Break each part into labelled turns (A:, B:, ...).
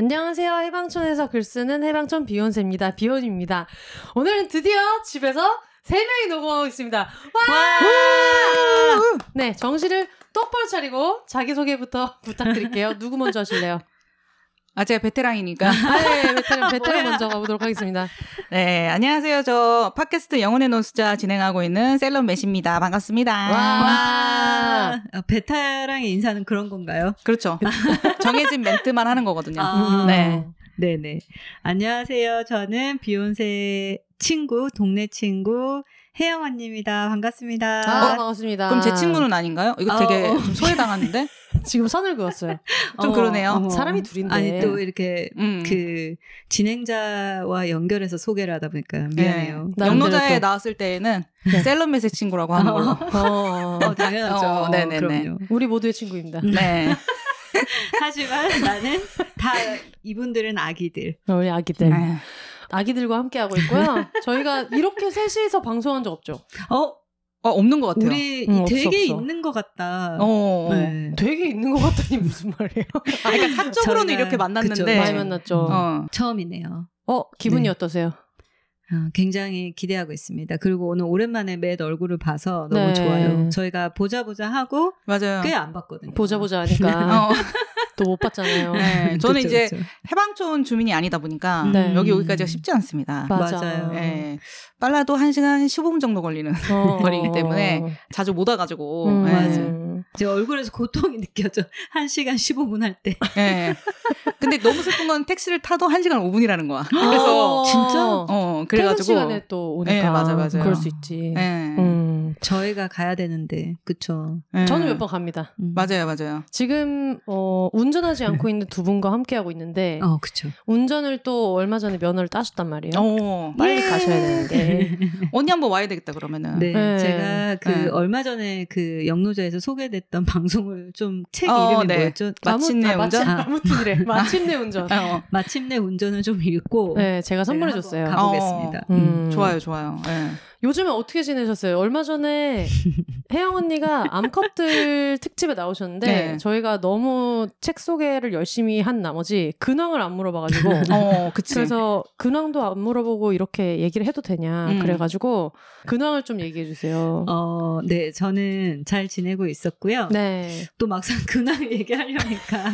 A: 안녕하세요. 해방촌에서 글 쓰는 해방촌 비욘세입니다. 비욘입니다. 오늘은 드디어 집에서 세 명이 녹음하고 있습니다. 와! 네, 정신을 똑바로 차리고 자기소개부터 부탁드릴게요. 누구 먼저 하실래요?
B: 아, 제가 베테랑이니까.
A: 아, 네, 베테랑, 베테랑 먼저 가보도록 하겠습니다.
B: 네, 안녕하세요. 저 팟캐스트 영혼의 노수자 진행하고 있는 셀럽 매시입니다. 반갑습니다.
A: 와.
C: 아, 베테랑의 인사는 그런 건가요?
B: 그렇죠. 정해진 멘트만 하는 거거든요.
C: 아.
B: 네.
C: 네네. 안녕하세요. 저는 비욘세 친구, 동네 친구, 혜영언입니다. 반갑습니다.
A: 아, 반갑습니다.
B: 그럼 제 친구는 아닌가요? 이거 되게
C: 어.
B: 좀 소외당하는데?
A: 지금 선을 그었어요.
B: 좀 그러네요.
A: 사람이 둘인데.
C: 아니, 또 이렇게
B: 음.
C: 그 진행자와 연결해서 소개를 하다 보니까 미안해요.
A: 네.
B: 영노자에
A: 또-
B: 나왔을 때에는
A: 네.
B: 셀럽맷의 친구라고 하는 걸로.
A: 어,
C: 어, 당연하죠.
B: 어, 네네네.
C: 그럼요.
A: 우리 모두의 친구입니다.
B: 네.
C: 하지만 나는 다 이분들은 아기들.
A: 우리 아기들. 아기들과 함께 하고 있고요. 저희가 이렇게 셋이서 방송한 적 없죠?
C: 어,
B: 어, 없는 것 같아요.
C: 우리
A: 응, 없어,
C: 되게
A: 없어.
C: 있는 것 같다.
B: 어, 어.
C: 네.
A: 되게 있는 것 같다니 무슨 말이에요?
B: 아, 그러니까 사적으로는 이렇게 만났는데.
C: 그쵸,
A: 많이 만났죠. 어,
B: 어.
C: 처음이네요.
A: 기분이
C: 네.
A: 어떠세요?
C: 아, 굉장히 기대하고 있습니다. 그리고 오늘 오랜만에 맷 얼굴을 봐서 너무
A: 네.
C: 좋아요. 저희가 보자 보자 하고
B: 맞아요.
C: 꽤 안 봤거든요.
A: 보자 보자 하니까
B: 어.
A: 또 못 봤잖아요.
B: 네, 저는
C: 그쵸,
B: 이제
C: 그쵸.
B: 해방촌 주민이 아니다 보니까
A: 네.
B: 여기 오기까지가 쉽지 않습니다.
A: 맞아.
C: 맞아요.
B: 네. 빨라도 1시간 15분 정도 걸리는
A: 어.
B: 거리이기 때문에 자주 못 와가지고.
A: 음,
B: 네.
A: 맞아.
C: 제 얼굴에서 고통이 느껴져. 1시간 15분 할 때.
B: 네. 근데 너무 슬픈 건 택시를 타도 1시간 5분이라는 거야. 그래서,
C: 진짜?
B: 어, 그래가지고.
A: 시간에 또 오니까
B: 네, 맞아, 맞아요.
A: 그럴 수 있지.
B: 네.
A: 음.
C: 저희가 가야 되는데. 그쵸.
B: 네.
A: 저는 몇 번 갑니다.
C: 음.
B: 맞아요, 맞아요.
A: 지금 어, 운전하지 않고 있는 두 분과 함께 하고 있는데
C: 어, 그쵸.
A: 운전을 또 얼마 전에 면허를 따셨단 말이에요.
B: 어,
A: 빨리
B: 예.
A: 가셔야 되는데.
B: 언니 한번 와야 되겠다, 그러면은.
C: 네,
A: 네.
C: 제가 그
B: 네.
C: 얼마 전에 그 영노자에서 소개됐던 방송을 좀책
B: 어,
C: 이름이
B: 네.
C: 뭐였죠?
B: 마침내
A: 아,
B: 운전?
A: 마침, 아무튼이래. 마침내 운전.
B: 어,
C: 마침내 운전을 좀 읽고
A: 네, 제가 선물해
C: 한번
A: 줬어요.
C: 가보겠습니다.
A: 어.
C: 음.
A: 음.
B: 좋아요, 좋아요. 네.
A: 요즘에 어떻게 지내셨어요? 얼마 전에 혜영 언니가 암컷들 특집에 나오셨는데
B: 네.
A: 저희가 너무 책 소개를 열심히 한 나머지 근황을 안 물어봐가지고
B: 어.
A: 그래서 근황도 안 물어보고 이렇게 얘기를 해도 되냐
B: 음.
A: 그래가지고 근황을 좀 얘기해 주세요.
C: 어, 네, 저는 잘 지내고 있었고요.
A: 네.
C: 또 막상 근황을 얘기하려니까.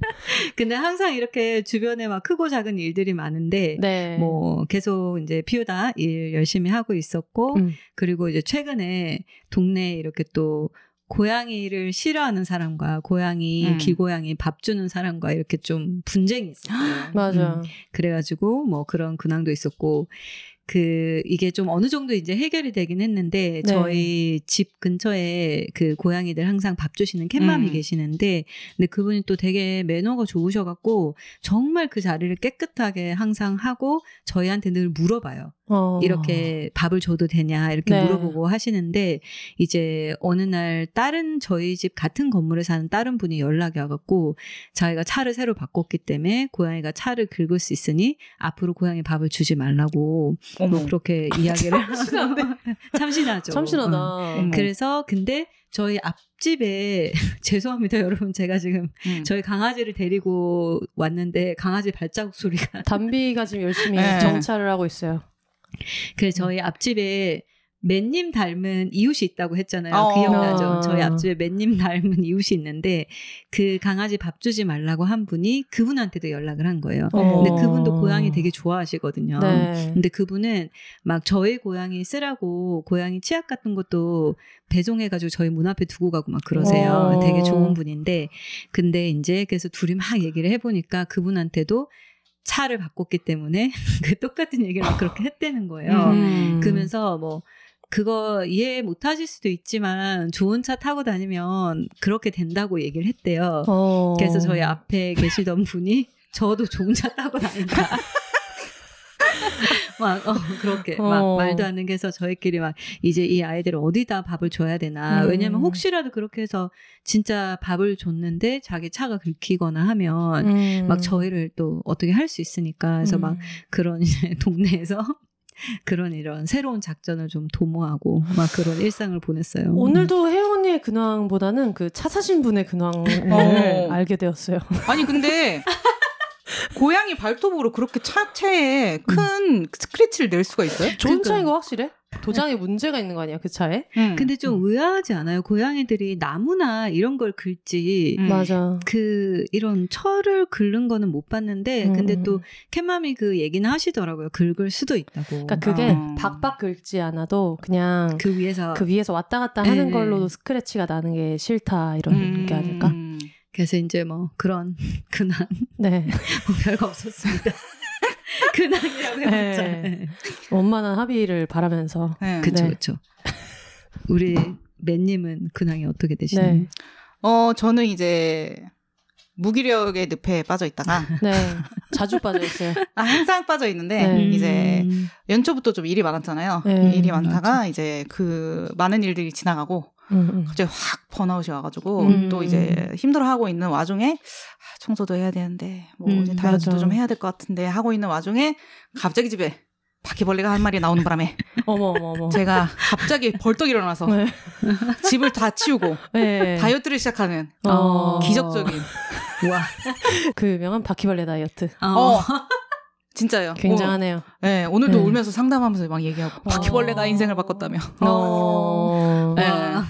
C: 근데 항상 이렇게 주변에 막 크고 작은 일들이 많은데,
A: 네.
C: 뭐, 계속 이제 피우다 일 열심히 하고 있었고,
A: 음.
C: 그리고 이제 최근에 동네에 이렇게 또 고양이를 싫어하는 사람과 고양이,
B: 음.
C: 길고양이 밥 주는 사람과 이렇게 좀 분쟁이 있었어요.
A: 맞아.
C: 음, 그래가지고 뭐 그런 근황도 있었고, 그 이게 좀 어느 정도 이제 해결이 되긴 했는데
A: 네.
C: 저희 집 근처에 그 고양이들 항상 밥 주시는 캣맘이
B: 음.
C: 계시는데 근데 그분이 또 되게 매너가 좋으셔갖고 정말 그 자리를 깨끗하게 항상 하고 저희한테 늘 물어봐요.
A: 어.
C: 이렇게 밥을 줘도 되냐 이렇게
A: 네.
C: 물어보고 하시는데 이제 어느 날 다른 저희 집 같은 건물에 사는 다른 분이 연락이 와갖고 자기가 차를 새로 바꿨기 때문에 고양이가 차를 긁을 수 있으니 앞으로 고양이 밥을 주지 말라고. 뭐 그렇게 이야기를? 참신하죠.
A: 참신하다.
C: 어.
B: 어머.
C: 그래서 근데 저희 앞집에 죄송합니다 여러분 제가 지금
B: 음.
C: 저희 강아지를 데리고 왔는데 강아지 발자국 소리가
A: 담비가 지금 열심히
B: 네.
A: 정찰을 하고 있어요.
C: 그래서 저희 앞집에 맨님 닮은 이웃이 있다고 했잖아요.
B: 어.
C: 기억나죠?
A: 어.
C: 저희 앞집에 맨님 닮은 이웃이 있는데 그 강아지 밥 주지 말라고 한 분이 그분한테도 연락을 한 거예요.
A: 어머.
C: 근데 그분도 고양이 되게 좋아하시거든요.
A: 네.
C: 근데 그분은 막 저희 고양이 쓰라고 고양이 치약 같은 것도 배송해가지고 저희 문 앞에 두고 가고 막 그러세요.
A: 어.
C: 되게 좋은 분인데 근데 이제 그래서 둘이 막 얘기를 해보니까 그분한테도 차를 바꿨기 때문에 그 똑같은 얘기를 막 그렇게 했다는 거예요.
A: 음.
C: 그러면서 뭐 그거 이해 못 하실 수도 있지만 좋은 차 타고 다니면 그렇게 된다고 얘기를 했대요.
A: 어.
C: 그래서 저희 앞에 계시던 분이 저도 좋은 차 타고 다닌다. 막 어, 그렇게
A: 어.
C: 막 말도 안 되는 게 해서 저희끼리 막 이제 이 아이들을 어디다 밥을 줘야 되나
A: 음.
C: 왜냐면 혹시라도 그렇게 해서 진짜 밥을 줬는데 자기 차가 긁히거나 하면
A: 음.
C: 막 저희를 또 어떻게 할 수 있으니까 그래서 막
A: 음.
C: 그런 이제 동네에서 그런 이런 새로운 작전을 좀 도모하고 막 그런 일상을 보냈어요.
A: 오늘도 언니의 근황보다는 그 차 사신 분의 근황을
B: 어.
A: 알게 되었어요.
B: 아니 근데 고양이 발톱으로 그렇게 차체에 큰 스크래치를 낼 수가 있어요?
A: 좋은
C: 그러니까.
A: 차인 거 확실해? 도장에 문제가 있는 거 아니야 그 차에?
B: 응.
C: 근데 좀 의아하지 않아요? 고양이들이 나무나 이런 걸 긁지.
B: 음.
A: 맞아.
C: 그 이런 철을 긁는 거는 못 봤는데
A: 음,
C: 근데
A: 음.
C: 또 캣맘이 그 얘기는 하시더라고요. 긁을 수도 있다고.
A: 그러니까 그게
B: 어.
A: 박박 긁지 않아도 그냥 그,
C: 그 위에서
A: 위에서 왔다 갔다 하는
C: 네.
A: 걸로도 스크래치가 나는 게 싫다 이런
B: 음.
A: 게 아닐까?
C: 그래서 이제 뭐 그런 근황
A: 네.
C: 뭐 별거 없었습니다. 근황이라고 해봤자.
A: 네. 원만한 합의를 바라면서
B: 네.
C: 그쵸
A: 네.
C: 그쵸. 우리 맨님은 근황이 어떻게 되시나요?
A: 네.
B: 어 저는 이제 무기력의 늪에 빠져 있다가
A: 네 자주 빠져 있어요.
B: 아, 항상 빠져 있는데
A: 네.
B: 이제
C: 음.
B: 연초부터 좀 일이 많았잖아요.
A: 네.
B: 일이 많다가 이제 그 많은 일들이 지나가고
A: 음, 음.
B: 갑자기 확 번아웃이 와가지고
A: 음.
B: 또 이제 힘들어하고 있는 와중에 아, 청소도 해야 되는데 뭐
C: 음,
B: 이제 다이어트도
A: 맞아.
B: 좀 해야 될 것 같은데 하고 있는 와중에 갑자기 집에 바퀴벌레가 한 마리 나오는 바람에
A: 어머 어머 어머.
B: 제가 갑자기 벌떡 일어나서
A: 네.
B: 집을 다 치우고
A: 네.
B: 다이어트를 시작하는
A: 어.
B: 기적적인
C: 와.
A: 그 유명한 바퀴벌레 다이어트.
C: 어.
B: 어 진짜요.
A: 굉장하네요.
B: 오, 네, 오늘도
A: 네.
B: 울면서 상담하면서 막 얘기하고 바퀴벌레가
A: 어.
B: 인생을 바꿨다며.
A: 어.
B: 네.
C: 와.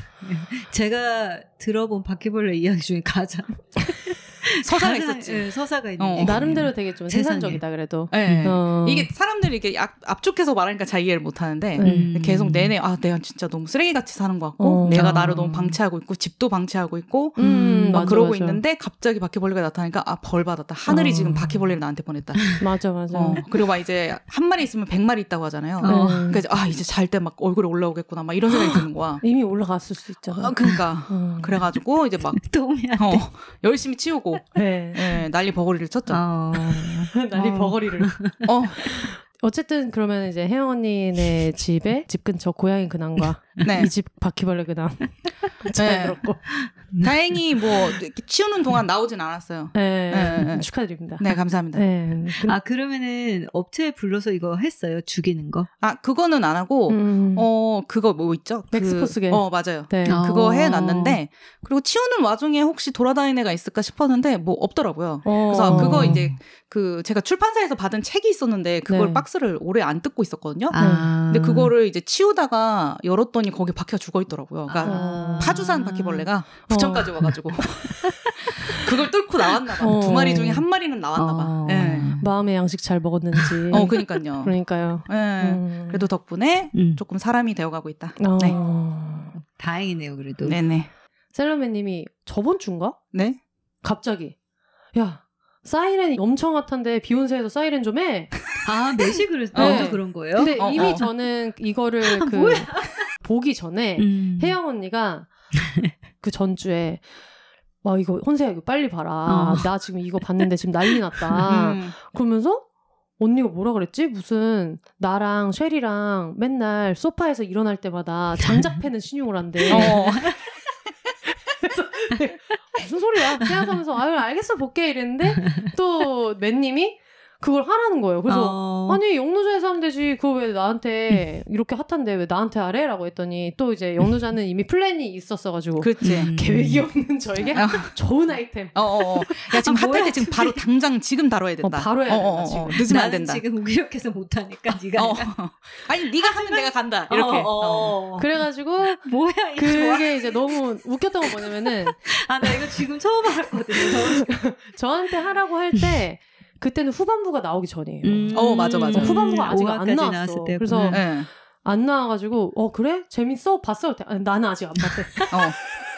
C: 제가 들어본 바퀴벌레 이야기 중에 가장
B: 서사가
C: 가장,
B: 있었지.
C: 예, 서사가 있는
B: 어.
C: 얘기예요.
A: 나름대로 되게 좀. 생산적이다 그래도.
B: 네.
A: 어.
B: 이게 사람들이 이렇게 압, 압축해서 말하니까 잘 이해를 못 하는데
A: 네.
C: 음.
B: 계속 내내 아 내가 진짜 너무 쓰레기같이 사는 것 같고
A: 어.
B: 내가
C: 아.
B: 나를 너무 방치하고 있고 집도 방치하고 있고
A: 음,
B: 막
A: 맞아,
B: 그러고
A: 맞아.
B: 있는데 갑자기 바퀴벌레가 나타나니까 아 벌 받았다 하늘이
A: 어.
B: 지금 바퀴벌레를 나한테 보냈다
A: 맞아 맞아.
B: 어, 그리고 막 이제 한 마리 있으면 백 마리 있다고 하잖아요
C: 어.
A: 네.
B: 그러니까 이제 아 이제 잘 때 막 얼굴에 올라오겠구나 막 이런 생각이 드는 거야
A: 이미 올라갔을 수 있잖아.
B: 아, 그러니까
A: 어.
B: 그래가지고 이제 막
C: 도움이 안
B: 어,
C: 돼.
B: 열심히 치우고
A: 네.
B: 예, 난리 버거리를 쳤죠
C: 어.
A: 난리
C: 어.
A: 버거리를.
B: 어,
A: 어쨌든 그러면 이제 혜영 언니네 집에 집 근처 고양이 근황과
B: 네.
A: 이집 바퀴벌레 근황 잘
B: 네.
A: 들었고.
B: 다행히 뭐 이렇게 치우는 동안 나오진 않았어요
A: 네.
B: 네, 네.
A: 축하드립니다.
B: 네 감사합니다
A: 네.
C: 아 그러면은 업체 불러서 이거 했어요 죽이는 거?
B: 아 그거는 안 하고
A: 음.
B: 어 그거 뭐 있죠? 그-
A: 맥스포스게.
B: 어 맞아요.
A: 네.
C: 어.
B: 그거 해놨는데 그리고 치우는 와중에 혹시 돌아다니는 애가 있을까 싶었는데 뭐 없더라고요.
A: 어.
B: 그래서 그거 이제 그 제가 출판사에서 받은 책이 있었는데 그걸
A: 네.
B: 박스를 오래 안 뜯고 있었거든요.
C: 아.
B: 근데 그거를 이제 치우다가 열었더니 거기 바퀴가 죽어 있더라고요. 그러니까
A: 아.
B: 파주산 바퀴벌레가 부천까지 와가지고 그걸 뚫고 나왔나 봐.
A: 어.
B: 두 마리 중에 한 마리는 나왔나 봐.
C: 어.
B: 예.
A: 마음의 양식 잘 먹었는지.
B: 어, 그니까요.
A: 그러니까요.
B: 예.
A: 음.
B: 그래도 덕분에
C: 음.
B: 조금 사람이 되어가고 있다.
A: 어.
B: 네.
C: 다행이네요 그래도.
B: 네네.
A: 셀러맨님이 저번 주인가?
B: 네.
A: 갑자기 야 사이렌이 엄청 핫한데 비욘세에서 사이렌 좀 해.
C: 아 그래
B: 네.
C: 먼저 그런 거예요?
A: 근데
B: 어,
A: 이미
B: 어.
A: 저는 이거를 그
C: 뭐야?
A: 보기 전에
C: 음.
A: 혜영 언니가 그 전주에 와 이거 혼세야 이거 빨리 봐라.
C: 어.
A: 나 지금 이거 봤는데 지금 난리 났다.
B: 음.
A: 그러면서 언니가 뭐라 그랬지? 무슨 나랑 쉘이랑 맨날 소파에서 일어날 때마다 장작 패는 신용을 한대.
B: 어.
A: 무슨 소리야? 생각하면서 아유 알겠어 볼게 이랬는데 또 맨님이 그걸 하라는 거예요. 그래서
C: 어.
A: 아니 영노자에서 하면 되지. 그거 왜 나한테 이렇게 핫한데 왜 나한테 하래? 라고 했더니 또 이제 영노자는 이미 플랜이 있었어가지고
B: 그렇지.
C: 음.
A: 계획이 없는 저에게
B: 어.
A: 좋은 아이템.
B: 어, 어, 어. 야, 지금
C: 아,
B: 핫할 때 지금 바로 당장 지금 다뤄야 된다.
A: 어, 바로 해야 된다,
B: 어, 어, 어.
A: 지금.
B: 늦으면 안 된다.
C: 지금 무기력해서 못하니까 네가.
B: 어. 아니, 네가 하면 내가 간다. 이렇게.
C: 어, 어, 어.
A: 그래가지고
C: 뭐야 이거 좋아.
A: 그게 이제 너무 웃겼던 건 뭐냐면은
C: 아 나 이거 지금 처음 알았거든요.
A: 저한테 하라고 할 때 그때는 후반부가 나오기 전이에요.
C: 음.
B: 어, 맞아, 맞아.
A: 후반부가 아직 안 나왔어. 그래서.
B: 네.
A: 안 나와가지고 어 그래 재밌어 봤어 때 나는 아직 안 봤대.
B: 어.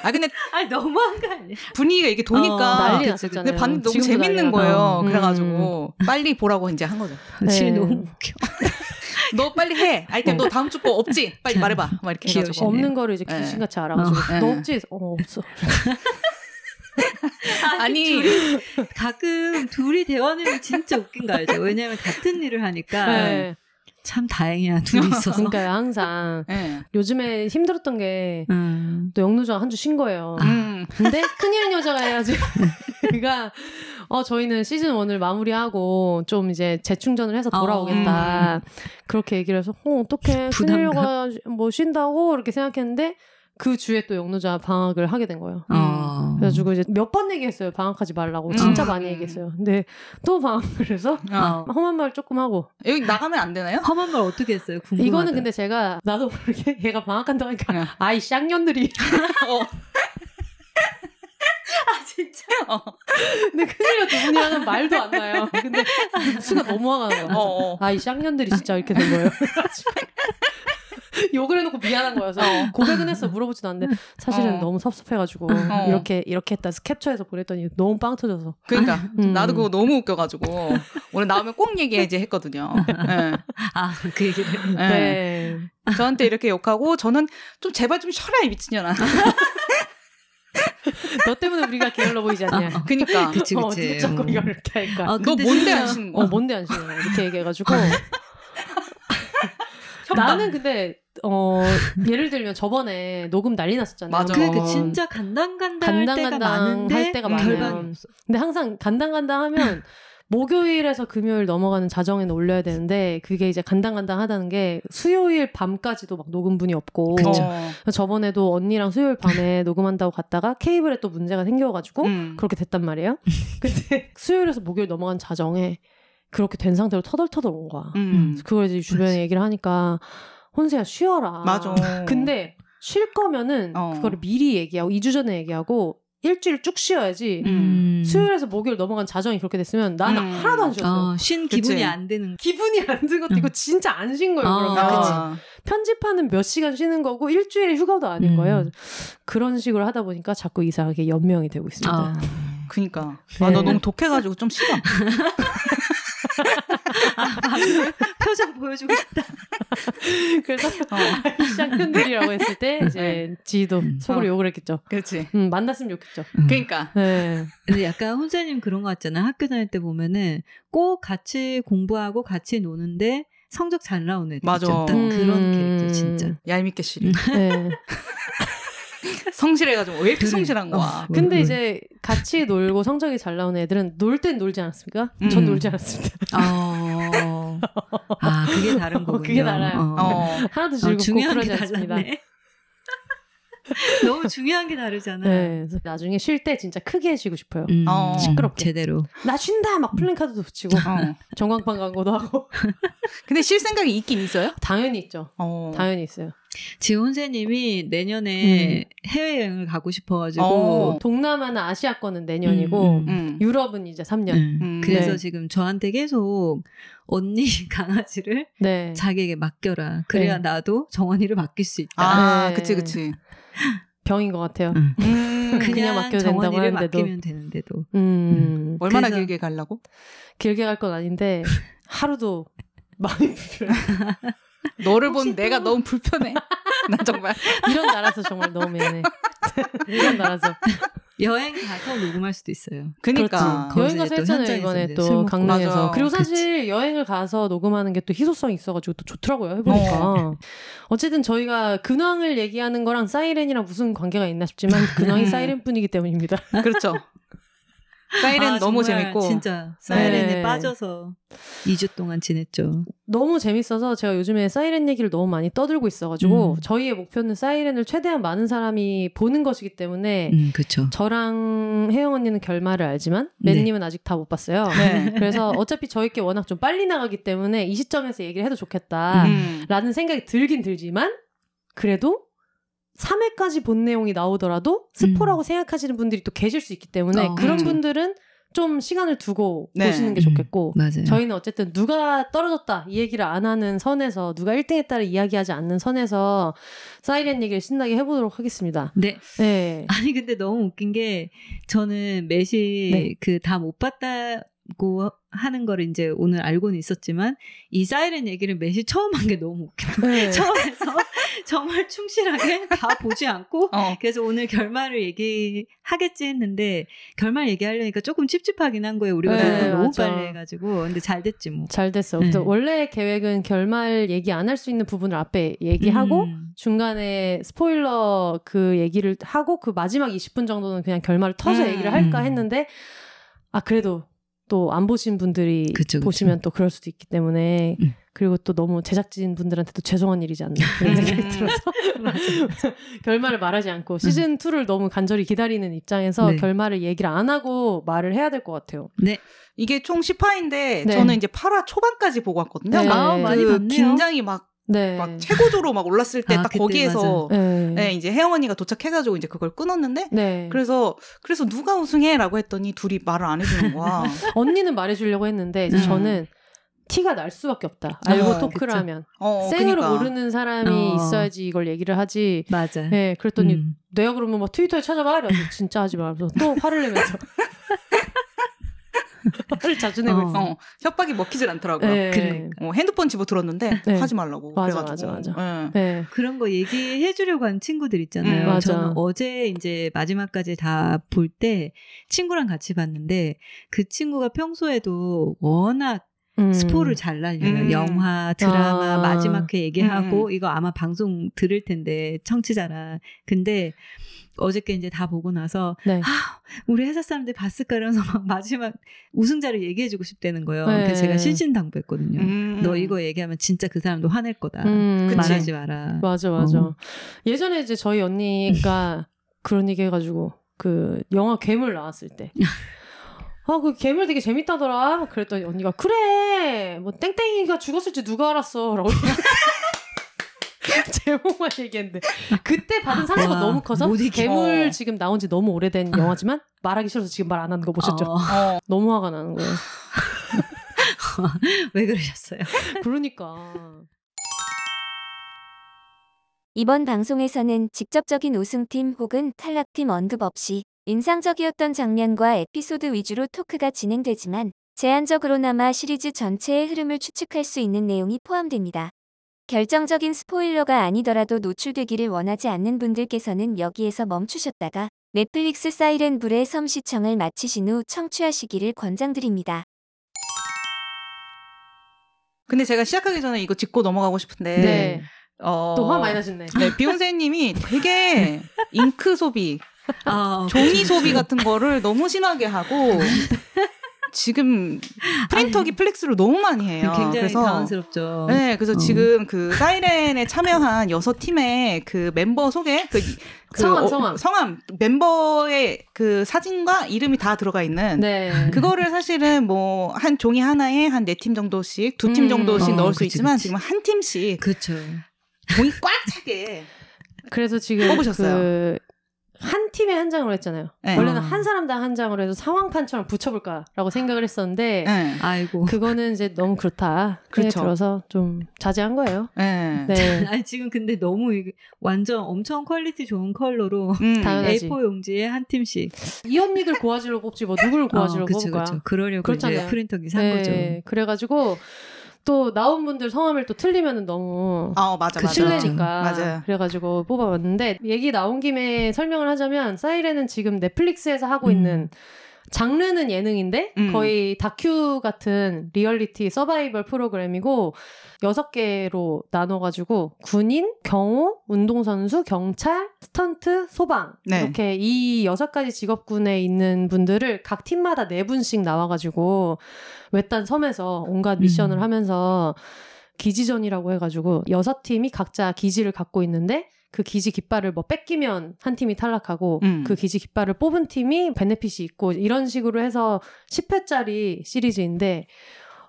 B: 아, 근데
C: 아니 너무한 거 아니야?
B: 분위기가 이게 도니까.
C: 어,
A: 난리
B: 근데
A: 났었잖아요.
B: 봤는데 너무 재밌는 거예요.
A: 나. 음.
B: 그래가지고 빨리 보라고 이제 한 거죠.
A: 네.
C: 지금 너무 웃겨.
B: 너 빨리 해. 아이템 너 다음 주 거 없지? 빨리 말해봐. 막 이렇게. 해가지고.
A: 없는 거를 이제
B: 네.
A: 귀신같이 알아가지고
B: 네.
A: 너 없지? 어 없어.
B: 아니
C: 가끔 둘이 대화는 진짜 웃긴 거 알죠? 왜냐면 같은 일을 하니까
A: 네.
C: 참 다행이야 둘이 있어서.
A: 그러니까 항상
B: 예.
A: 요즘에 힘들었던 게또
C: 음.
A: 영누자가 한주 쉰 거예요.
B: 음.
A: 근데 큰일은 여자가 해야지. 그러니까 어 저희는 시즌 1을 마무리하고 좀 이제 재충전을 해서 돌아오겠다. 그렇게 얘기를 해서 어 어떻게
C: 부담감.
A: 큰일녀가 뭐 쉰다고 이렇게 생각했는데 그 주에 또 영누자 방학을 하게 된 거예요.
C: 어.
A: 그래가지고 이제 몇 번 얘기했어요. 방학하지 말라고. 진짜
B: 음.
A: 많이 얘기했어요. 근데 또 방학을 해서
B: 어.
A: 험한 말 조금 하고.
B: 여기 나가면 안 되나요?
C: 험한 말 어떻게 했어요? 궁금하다.
A: 이거는 근데 제가 나도 모르게 얘가 방학한다고 하니까
B: 응.
A: 아이 쌍년들이
B: 어.
C: 아 진짜.
B: 어.
A: 근데 큰일녀 두 분이 하는 말도 안 나요. 근데 순간 너무 화가 나요.
B: 어. 어.
A: 아, 이 쌍년들이 진짜 이렇게 된 거예요. 욕을 해놓고 미안한 거여서 고백은 했어 물어보지도 않는데 사실은
B: 어.
A: 너무 섭섭해가지고
B: 어.
A: 이렇게 이렇게 했다 캡처해서 보냈더니 너무 빵 터져서
B: 그러니까
A: 음.
B: 나도 그거 너무 웃겨가지고 오늘 나오면 꼭 얘기해야지 했거든요. 예.
C: 아그 얘기를.
B: 예.
A: 네.
B: 저한테 이렇게 욕하고 저는 좀 제발 좀 쉬어라 이 미친년아.
A: 너 때문에 우리가 게을러 보이지 않냐.
B: 그니까
C: 그치
A: 어,
C: 그치.
A: 어떻게 자꾸
C: 음.
A: 이걸 이렇게 할까.
C: 아,
B: 너 뭔데 안 쉬는
A: 어
B: 거야?
A: 뭔데 안 쉬는 거야 이렇게 얘기해가지고. 나는 근데 어 예를 들면 저번에 녹음 난리 났었잖아요.
B: 맞아.
C: 그. 진짜 간당간당 할 때가
A: 간당간당
C: 많은데
A: 할 때가
C: 없어.
A: 근데 항상 간당간당 하면 목요일에서 금요일 넘어가는 자정에는 올려야 되는데 그게 이제 간당간당 하다는 게 수요일 밤까지도 막 녹음분이 없고
C: 그쵸.
B: 어.
A: 저번에도 언니랑 수요일 밤에 녹음한다고 갔다가 케이블에 또 문제가 생겨가지고
B: 음.
A: 그렇게 됐단 말이에요. 근데 수요일에서 목요일 넘어간 자정에 그렇게 된 상태로 터덜터덜 온 거야.
B: 음.
A: 그걸 이제 주변에
C: 맞아.
A: 얘기를 하니까 혼세야 쉬어라.
B: 맞아.
A: 근데 쉴 거면은
B: 어.
A: 그거를 미리 얘기하고 2주 전에 얘기하고 일주일 쭉 쉬어야지.
B: 음.
A: 수요일에서 목요일 넘어간 자정이 그렇게 됐으면 나는
B: 음.
A: 하나도 안 쉬었어요.
C: 어, 쉰
B: 그치.
C: 기분이 안 드는.
A: 기분이 안 든 것도
C: 음.
A: 이거 진짜 안 쉰 거예요.
C: 아,
A: 그러면
B: 아.
A: 편집하는 몇 시간 쉬는 거고 일주일 휴가도 아닌
C: 음.
A: 거예요. 그런 식으로 하다 보니까 자꾸 이상하게 연명이 되고 있습니다.
C: 아.
B: 그니까.
A: 네.
B: 아, 너 너무 독해가지고 좀 싫어.
C: 표정 보여주고 싶다.
A: 그래서
B: 어.
A: 쌍년들이라고 했을 때 이제 지도
C: 음.
A: 속으로
B: 어.
A: 욕을 했겠죠.
B: 그렇지.
A: 음, 만났으면 좋겠죠.
B: 그니까.
A: 네.
C: 근데 약간 혼자님 그런 거 같잖아요. 학교 다닐 때 보면은 꼭 같이 공부하고 같이 노는데 성적 잘 나오는 애들
B: 맞아.
C: 딱 그런
A: 음.
C: 캐릭터 진짜.
B: 얄밉게 싫어.
A: 네.
B: 성실해가지고 왜 이렇게. 성실한 거야.
C: 어.
A: 근데
C: 음.
A: 이제 같이 놀고 성적이 잘 나오는 애들은 놀 땐 놀지 않았습니까? 전
B: 음.
A: 놀지 않았습니다.
C: 어. 아, 그게 다른 거군요.
A: 그게 달라요.
B: 어.
A: 하나도
C: 어,
A: 즐겁고
C: 중요한
A: 그러지
C: 게
A: 않습니다.
C: 달랐네. 너무 중요한 게 다르잖아.
A: 네. 그래서 나중에 쉴 때 진짜 크게 쉬고 싶어요.
C: 음,
B: 어.
A: 시끄럽게.
C: 제대로.
A: 나 쉰다 막 플랜카드도 붙이고
B: 어.
A: 전광판 광고도 하고
B: 근데 쉴 생각이 있긴 있어요?
A: 당연히 있죠.
B: 어.
A: 당연히 있어요.
C: 지훈세님이 내년에 해외여행을 가고 싶어가지고.
B: 어.
A: 동남아는 아시아권은 내년이고
C: 음, 음.
B: 음.
A: 유럽은 이제 3년.
C: 음.
B: 음.
C: 그래서
A: 네.
C: 지금 저한테 계속 언니 강아지를
A: 네.
C: 자기에게 맡겨라. 그래야
A: 네.
C: 나도 정원이를 맡길 수 있다.
B: 아,
A: 네.
B: 그치, 그치.
A: 병인 것 같아요.
C: 응.
B: 음.
A: 그냥 맡겨도 된다고
C: 정원이를
A: 하는데도.
C: 맡기면 되는데도.
A: 음.
B: 얼마나 길게 가려고?
A: 길게 갈 건 아닌데 하루도 마음이 불편해.
B: 너를 본 내가
C: 또-
B: 너무 불편해. 나 정말.
A: 이런 나라서 정말 너무 미안해. 이런 나라서.
C: 여행 가서 녹음할 수도 있어요.
B: 그니까.
C: 그렇지.
A: 여행 가서 했잖아요 이번에 또. 강릉에서.
B: 맞아.
A: 그리고 사실 여행을 가서 녹음하는 게 또 희소성이 있어가지고 또 좋더라고요 해보니까. 어. 쨌든 저희가 근황을 얘기하는 거랑 사이렌이랑 무슨 관계가 있나 싶지만 근황이
B: 음.
A: 사이렌뿐이기 때문입니다.
B: 그렇죠. 사이렌
C: 아,
B: 너무 재밌고.
C: 진짜 사이렌에
A: 네.
C: 빠져서 2주 동안 지냈죠.
A: 너무 재밌어서 제가 요즘에 사이렌 얘기를 너무 많이 떠들고 있어가지고
C: 음.
A: 저희의 목표는 사이렌을 최대한 많은 사람이 보는 것이기 때문에
C: 음, 그렇죠.
A: 저랑 혜영 언니는 결말을 알지만
C: 네.
A: 맨님은 아직 다 못 봤어요.
B: 네.
A: 그래서 어차피 저희께 워낙 좀 빨리 나가기 때문에 이 시점에서 얘기를 해도 좋겠다.
B: 음.
A: 라는 생각이 들긴 들지만 그래도 3회까지 본 내용이 나오더라도 스포라고 생각하시는 분들이 또 계실 수 있기 때문에
C: 어,
A: 그런
B: 그렇죠.
A: 분들은 좀 시간을 두고
B: 네.
A: 보시는 게
C: 음.
A: 좋겠고
C: 맞아요.
A: 저희는 어쨌든 누가 떨어졌다 이 얘기를 안 하는 선에서 누가 1등 했다를 이야기하지 않는 선에서 사이렌 얘기를 신나게 해보도록 하겠습니다.
C: 네.
A: 네.
C: 아니 근데 너무 웃긴 게 저는 매시
A: 네.
C: 그다 못 봤다 고 하는 거를 이제 오늘 알고는 있었지만 이 사이렌 얘기를 매시 처음 한 게 너무 웃겨.
A: 네.
C: 처음에서 정말 충실하게 다 보지 않고
B: 어.
C: 그래서 오늘 결말을 얘기하겠지 했는데 결말 얘기하려니까 조금 찝찝하긴 한 거예요. 우리가
A: 네,
C: 너무
A: 맞아.
C: 빨리 해가지고 근데 잘 됐지 뭐.
A: 잘 됐어.
C: 네.
A: 원래 계획은 결말 얘기 안 할 수 있는 부분을 앞에 얘기하고
C: 음.
A: 중간에 스포일러 그 얘기를 하고 그 마지막 20분 정도는 그냥 결말을 터서
B: 음.
A: 얘기를 할까
C: 음.
A: 했는데 아 그래도 또 안 보신 분들이
C: 그쵸, 그쵸.
A: 보시면 또 그럴 수도 있기 때문에
C: 음.
A: 그리고 또 너무 제작진 분들한테도 죄송한 일이지 않나 그런 생각이
B: 음.
A: 들어서 결말을 말하지 않고 시즌 2를 너무 간절히 기다리는 입장에서
C: 네.
A: 결말을 얘기를 안 하고 말을 해야 될 것 같아요.
C: 네.
B: 이게 총 10화인데
A: 네.
B: 저는 이제 8화 초반까지 보고 왔거든요.
A: 네.
B: 막
A: 아,
C: 많이
B: 그
C: 봤네요.
B: 긴장이 막,
A: 네.
B: 막 최고조로 막 올랐을 때
C: 아,
B: 딱 거기에서
A: 네.
B: 네, 이제 혜영 언니가 도착해가지고 이제 그걸 끊었는데
A: 네.
B: 그래서 그래서 누가 우승해라고 했더니 둘이 말을 안 해주는 거야.
A: 언니는 말해주려고 했는데 이제
C: 음.
A: 저는 티가 날 수밖에 없다. 알고
B: 어,
A: 토크를
C: 그쵸.
A: 하면
B: 어,
A: 생으로
B: 그러니까.
A: 모르는 사람이
C: 어.
A: 있어야지 이걸 얘기를 하지.
C: 맞아.
A: 네, 그랬더니
C: 음.
A: 내가 그러면 막 트위터에 찾아봐. 이래서 진짜 하지 말면서 또 화를 내면서 화를 자주 내고
C: 어.
A: 있어.
B: 어, 협박이 먹히질 않더라고요.
A: 네.
C: 그러니까.
B: 어, 핸드폰 집어 들었는데
A: 네.
B: 하지 말라고.
A: 맞아,
B: 그래가지고.
A: 맞아,
B: 예.
A: 네.
C: 그런 거 얘기해 주려고 하는 친구들 있잖아요.
B: 음,
A: 맞아.
C: 저는 어제 이제 마지막까지 다 볼 때 친구랑 같이 봤는데 그 친구가 평소에도 워낙
A: 음.
C: 스포를 잘 날려요.
B: 음.
C: 영화, 드라마
A: 아.
C: 마지막 회 얘기하고
B: 음.
C: 이거 아마 방송 들을 텐데 청취자라. 근데 어저께 이제 다 보고 나서
A: 네.
C: 아, 우리 회사 사람들 봤을까 이러면서 막 마지막 우승자를 얘기해주고 싶다는 거예요.
A: 네.
C: 그래서 제가 신신당부했거든요.
B: 음.
C: 너 이거 얘기하면 진짜 그 사람도 화낼 거다.
A: 음.
C: 말하지 마라.
A: 맞아, 맞아.
C: 어.
A: 예전에 이제 저희 언니가 그런 얘기 해가지고 그 영화 괴물 나왔을 때. 아, 그 괴물 되게 재밌다더라. 그랬더니 언니가 그래. 뭐 땡땡이가 죽었을지 누가 알았어. 라고. 제목만 얘기했는데 그때 받은 상처가
C: 와,
A: 너무 커서. 괴물
B: 어.
A: 지금 나온 지 너무 오래된 영화지만 말하기 싫어서 지금 말 안 하는 거 보셨죠?
C: 어,
B: 어.
A: 너무 화가 나는 거예요.
C: 왜 그러셨어요?
A: 그러니까.
D: 이번 방송에서는 직접적인 우승팀 혹은 탈락팀 언급 없이 인상적이었던 장면과 에피소드 위주로 토크가 진행되지만 제한적으로나마 시리즈 전체의 흐름을 추측할 수 있는 내용이 포함됩니다. 결정적인 스포일러가 아니더라도 노출되기를 원하지 않는 분들께서는 여기에서 멈추셨다가 넷플릭스 사이렌 불의 섬 시청을 마치신 후 청취하시기를 권장드립니다.
B: 근데 제가 시작하기 전에 이거 짚고 넘어가고 싶은데
A: 네.
B: 어,
A: 또 화 많이 나셨네.
B: 네, 비욘세님이 되게 잉크 소비,
C: 아,
B: 종이 소비. 같은 거를 너무 심하게 하고 지금 프린터기 flex를 너무 많이 해요.
C: 굉장히
B: 그래서
C: 당황스럽죠.
B: 네, 그래서
C: 어.
B: 지금 그 사이렌에 참여한 여섯 팀의 그 멤버 소개, 그, 그
A: 성함,
B: 어,
A: 성함.
B: 성함 멤버의 그 사진과 이름이 다 들어가 있는
A: 네.
B: 그거를 사실은 뭐 한 종이 하나에 한 네 팀 정도씩, 두팀
A: 음.
B: 정도씩
C: 어,
B: 넣을 수
C: 그치,
B: 있지만
C: 그치.
B: 지금 한 팀씩
C: 그렇죠.
B: 종이 꽉 차게.
A: 그래서 지금
B: 뽑으셨어요.
A: 그 한 팀에 한 장으로 했잖아요.
B: 네.
A: 원래는
C: 어.
A: 한 사람당 한 장으로 해서 상황판처럼 붙여볼까라고 생각을 했었는데
B: 네.
C: 아이고.
A: 그거는 이제 너무 그렇다. 그래
B: 그렇죠.
A: 들어서 좀 자제한 거예요.
B: 네.
A: 네.
C: 아니 지금 근데 너무 완전 엄청 quality 좋은 컬러로
B: 음.
A: 당연하지.
C: A4 용지에 한 팀씩.
A: 이 언니들 고화질로 뽑지 뭐 누구를 고화질로
C: 어, 그쵸,
A: 뽑을 거야.
C: 그쵸. 그러려고
A: 그렇잖아요.
C: 이제 프린터기 산
A: 네.
C: 거죠.
A: 그래가지고 또 나온 분들 성함을 또 틀리면은 너무
B: 어, 맞아,
C: 그
B: 맞아.
A: 실례니까.
B: 맞아요.
A: 그래가지고 뽑아봤는데 얘기 나온 김에 설명을 하자면 사이렌은 지금 넷플릭스에서 하고
C: 음.
A: 있는 장르는 예능인데
B: 음.
A: 거의 다큐 같은 리얼리티 서바이벌 프로그램이고 여섯 개로 나눠가지고 군인, 경호, 운동선수, 경찰, 스턴트, 소방
B: 네.
A: 이렇게 이 여섯 가지 직업군에 있는 분들을 각 팀마다 네 분씩 나와가지고 외딴 섬에서 온갖 미션을
C: 음.
A: 하면서 기지전이라고 해가지고 여섯 팀이 각자 기지를 갖고 있는데 그 기지 깃발을 뭐 뺏기면 한 팀이 탈락하고
B: 음.
A: 그 기지 깃발을 뽑은 팀이 베네핏이 있고 이런 식으로 해서 10회짜리 시리즈인데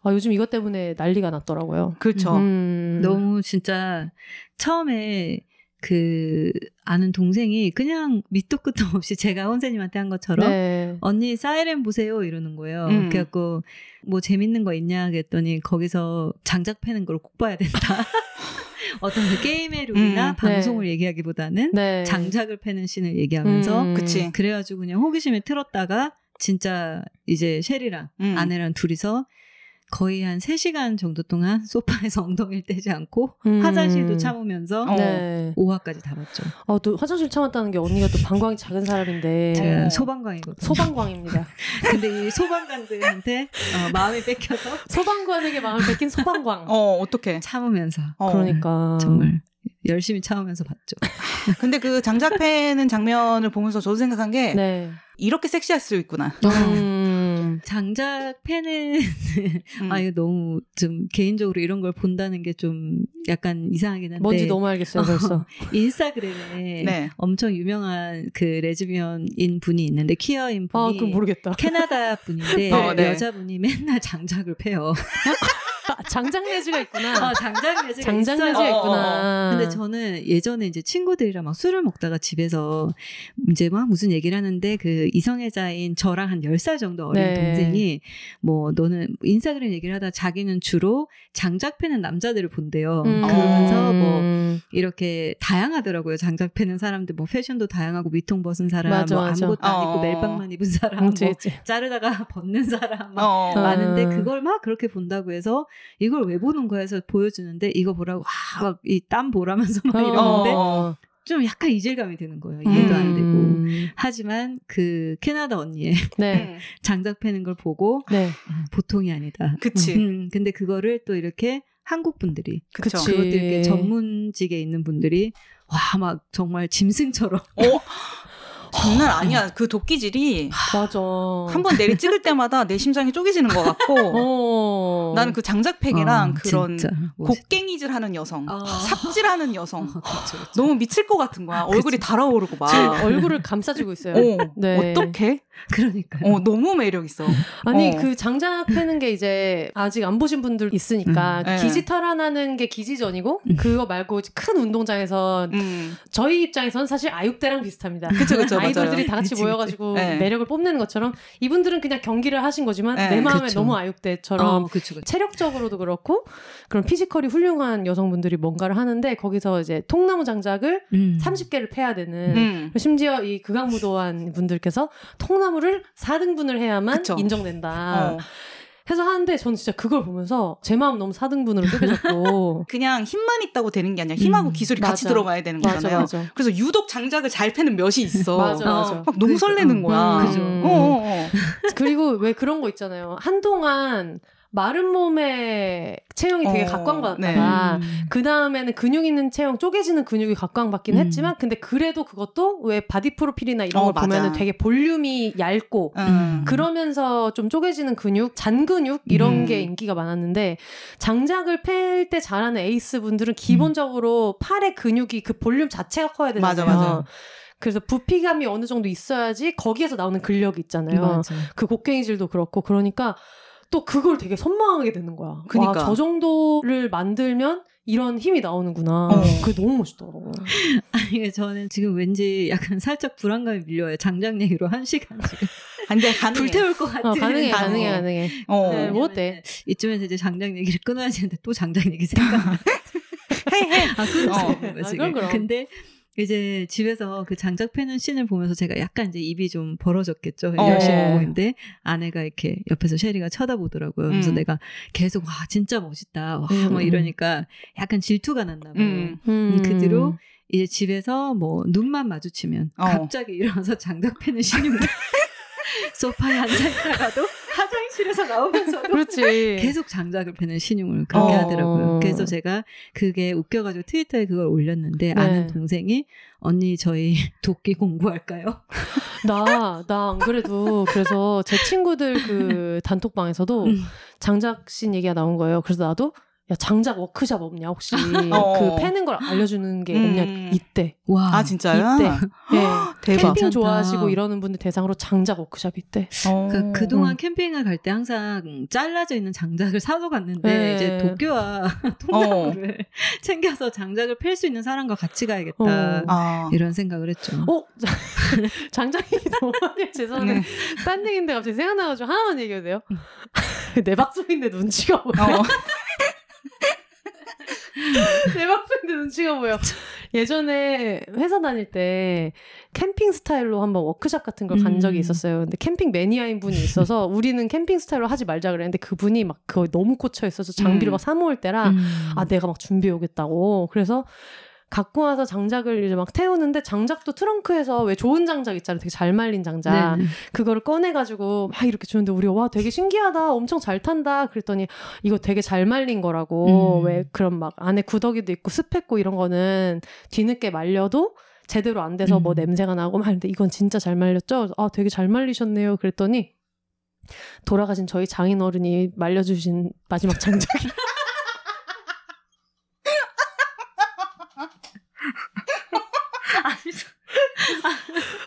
A: 아, 요즘 이것 때문에 난리가 났더라고요.
B: 그렇죠.
A: 음.
C: 너무 진짜 처음에 그 아는 동생이 그냥 밑도 끝도 없이 제가 혼세님한테 한 것처럼
A: 네.
C: 언니 사이렌 보세요 이러는 거예요.
B: 음.
C: 그래갖고 뭐 재밌는 거 있냐 그랬더니 거기서 장작 패는 걸 꼭 봐야 된다. 어떤 그 게임의 룰이나
B: 음,
C: 방송을 얘기하기보다는
A: 네.
C: 장작을 패는 씬을 얘기하면서
A: 음.
B: 그치.
C: 그래가지고 그냥 호기심에 틀었다가 진짜 이제 셰리랑
B: 음.
C: 아내랑 둘이서 거의 한 3시간 정도 동안 소파에서 엉덩이를 떼지 않고
A: 음.
C: 화장실도 참으면서
B: 어.
A: 네.
C: 5화까지 다 봤죠.
A: 어, 또 화장실 참았다는 게 언니가 또 방광이 작은 사람인데
C: 제가
B: 어.
C: 소방관이거든요.
A: 소방광입니다.
C: 근데 이 소방관들한테 어, 마음이 뺏겨서
A: 소방관에게 마음을 뺏긴 소방광.
B: 어, 어떡해.
C: 참으면서
B: 어.
A: 그러니까
C: 정말 열심히 참으면서 봤죠.
B: 근데 그 장작 패는 장면을 보면서 저도 생각한 게
A: 네.
B: 이렇게 섹시할 수 있구나.
A: 음.
C: 장작 펜은
B: 음.
C: 아 이거 너무 좀 개인적으로 이런 걸 본다는 게 좀 약간 이상하긴 한데
A: 뭔지 너무 알겠어요 벌써.
C: 인스타그램에
B: 네.
C: 엄청 유명한 그 레즈비언인 분이 있는데 퀴어인 분이
A: 아 그럼 모르겠다.
C: 캐나다 분인데
B: 어, 네.
C: 여자분이 맨날 장작을 패요.
A: 아, 장장 내지가 있구나.
C: 아, 장작 내지가
A: 장장
C: 있어요.
A: 내지가
B: 어, 어,
A: 있구나.
C: 근데 저는 예전에 이제 친구들이랑 막 술을 먹다가 집에서 이제 막 무슨 얘기를 하는데 그 이성애자인 저랑 한 10살 정도 어린
A: 네.
C: 동생이 뭐 너는 인스타그램 얘기를 하다 자기는 주로 장작 패는 남자들을 본대요.
A: 음.
C: 그러면서 뭐
A: 음.
C: 이렇게 다양하더라고요. 장작 패는 사람들 뭐 패션도 다양하고 위통 벗은 사람,
A: 맞아,
C: 뭐
A: 맞아.
C: 아무것도 안 입고
B: 어.
C: 멜빵만 입은 사람, 뭐. 자르다가 벗는 사람 막
B: 어.
C: 많은데
A: 음.
C: 그걸 막 그렇게 본다고 해서 이걸 왜 보는 거야 해서 보여주는데 이거 보라고 막이 땀 보라면서 막 이러는데
B: 어.
C: 좀 약간 이질감이 드는 거예요. 이해도 안 되고.
A: 음.
C: 하지만 그 캐나다 언니의
A: 네.
B: 음.
C: 장작 패는 걸 보고
A: 네.
C: 아, 보통이 아니다.
B: 그치.
C: 음, 근데 그거를 또 이렇게 한국 분들이
B: 그쵸.
C: 그것도 이렇게 전문직에 있는 분들이 와 막 정말 짐승처럼
B: 어. 장난 아니야. 그 도끼질이
A: 맞아.
B: 한 번 내리 찍을 때마다 내 심장이 쪼개지는 것 같고
A: 어.
B: 나는 그 장작팩이랑
C: 어,
B: 그런
C: 진짜
B: 곡괭이질 하는 여성,
C: 어.
B: 삽질하는 여성.
C: 어, 그쵸, 그쵸.
B: 너무 미칠 것 같은 거야. 얼굴이 달아오르고 막.
A: 얼굴을 감싸주고 있어요.
B: 어,
A: 네.
B: 어떡해?
C: 그러니까요.
B: 어, 너무 매력 있어.
A: 아니
B: 어.
A: 그 장작 패는 게 이제 아직 안 보신 분들 있으니까
B: 음, 네.
A: 기지 탈환하는 게 기지전이고
C: 음.
A: 그거 말고 큰 운동장에서
B: 음.
A: 저희 입장에서는 사실 아육대랑 비슷합니다.
B: 그쵸, 그쵸,
A: 아이돌들이
B: 맞아요.
A: 다 같이
C: 그치,
A: 모여가지고
B: 네.
A: 매력을 뽐내는 것처럼 이분들은 그냥 경기를 하신 거지만
B: 네,
A: 내 마음에
C: 그쵸.
A: 너무 아육대처럼
C: 어, 그쵸, 그쵸.
A: 체력적으로도 그렇고 그런 피지컬이 훌륭한 여성분들이 뭔가를 하는데 거기서 이제 통나무 장작을
C: 음.
A: 30개를 패야 되는
B: 음.
A: 심지어 이 극악무도한 분들께서 통나무 를 4등분을 해야만
B: 그쵸.
A: 인정된다.
B: 어.
A: 해서 하는데 전 진짜 그걸 보면서 제 마음 너무 4등분으로 쪼개졌고
B: 그냥 힘만 있다고 되는 게 아니라 힘하고
C: 음,
B: 기술이 같이
A: 맞아.
B: 들어가야 되는
A: 맞아
B: 거잖아요.
A: 맞아
B: 그래서 유독 장작을 잘 패는 몇이 있어.
A: 맞아
C: 어.
A: 맞아
B: 막 너무
C: 그러니까,
B: 설레는
C: 어.
B: 거야.
C: 음, 그죠.
B: 어, 어, 어.
A: 그리고 왜 그런 거 있잖아요 한동안 마른 몸에 체형이 되게
B: 어,
A: 각광받았다가
C: 음.
A: 그 다음에는 근육 있는 체형 쪼개지는 근육이 각광받긴
C: 음.
A: 했지만 근데 그래도 그것도 왜 바디 프로필이나 이런
B: 어,
A: 걸 보면은
B: 맞아.
A: 되게 볼륨이 얇고
B: 음.
A: 그러면서 좀 쪼개지는 근육, 잔 근육 이런
B: 음.
A: 게 인기가 많았는데 장작을 팰 때 잘하는 에이스 분들은 기본적으로 팔의 근육이 그 볼륨 자체가 커야 되잖아요.
B: 맞아, 맞아.
A: 그래서 부피감이 어느 정도 있어야지 거기에서 나오는 근력이 있잖아요.
C: 맞아.
A: 그 곡괭이질도 그렇고 그러니까 또 그걸 되게 선망하게 되는 거야.
B: 그니까.
A: 와, 저 정도를 만들면 이런 힘이 나오는구나.
B: 어.
A: 그게 너무 멋있더라고.
C: 아니 저는 지금 왠지 약간 살짝 불안감이 밀려요. 장작 얘기로 한 시간 지금
B: 안 돼, 가능해.
C: 불태울 것 같은.
A: 어, 가능해,
B: 다-
A: 가능해,
B: 어.
A: 가능해.
B: 어.
A: 네, 뭐 어때?
C: 이쯤에서 이제 장작 얘기를 끊어야 되는데 또 장작 얘기 생각나.
B: 해, 해.
C: 아,
B: 어.
C: 거야,
A: 아,
C: 지금.
A: 그럼, 그럼.
C: 근데 이제 집에서 그 장작 패는 씬을 보면서 제가 약간 이제 입이 좀 벌어졌겠죠.
B: 어.
C: 열심히 보고 있는데 아내가 이렇게 옆에서 셰리가 쳐다보더라고요. 그래서
B: 음.
C: 내가 계속 와 진짜 멋있다. 와
A: 음,
C: 뭐
A: 음.
C: 이러니까 약간 질투가 났나 봐요.
B: 음.
C: 음, 그 뒤로 이제 집에서 뭐 눈만 마주치면
B: 어.
C: 갑자기 일어나서 장작 패는 신용 소파에 앉아 있다가도 화장실에서 나오면서도
A: 그렇지.
C: 계속 장작을 패는 신용을 그렇게
A: 어.
C: 하더라고요. 그래서 제가 그게 웃겨가지고 트위터에 그걸 올렸는데
A: 네.
C: 아는 동생이 언니 저희 도끼 공부할까요?
A: 나, 나 안 그래도, 그래서 제 친구들 그 단톡방에서도
C: 음.
A: 장작신 얘기가 나온 거예요. 그래서 나도, 야, 장작 워크샵 없냐, 혹시.
B: 어.
A: 그 패는 걸 알려주는 게
B: 음.
A: 없냐, 이때.
C: 와
B: 아, 진짜요?
A: 이때. 네.
B: 대박.
A: 캠핑. 좋아하시고 이러는 분들 대상으로 장작 워크샵 있대.
B: 어.
C: 그, 그동안 캠핑을 갈 때 항상 잘라져 있는 장작을 사서 갔는데
A: 네.
C: 이제 도끼와 통나무를 챙겨서 장작을 팰 수 있는 사람과 같이 가야겠다
A: 어.
B: 아.
C: 이런 생각을 했죠.
A: 어? 장작이 너무 많이 죄송한데,
B: 네.
A: 딴 얘기인데 갑자기 생각나가지고 하나만 얘기해도 돼요? 내 방송인데 눈치가 보여.
B: 어.
A: 내 방송인데 눈치가 보여.
E: 예전에 회사 다닐 때 캠핑 스타일로 한번 워크샵 같은 걸간
A: 음.
E: 적이 있었어요. 근데 캠핑 매니아인 분이 있어서 우리는 캠핑 스타일로 하지 말자 그랬는데 그분이 막 그거 너무 꽂혀 있어서 장비를
B: 음.
E: 막 사모을 때라
A: 음.
E: 아 내가 막 준비해 오겠다고 그래서 갖고 와서 장작을 이제 막 태우는데 장작도 트렁크에서 왜 좋은 장작 있잖아요. 되게 잘 말린 장작.
A: 네네.
E: 그거를 꺼내가지고 막 이렇게 주는데 우리 와 되게 신기하다. 엄청 잘 탄다. 그랬더니 이거 되게 잘 말린 거라고.
A: 음.
E: 왜 그런 막 안에 구더기도 있고 습했고 이런 거는 뒤늦게 말려도 제대로 안 돼서 뭐
A: 음.
E: 냄새가 나고 막 하는데 이건 진짜 잘 말렸죠? 아 되게 잘 말리셨네요. 그랬더니 돌아가신 저희 장인 어른이 말려주신 마지막 장작이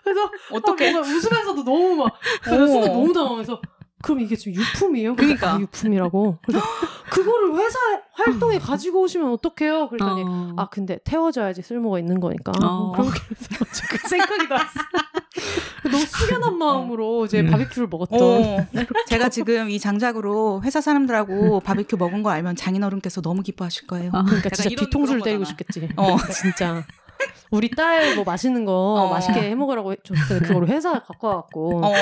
E: 그래서
B: 어떻게?
E: 아, 뭔가 웃으면서도 너무 막 그래서 순간 너무 당황해서 그럼 이게 지금 유품이에요?
B: 그러니까.
E: 아, 유품이라고. 그래서 그거를 회사 활동에 가지고 오시면 어떡해요? 그랬더니
A: 어.
E: 아 근데 태워줘야지 쓸모가 있는 거니까.
A: 어.
E: 그렇게 해서 그 생각이 났어. 너무 숙연한 마음으로 이제
A: 음.
E: 바비큐를 먹었던.
B: 어, 제가 지금 이 장작으로 회사 사람들하고 바비큐 먹은 거 알면 장인어른께서 너무 기뻐하실 거예요.
A: 아.
E: 그러니까 진짜 뒤통수를
B: 그런
E: 때리고. 싶겠지.
B: 어.
E: 진짜. 우리 딸 뭐 맛있는 거
B: 어.
E: 맛있게 해 먹으라고 줬을 때 그거를 회사 갖고 와갖고
B: 어.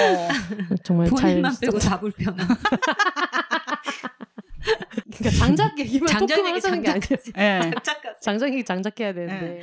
E: 정말 잘
A: 본인만 빼고 다 불편한.
E: 그러니까 장작 얘기만
A: 장작
E: 토크만
A: 얘기
E: 하자는 게 아니야.
B: 예.
E: 장작 얘기 장작 해야 되는데.
B: 네.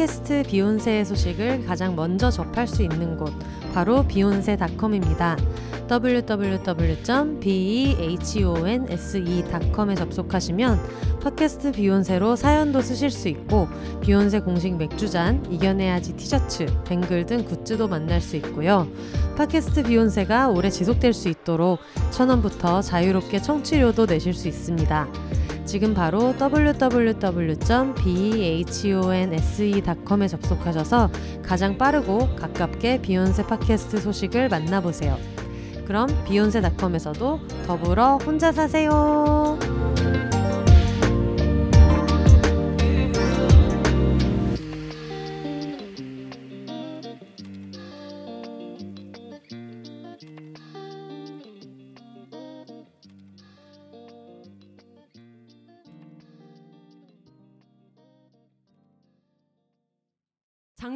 E: 팟캐스트 비욘세의 소식을 가장 먼저 접할 수 있는 곳 바로 비욘세닷컴입니다. www.behonse.com에 접속하시면 팟캐스트 비욘세로 사연도 쓰실 수 있고 비욘세 공식 맥주잔, 이겨내야지 티셔츠, 뱅글 등 굿즈도 만날 수 있고요. 팟캐스트 비욘세가 오래 지속될 수 있도록 천원부터 자유롭게 청취료도 내실 수 있습니다. 지금 바로 www.behonse.com에 접속하셔서 가장 빠르고 가깝게 비욘세 팟캐스트 소식을 만나보세요. 그럼 비욘세닷컴에서도 더불어 혼자 사세요.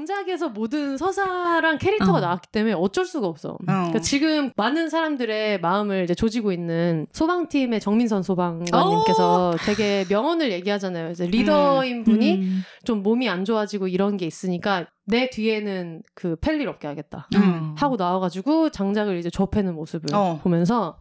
E: 장작에서 모든 서사랑 캐릭터가
A: 어.
E: 나왔기 때문에 어쩔 수가 없어. 그러니까 지금 많은 사람들의 마음을 이제 조지고 있는 소방팀의 정민선 소방관님께서 되게 명언을 얘기하잖아요. 이제 리더인 분이
A: 음.
E: 좀 몸이 안 좋아지고 이런 게 있으니까 내 뒤에는 그 팰일 없게 하겠다.
B: 음.
E: 하고 나와가지고 장작을 이제 접해는 모습을
B: 어.
E: 보면서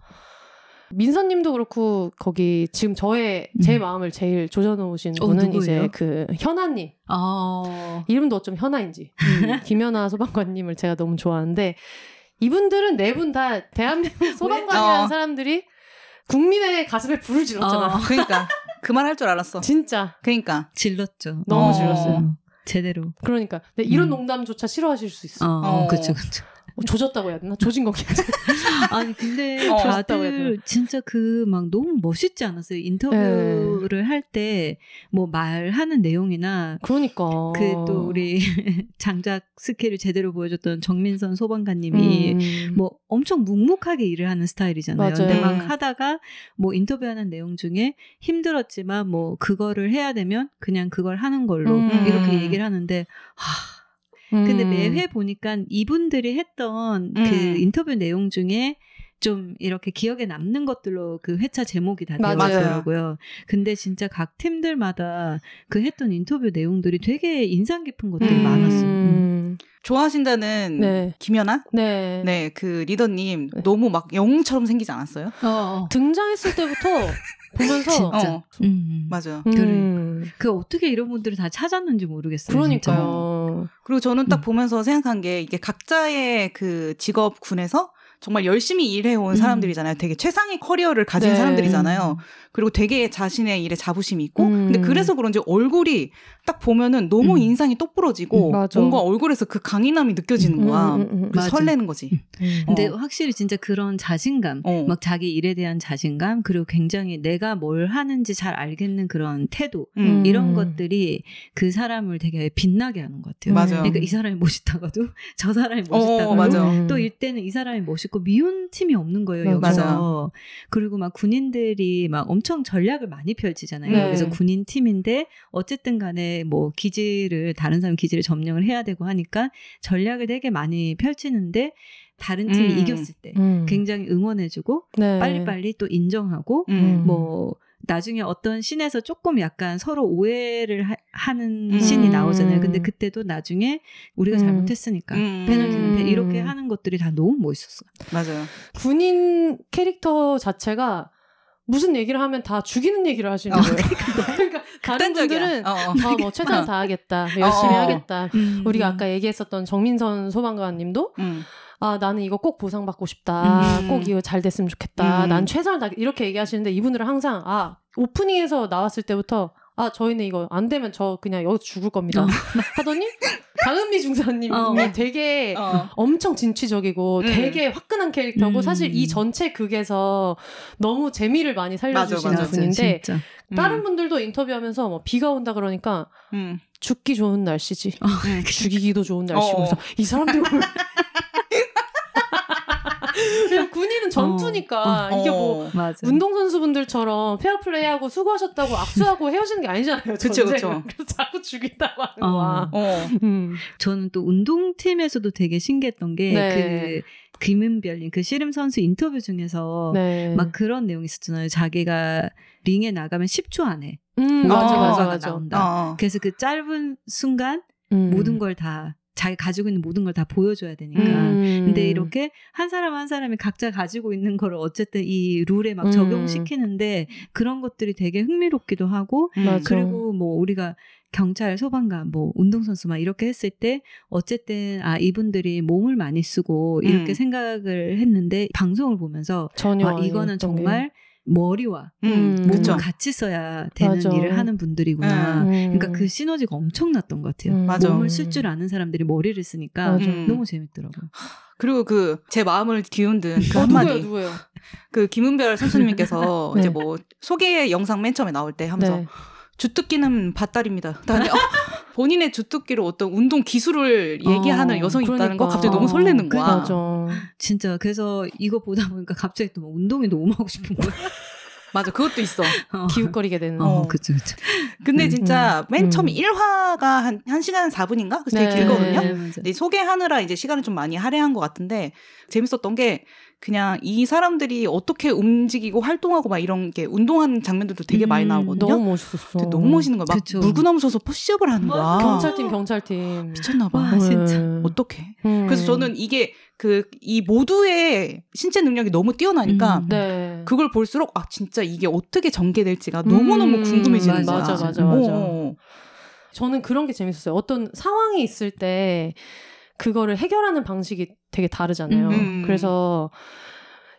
A: 민서님도 그렇고 거기 지금 저의 제
C: 음.
A: 마음을 제일 조져놓으신
C: 어,
A: 분은
C: 누구예요?
A: 이제 그 현아님
C: 어.
A: 이름도 어쩜 현아인지 음, 김현아 소방관님을 제가 너무 좋아하는데 이분들은 네 분 다 대한민국 소방관이라는
B: 어.
A: 사람들이 국민의 가슴에 불을 질렀잖아.
C: 어.
B: 그러니까 그 말 할 줄 알았어.
A: 진짜
B: 그러니까
C: 질렀죠.
A: 너무
B: 어.
A: 질렀어요.
C: 제대로.
A: 그러니까 근데 이런
C: 음.
A: 농담조차 싫어하실 수 있어.
C: 어,
B: 어.
C: 그쵸, 그쵸.
A: 뭐 조졌다고 해야 되나? 조진 거겠지.
C: 아니, 근데
B: 어.
C: 다들 진짜 그 막 너무 멋있지 않았어요? 인터뷰를 할 때 뭐 말하는 내용이나
A: 그러니까.
C: 그 또 우리 장작 스킬을 제대로 보여줬던 정민선 소방관님이
A: 음.
C: 뭐 엄청 묵묵하게 일을 하는 스타일이잖아요.
A: 맞아요.
C: 근데 막
B: 음.
C: 하다가 뭐 인터뷰하는 내용 중에 힘들었지만 뭐 그거를 해야 되면 그냥 그걸 하는 걸로
A: 음.
C: 이렇게 얘기를 하는데 하, 근데
A: 음.
C: 매회 보니까 이분들이 했던 그
B: 음.
C: 인터뷰 내용 중에 좀 이렇게 기억에 남는 것들로 그 회차 제목이 다 되어
A: 맞아요.
C: 있더라고요. 근데 진짜 각 팀들마다 그 했던 인터뷰 내용들이 되게 인상 깊은 것들이
B: 음.
C: 많았어요. 음.
A: 음.
B: 좋아하신다는
A: 네.
B: 김연아?
A: 네.
B: 네, 그 리더님
A: 네.
B: 너무 막 영웅처럼 생기지 않았어요?
C: 어, 어.
A: 등장했을 때부터 보면서
C: 진짜.
B: 어,
C: 음.
B: 맞아요.
A: 음.
C: 그 어떻게 이런 분들을 다 찾았는지 모르겠어요. 진짜.
A: 그러니까요.
B: 그리고 저는 딱
C: 음.
B: 보면서 생각한 게 이게 각자의 그 직업군에서 정말 열심히 일해온
C: 음.
B: 사람들이잖아요. 되게 최상의 커리어를 가진
A: 네.
B: 사람들이잖아요. 그리고 되게 자신의 일에 자부심이 있고.
A: 음.
B: 근데 그래서 그런지 얼굴이 딱 보면은 너무
C: 음.
B: 인상이 똑부러지고
A: 음, 맞아.
B: 뭔가 얼굴에서 그 강인함이 느껴지는 거야.
A: 음, 음, 음, 음.
C: 맞아.
B: 설레는 거지.
C: 근데
B: 어.
C: 확실히 진짜 그런 자신감,
B: 어.
C: 막 자기 일에 대한 자신감, 그리고 굉장히 내가 뭘 하는지 잘 알겠는 그런 태도,
B: 음.
C: 이런
A: 음.
C: 것들이 그 사람을 되게 빛나게 하는 것 같아요.
B: 맞아요.
C: 그러니까 이 사람이 멋있다가도 저 사람이
B: 어,
C: 멋있다가도
B: 맞아.
A: 음.
C: 또 이때는 이 사람이 멋있고 미운 팀이 없는 거예요
A: 맞아.
C: 여기서 그리고 막 군인들이 막 엄청 전략을 많이 펼치잖아요
A: 네.
C: 그래서 군인 팀인데 어쨌든 간에 뭐 기지를 다른 사람 기지를 점령을 해야 되고 하니까 전략을 되게 많이 펼치는데 다른 팀이
B: 음.
C: 이겼을 때
A: 음.
C: 굉장히 응원해주고
A: 네.
C: 빨리빨리 또 인정하고
B: 음.
C: 뭐 나중에 어떤 씬에서 조금 약간 서로 오해를 하, 는
B: 음.
C: 씬이 나오잖아요. 근데 그때도 나중에 우리가
A: 음.
C: 잘못했으니까
B: 음.
C: 페널티는 패-
A: 음.
C: 이렇게 하는 것들이 다 너무 멋있었어요.
B: 맞아요.
A: 군인 캐릭터 자체가 무슨 얘기를 하면 다 죽이는 얘기를 하시는
B: 어,
A: 거예요. 그러니까 다른
B: 극단적이야.
A: 분들은
B: 어, 어.
A: 아, 뭐 최선을
B: 어.
A: 다하겠다, 열심히
B: 어, 어.
A: 하겠다. 우리가 아까 얘기했었던 정민선 소방관님도
B: 음.
A: 아 나는 이거 꼭 보상받고 싶다,
B: 음.
A: 꼭 이거 잘 됐으면 좋겠다,
B: 음.
A: 난 최선을 다 이렇게 얘기하시는데 이분들은 항상 아 오프닝에서 나왔을 때부터 아 저희는 이거 안 되면 저 그냥 여기서 죽을 겁니다
C: 어.
A: 하더니 강은미 중사님이
C: 어.
A: 되게
B: 어.
A: 엄청 진취적이고
B: 음.
A: 되게 화끈한 캐릭터고
C: 음.
A: 사실 이 전체 극에서 너무 재미를 많이 살려주시는
B: 맞아, 맞아.
A: 분인데
C: 진짜.
A: 다른
B: 음.
A: 분들도 인터뷰하면서 뭐 비가 온다 그러니까
B: 음.
A: 죽기 좋은 날씨지
B: 음.
A: 죽이기도 좋은 날씨고
B: 어.
A: 그래서 이 사람들 군인은 전투니까
B: 어.
A: 이게 뭐
C: 맞아.
A: 운동 선수분들처럼 페어플레이하고 수고하셨다고 악수하고 헤어지는 게 아니잖아요.
B: 그쵸.
A: 그래서 자꾸 죽인다고 하는
C: 어.
A: 거야.
B: 어.
A: 음.
C: 저는 또 운동팀에서도 되게 신기했던 게
A: 네.
C: 그 김은별님 그 씨름 선수 인터뷰 중에서
A: 네.
C: 막 그런 내용 있었잖아요. 자기가 링에 나가면 10초 안에
A: 음,
B: 어,
A: 맞아, 맞아,
B: 어,
A: 맞아.
C: 나온다.
B: 어.
C: 그래서 그 짧은 순간
A: 음.
C: 모든 걸다 자기 가지고 있는 모든 걸 다 보여줘야 되니까.
A: 음.
C: 근데 이렇게 한 사람 한 사람이 각자 가지고 있는 거를 어쨌든 이 룰에 막
A: 음.
C: 적용시키는데 그런 것들이 되게 흥미롭기도 하고
B: 음.
A: 맞아.
C: 그리고 뭐 우리가 경찰, 소방관, 뭐 운동선수 막 이렇게 했을 때 어쨌든 아 이분들이 몸을 많이 쓰고 이렇게
B: 음.
C: 생각을 했는데 방송을 보면서
A: 전혀
C: 아 이거는 정말 머리와
B: 음.
A: 음.
C: 몸을
B: 그쵸.
C: 같이 써야 되는
A: 맞아.
C: 일을 하는 분들이구나.
A: 게. 음.
C: 그러니까 그 시너지가 엄청났던 것 같아요.
A: 음.
B: 맞아.
C: 몸을 쓸 줄 아는 사람들이 머리를 쓰니까
A: 맞아.
B: 음.
C: 너무 재밌더라고요.
B: 그리고 그 제 마음을 뒤흔든 그
A: 어,
B: 한마디.
A: 누구예요, 누구예요?
B: 그 김은별 선수님께서
A: 네.
B: 이제 뭐 소개 영상 맨 처음에 나올 때 하면서
A: 네.
B: 주특기는 밭다리입니다. 어, 본인의 주특기로 어떤 운동 기술을 얘기하는
C: 어,
B: 여성이 있다는
A: 그러니까.
B: 거 갑자기 너무 설레는 거야.
A: 맞아.
C: 진짜 그래서 이거 보다 보니까 갑자기 또막 운동이 너무 하고 싶은 거야.
B: 맞아, 그것도 있어.
C: 어.
A: 기웃거리게 되는.
C: 어,
B: 어.
C: 그쵸, 그쵸.
B: 근데
C: 음,
B: 진짜 맨
A: 음.
B: 처음 1화가 한, 한 시간 4분인가? 그래서 되게
A: 네.
B: 길거든요.
C: 네.
B: 근데 소개하느라 이제 시간을 좀 많이 할애한 것 같은데 재밌었던 게 그냥 이 사람들이 어떻게 움직이고 활동하고 막 이런 게 운동하는 장면들도 되게 많이
C: 음,
B: 나오거든요.
A: 너무 멋있었어.
B: 너무 멋있는 거야. 막
C: 그쵸.
B: 물구나무 서서 푸시업을 하는 거야.
A: 경찰팀 경찰팀.
B: 미쳤나 봐.
C: 와, 진짜.
A: 네.
B: 어떡해.
A: 음.
B: 그래서 저는 이게 그 이 모두의 신체 능력이 너무 뛰어나니까
C: 음.
A: 네.
B: 그걸 볼수록 아 진짜 이게 어떻게 전개될지가 너무 너무
A: 음,
B: 궁금해지는
C: 맞아,
B: 거야.
A: 맞아, 맞아, 맞아.
B: 어.
A: 저는 그런 게 재밌었어요. 어떤 상황이 있을 때 그거를 해결하는 방식이 되게 다르잖아요.
B: 음.
A: 그래서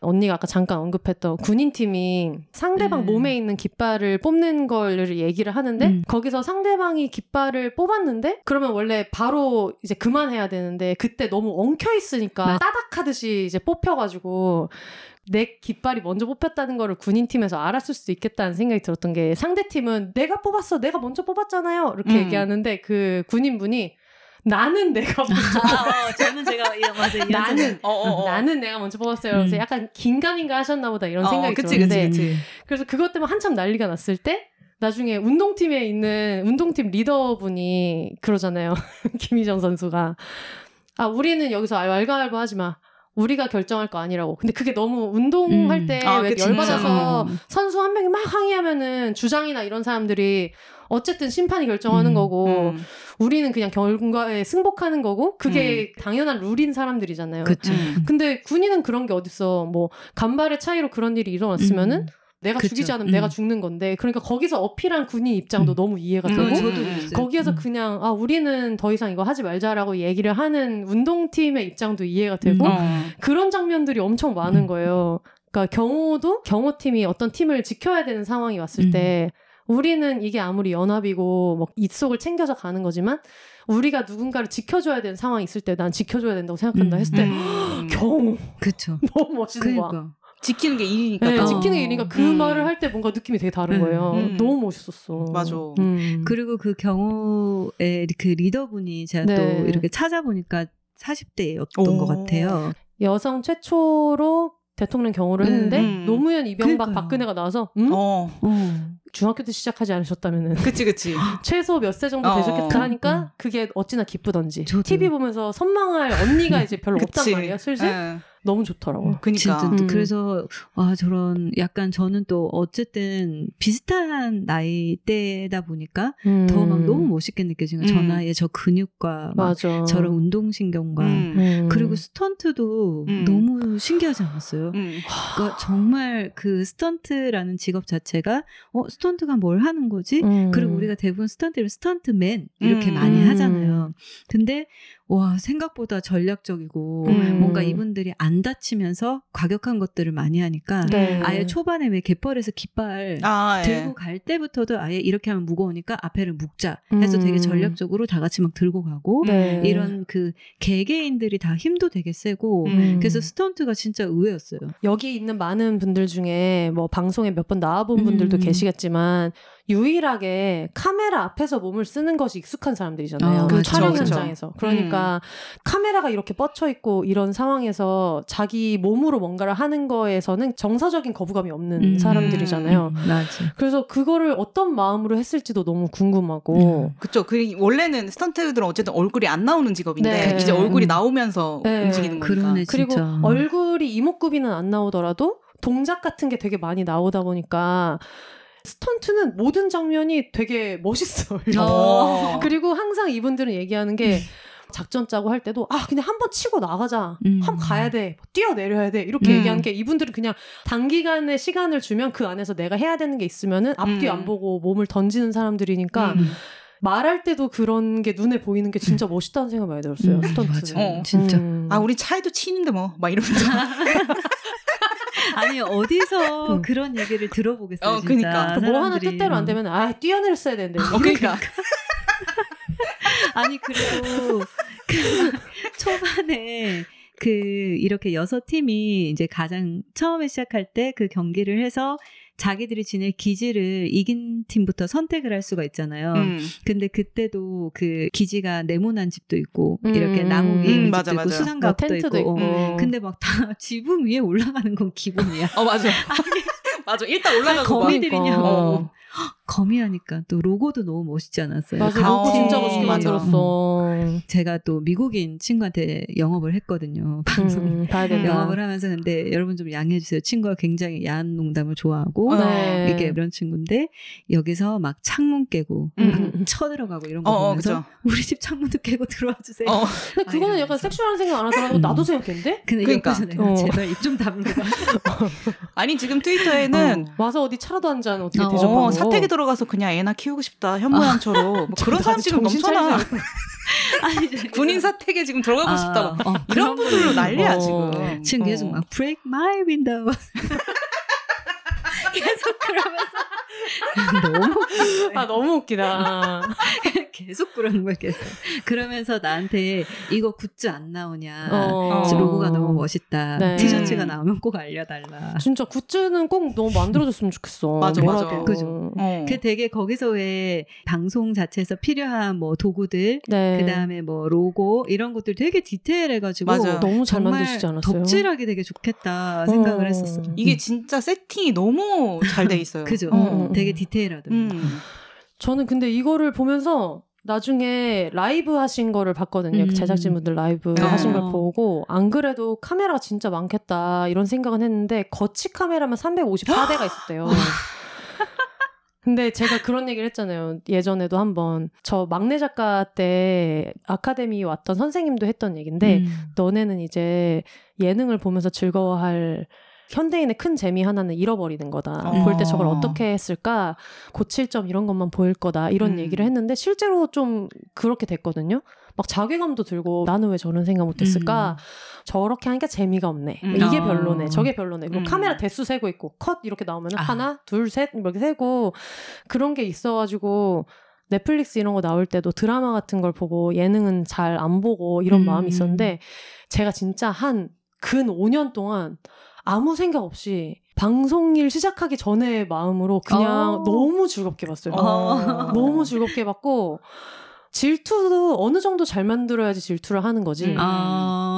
A: 언니가 아까 잠깐 언급했던 군인팀이 상대방
C: 음.
A: 몸에 있는 깃발을 뽑는 걸 얘기를 하는데
C: 음.
A: 거기서 상대방이 깃발을 뽑았는데 그러면 원래 바로 이제 그만해야 되는데 그때 너무 엉켜 있으니까
C: 맞-
A: 따닥하듯이 이제 뽑혀가지고 내 깃발이 먼저 뽑혔다는 거를 군인팀에서 알았을 수도 있겠다는 생각이 들었던 게 상대팀은 내가 뽑았어 내가 먼저 뽑았잖아요 이렇게
B: 음.
A: 얘기하는데 그 군인분이 나는 내가 먼저
C: 아, 어, 저는 제가 이런 맞아
A: 나는.
B: 어, 어, 어.
A: 나는 내가 먼저 뽑았어요. 그래서
C: 음.
A: 약간 긴가민가 하셨나 보다 이런
B: 어,
A: 생각이
B: 그치,
A: 들었는데
B: 그치, 그치.
A: 그래서 그것 때문에 한참 난리가 났을 때 나중에 운동팀에 있는 운동팀 리더분이 그러잖아요. 김희정 선수가 아 우리는 여기서 왈가왈부 하지 마. 우리가 결정할 거 아니라고. 근데 그게 너무 운동할
C: 음.
A: 때
B: 아,
A: 왜 열받아서
C: 진짜.
A: 선수 한 명이 막 항의하면은 주장이나 이런 사람들이 어쨌든 심판이 결정하는
C: 음.
A: 거고
B: 음.
A: 우리는 그냥 결과에 승복하는 거고 그게 당연한 룰인 사람들이잖아요.
C: 그쵸.
B: 음.
A: 근데 군인은 그런 게 어딨어. 뭐 간발의 차이로 그런 일이 일어났으면은
C: 음.
A: 내가
C: 그쵸.
A: 죽이지 않으면
C: 음.
A: 내가 죽는 건데 그러니까 거기서 어필한 군인 입장도
C: 음.
A: 너무 이해가
B: 음,
A: 되고
C: 저도
B: 음.
A: 거기에서
C: 음.
A: 그냥 아 우리는 더 이상 이거 하지 말자라고 얘기를 하는 운동팀의 입장도 이해가 되고
C: 음.
B: 어.
A: 그런 장면들이 엄청 많은
C: 음.
A: 거예요. 그러니까 경호도 경호팀이 어떤 팀을 지켜야 되는 상황이 왔을
C: 음.
A: 때 우리는 이게 아무리 연합이고 뭐 이속을 챙겨서 가는 거지만 우리가 누군가를 지켜줘야 되는 상황이 있을 때 난 지켜줘야 된다고 생각한다
C: 음.
A: 했을 때
B: 음.
A: 경호
C: 그쵸.
A: 너무 멋있는 거야.
C: 그러니까.
B: 지키는 게 일이니까.
A: 네,
B: 또.
A: 지키는 게 일이니까 그
B: 음.
A: 말을 할 때 뭔가 느낌이 되게 다른
C: 음.
A: 거예요.
B: 음.
A: 너무 멋있었어.
B: 맞아.
A: 음.
C: 그리고 그 경호의 그 리더분이 제가
A: 네.
C: 또 이렇게 찾아보니까 40대였던
B: 오.
C: 것 같아요.
A: 여성 최초로 대통령 경호를
C: 음,
A: 했는데
B: 음.
A: 노무현, 이병박,
C: 그러니까요.
A: 박근혜가 나와서 음?
B: 어.
C: 어.
A: 중학교 때 시작하지 않으셨다면은
B: 그치, 그치.
A: 최소 몇 세 정도
B: 어.
A: 되셨겠다 하니까
C: 음.
A: 그게 어찌나 기쁘던지
C: 저도.
A: TV 보면서 선망할 언니가 이제 별로 없단. 말이에요 슬슬
B: 예.
A: 너무 좋더라고
B: 그니까.
C: 진짜
A: 음.
C: 그래서 와 저런 약간 저는 또 어쨌든 비슷한 나이대다 보니까 더막 너무 멋있게 느껴지는 거예요.
B: 음.
C: 저 나이에 저 근육과 막
A: 맞아
C: 저런 운동신경과
B: 음.
A: 음.
C: 그리고 스턴트도
B: 음.
C: 너무 신기하지 않았어요?
B: 음.
C: 그러니까 정말 그 스턴트라는 직업 자체가 어 스턴트가 뭘 하는 거지?
A: 음.
C: 그리고 우리가 대부분 스턴트를 스턴트맨 이렇게
B: 음.
C: 많이
A: 음.
C: 하잖아요. 근데 와 생각보다 전략적이고
A: 음.
C: 뭔가 이분들이 안 다치면서 과격한 것들을 많이 하니까
A: 네.
C: 아예 초반에 왜 갯벌에서 깃발
B: 아, 예.
C: 들고 갈 때부터도 아예 이렇게 하면 무거우니까 앞에를 묶자 해서
A: 음.
C: 되게 전략적으로 다 같이 막 들고 가고
A: 네.
C: 이런 그 개개인들이 다 힘도 되게 세고
B: 음.
C: 그래서 스턴트가 진짜 의외였어요.
A: 여기 있는 많은 분들 중에 뭐 방송에 몇 번 나와본 분들도
C: 음.
A: 계시겠지만 유일하게 카메라 앞에서 몸을 쓰는 것이 익숙한 사람들이잖아요.
C: 아,
A: 그
C: 그쵸,
A: 촬영
B: 그쵸.
A: 현장에서. 그러니까 카메라가 이렇게 뻗쳐 있고 이런 상황에서 자기 몸으로 뭔가를 하는 거에서는 정서적인 거부감이 없는
C: 음.
A: 사람들이잖아요.
C: 음, 맞아.
A: 그래서 그거를 어떤 마음으로 했을지도 너무 궁금하고.
B: 그쵸. 그 원래는 스턴트들은 어쨌든 얼굴이 안 나오는 직업인데
A: 네.
B: 이제 얼굴이
C: 음.
B: 나오면서
A: 네.
B: 움직이는 거니까.
C: 그러네
A: 그리고. 얼굴이 이목구비는 안 나오더라도 동작 같은 게 되게 많이 나오다 보니까 스턴트는 모든 장면이 되게 멋있어요.
B: 어.
A: 그리고 항상 이분들은 얘기하는 게 작전 짜고 할 때도 아 그냥 한번 치고 나가자
C: 음.
A: 한번 가야 돼 뛰어 내려야 돼 이렇게
B: 음.
A: 얘기하는 게 이분들은 그냥 단기간의 시간을 주면 그 안에서 내가 해야 되는 게 있으면은 앞뒤
B: 음.
A: 안 보고 몸을 던지는 사람들이니까
B: 음.
A: 말할 때도 그런 게 눈에 보이는 게 진짜 멋있다는 생각 많이 들었어요
C: 음,
A: 스턴트
C: 맞아.
B: 어.
C: 진짜.
B: 아, 우리 차에도 치는데 뭐. 막 이러면서.
C: 아니 어디서
A: 음.
C: 그런 얘기를 들어보겠어요.
B: 어,
C: 진짜.
B: 그니까.
A: 뭐 하나
C: 사람들이.
A: 뜻대로 안 되면 아 뛰어내렸어야 되는데
B: 어, 그러니까.
C: 아니 그리고 그 초반에 그 이렇게 여섯 팀이 이제 가장 처음에 시작할 때 그 경기를 해서 자기들이 지낼 기지를 이긴 팀부터 선택을 할 수가 있잖아요.
B: 음.
C: 근데 그때도 그 기지가 네모난 집도 있고
A: 음,
C: 이렇게
A: 음,
C: 나무 위에
B: 음,
C: 집도 있고. 수상갑도
A: 뭐
C: 있고.
A: 있고.
C: 어. 근데 막 다 지붕 위에 올라가는 건 기본이야.
B: 어, 맞아. 맞아. 일단 올라가고 막.
C: 거미들이냐고.
A: 그러니까.
C: 거미하니까 또 로고도 너무 멋있지 않았어요.
A: 맞아
B: 가-
A: 로고 진짜
B: 어,
A: 멋있게. 만들었어.
C: 제가 또 미국인 친구한테 영업을 했거든요. 방송.
A: 음, 봐야 된다.
C: 영업을 하면서 근데 여러분 좀 양해해 주세요. 친구가 굉장히 야한 농담을 좋아하고
A: 네.
C: 이게 이런 친구인데 여기서 막 창문 깨고
B: 음.
C: 막 쳐들어가고 이런 거
B: 어, 어,
C: 보면서
B: 그죠.
C: 우리 집 창문도 깨고 들어와 주세요.
B: 어,
A: 근데 그거는
C: 아니,
A: 약간. 섹슈얼한 생각 안 하더라도
C: 음.
A: 나도 생각했는데
C: 근데
B: 그러니까.
A: 어.
C: 제발 입 좀 다물고 봐.
B: 아니 지금 트위터에는
A: 와서 어디 차라도 한잔 어떻게
C: 어,
A: 대접하고
B: 어, 사택에 들어가서 그냥 애나 키우고 싶다 현모양처럼 뭐 그런 사람 지금 넘쳐나.
C: 아니,
B: 군인 사택에 지금 들어가고
C: 아,
B: 싶다 막.
C: 어,
B: 이런 분들로 난리야
A: 어.
B: 지금
C: 지금 계속
B: 어.
C: 막 break my window 계속 그러면서 너무
A: 아 너무 웃기다.
C: 계속 그러는 거야 계속 그러면서 나한테 이거 굿즈 안 나오냐
A: 어.
C: 로고가 너무 멋있다
A: 네.
C: 티셔츠가 나오면 꼭 알려달라
A: 진짜 굿즈는 꼭 너무 만들어줬으면 좋겠어.
B: 맞아, 맞아.
A: 뭐라도.
C: 그죠.
B: 어.
C: 그 되게 거기서 왜 방송 자체에서 필요한 뭐 도구들
A: 네.
C: 그 다음에 뭐 로고 이런 것들 되게 디테일해가지고
B: 맞아.
A: 너무 잘 만드시지 않았어요?
C: 덕질하기 되게 좋겠다 생각을
A: 어.
C: 했었어.
B: 이게 진짜 세팅이 너무 잘 돼 있어요.
C: 그죠.
A: 어.
C: 되게 디테일하더라고.
B: 음.
A: 저는 근데 이거를 보면서 나중에 라이브 하신 거를 봤거든요.
C: 음.
A: 그 제작진분들 라이브
B: 네.
A: 하신 걸
C: 어.
A: 보고 안 그래도 카메라가 진짜 많겠다 이런 생각은 했는데 거치 카메라만 354대가 있었대요. 근데 제가 그런 얘기를 했잖아요. 예전에도 한번 저 막내 작가 때 아카데미 왔던 선생님도 했던 얘기인데
C: 음.
A: 너네는 이제 예능을 보면서 즐거워할 현대인의 큰 재미 하나는 잃어버리는 거다.
B: 어.
A: 볼때 저걸 어떻게 했을까? 고칠 점 이런 것만 보일 거다. 이런
B: 음.
A: 얘기를 했는데 실제로 좀 그렇게 됐거든요. 막 자괴감도 들고 나는 왜 저런 생각 못 했을까? 저렇게 하니까 재미가 없네.
B: 음.
A: 이게
C: 어.
A: 별로네. 저게 별로네.
B: 음.
A: 카메라 대수 세고 있고 컷 이렇게 나오면 은
C: 아.
A: 하나, 둘, 셋 이렇게 세고 그런 게 있어가지고 넷플릭스 이런 거 나올 때도 드라마 같은 걸 보고 예능은 잘 안 보고 이런
C: 음.
A: 마음이 있었는데 제가 진짜 한 근 5년 동안 아무 생각 없이 방송일 시작하기 전에 마음으로 그냥
C: 어.
A: 너무 즐겁게 봤어요.
C: 어.
A: 너무 즐겁게 봤고 질투도 어느 정도 잘 만들어야지 질투를 하는 거지.
B: 음.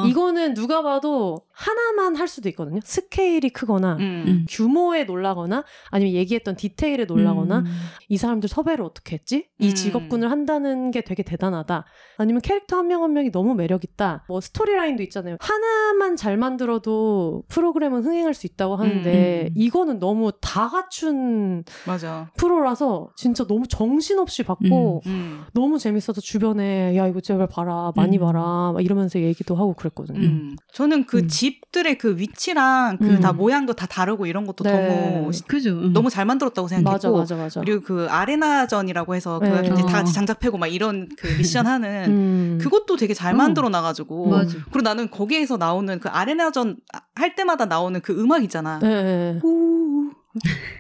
C: 아.
A: 이거는 누가 봐도 하나만 할 수도 있거든요. 스케일이 크거나
B: 음.
A: 규모에 놀라거나 아니면 얘기했던 디테일에 놀라거나
C: 음.
A: 이 사람들 섭외를 어떻게 했지? 이
B: 음.
A: 직업군을 한다는 게 되게 대단하다. 아니면 캐릭터 한명한 명이 너무 매력 있다. 뭐 스토리라인도 있잖아요. 하나만 잘 만들어도 프로그램은 흥행할 수 있다고 하는데
C: 음.
A: 이거는 너무 다 갖춘
B: 맞아.
A: 프로라서 진짜 너무 정신없이 봤고
B: 음.
A: 너무 재밌어서 주변에 야 이거 제발 봐라 많이
C: 음.
A: 봐라 막 이러면서 얘기도 하고 그랬 거든요.
B: 음. 저는 그
A: 음.
B: 집들의 그 위치랑 그
A: 음.
B: 다 모양도 다 다르고 이런 것도
A: 네.
B: 너무
C: 그죠. 음.
B: 너무 잘 만들었다고 생각했고
A: 맞아 맞아 맞아.
B: 그리고 그 아레나전이라고 해서 그
A: 네.
B: 이제 다
C: 어.
B: 같이 장작 패고 막 이런 그 미션 하는
A: 음.
B: 그것도 되게 잘
C: 음.
B: 만들어 놔가지고
C: 맞아.
B: 그리고 나는 거기에서 나오는 그 아레나전 할 때마다 나오는 그 음악 있잖아.
A: 네, 네.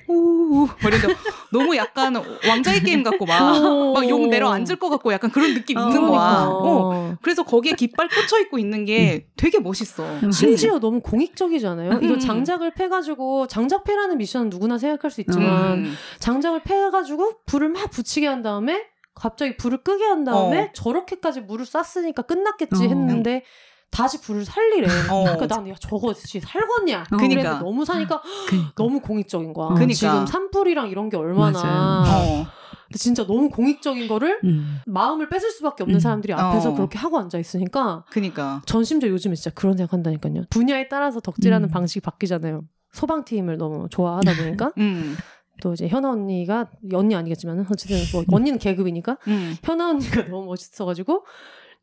B: 우, 우, 이런데 너무 약간 왕자의 게임 같고 막막욕 내려앉을 것 같고 약간 그런 느낌
C: 어,
B: 있는 거야.
A: 그러니까.
B: 어. 그래서 거기에 깃발 꽂혀 있고 있는 게 되게 멋있어.
A: 심지어 너무 공익적이지 않아요?
B: 음.
A: 이거 장작을 패가지고 장작 패라는 미션은 누구나 생각할 수 있지만
B: 음.
A: 장작을 패가지고 불을 막 붙이게 한 다음에 갑자기 불을 끄게 한 다음에
B: 어.
A: 저렇게까지 물을 쐈으니까 끝났겠지
C: 어.
A: 했는데 다시 불을 살리래.
B: 어.
A: 그러니까 나는 야 저거 씨 살겄냐?
C: 어.
B: 그러니까.
A: 너무 사니까
C: 그러니까.
A: 너무 공익적인 거야.
C: 그러니까.
A: 지금 산불이랑 이런 게 얼마나.
B: 어.
A: 근데 진짜 너무 공익적인 거를
C: 음.
A: 마음을 뺏을 수밖에 없는
C: 음.
A: 사람들이 앞에서
B: 어.
A: 그렇게 하고 앉아 있으니까
B: 그니까.
A: 전 심지어 요즘에 진짜 그런 생각 한다니까요. 분야에 따라서 덕질하는
C: 음.
A: 방식이 바뀌잖아요. 소방팀을 너무 좋아하다 보니까
B: 음.
A: 또 이제 현아 언니가 언니 아니겠지만 어쨌든 뭐 언니는 계급이니까
B: 음.
A: 현아 언니가 너무 멋있어가지고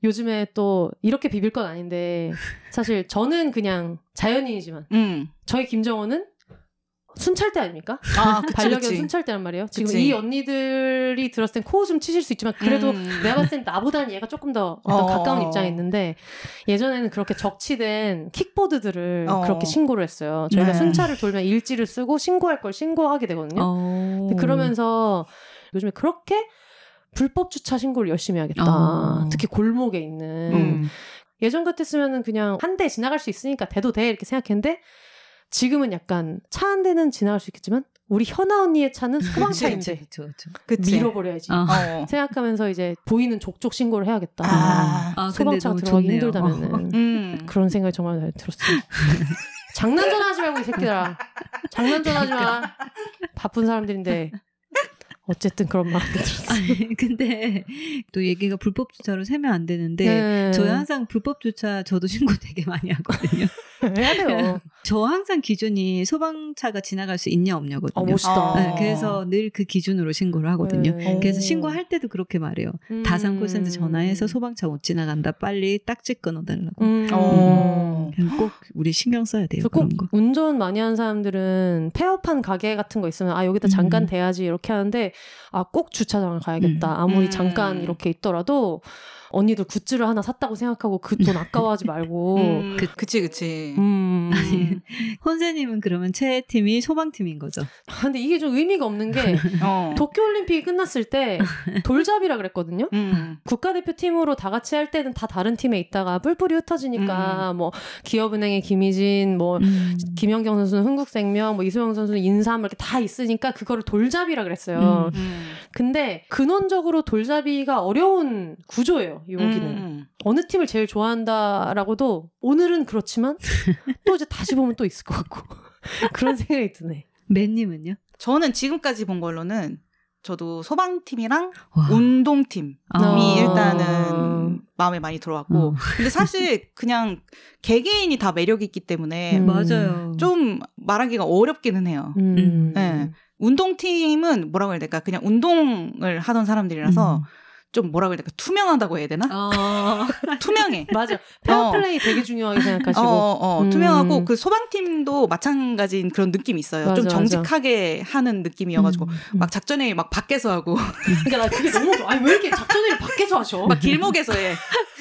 A: 요즘에 또 이렇게 비빌 건 아닌데 사실 저는 그냥 자연인이지만
B: 음.
A: 저희 김정원은 순찰대 아닙니까?
B: 아, 그치,
A: 반려견
B: 그치.
A: 순찰대란 말이에요. 지금
B: 그치.
A: 이 언니들이 들었을 땐 코웃음 치실 수 있지만 그래도
B: 음.
A: 내가 봤을 땐 나보다는 얘가 조금 더 어떤
B: 어.
A: 가까운 입장에 있는데 예전에는 그렇게 적치된 킥보드들을
B: 어.
A: 그렇게 신고를 했어요. 저희가
B: 네.
A: 순찰을 돌면 일지를 쓰고 신고할 걸 신고하게 되거든요.
C: 어.
A: 그러면서 요즘에 그렇게 불법 주차 신고를 열심히 하겠다.
C: 어.
A: 특히 골목에 있는
B: 음.
A: 예전 같았으면은 그냥 한 대 지나갈 수 있으니까 돼도 돼 이렇게 생각했는데 지금은 약간 차 한 대는 지나갈 수 있겠지만 우리 현아 언니의 차는 소방차인데. 밀어버려야지.
C: 어.
B: 어.
A: 생각하면서 이제 보이는 족족 신고를 해야겠다.
B: 아.
C: 아, 근데
A: 소방차
C: 너무
A: 들어가기
C: 좋네요.
A: 힘들다면은
B: 음.
A: 그런 생각이 정말 많이 들었어요. 장난 전화하지 말고 이 새끼들아. 장난 전화하지 마. 바쁜 사람들인데 어쨌든 그런 마음이 들었어요.
C: 아니, 근데 또 얘기가 불법 주차로 세면 안 되는데
A: 네.
C: 저희 항상 불법 주차 저도 신고 되게 많이 하거든요.
A: 해야 돼요.
C: 저 항상 기준이 소방차가 지나갈 수 있냐 없냐거든요.
A: 어, 멋있다.
B: 어.
C: 네, 그래서 늘 그 기준으로 신고를 하거든요.
A: 네.
C: 그래서
B: 오.
C: 신고할 때도 그렇게 말해요.
A: 음.
C: 다산 콜센터 전화해서 소방차 못 지나간다. 빨리 딱지 끊어달라고.
A: 음.
B: 어.
C: 그냥 꼭 우리 신경 써야 돼요.
A: 꼭. 운전 많이 하는 사람들은 폐업한 가게 같은 거 있으면 아 여기다 잠깐
C: 음.
A: 대야지 이렇게 하는데 아 꼭 주차장을 가야겠다
C: 음.
A: 아무리
B: 음.
A: 잠깐 이렇게 있더라도 언니들 굿즈를 하나 샀다고 생각하고 그 돈 아까워하지 말고
B: 음,
C: 그-
B: 그치 그치.
A: 음.
C: 아니, 혼세님은 그러면 최애 팀이 소방팀인 거죠.
A: 아, 근데 이게 좀 의미가 없는 게
B: 어.
A: 도쿄올림픽이 끝났을 때 돌잡이라 그랬거든요.
B: 음.
A: 국가대표팀으로 다 같이 할 때는 다 다른 팀에 있다가 뿔뿔이 흩어지니까 뭐 기업은행의 김희진 뭐
C: 음.
A: 김연경 선수는 흥국생명, 뭐 이소영 선수는 인삼 이렇게 다 있으니까 그거를 돌잡이라 그랬어요.
C: 음.
B: 음.
A: 근데 근원적으로 돌잡이가 어려운 구조예요. 여기는
B: 음.
A: 어느 팀을 제일 좋아한다라고도 오늘은 그렇지만 또 이제 다시 보면 또 있을 것 같고 그런 생각이 드네.
C: 맨님은요?
B: 저는 지금까지 본 걸로는 저도 소방팀이랑
C: 와.
B: 운동팀이
C: 아.
B: 일단은 마음에 많이 들어왔고
C: 어.
B: 근데 사실 그냥 개개인이 다 매력이 있기 때문에
A: 음.
C: 맞아요.
B: 좀 말하기가 어렵기는 해요.
A: 음.
B: 네. 운동팀은 뭐라고 해야 될까? 그냥 운동을 하던 사람들이라서
C: 음.
B: 좀 뭐라고 해야 될까? 투명하다고 해야 되나?
C: 어.
B: 투명해.
A: 맞아. 페어플레이 되게 중요하게 생각하시고.
B: 어, 어,
A: 음.
B: 투명하고 그 소방팀도 마찬가지인 그런 느낌이 있어요.
A: 맞아,
B: 좀
A: 맞아.
B: 정직하게 하는 느낌이어가지고
C: 음.
B: 막 작전회의 막 밖에서 하고
A: 그러니까 나 그게 너무. 아니 왜 이렇게 작전회의를 밖에서 하셔?
B: 막 길목에서 해.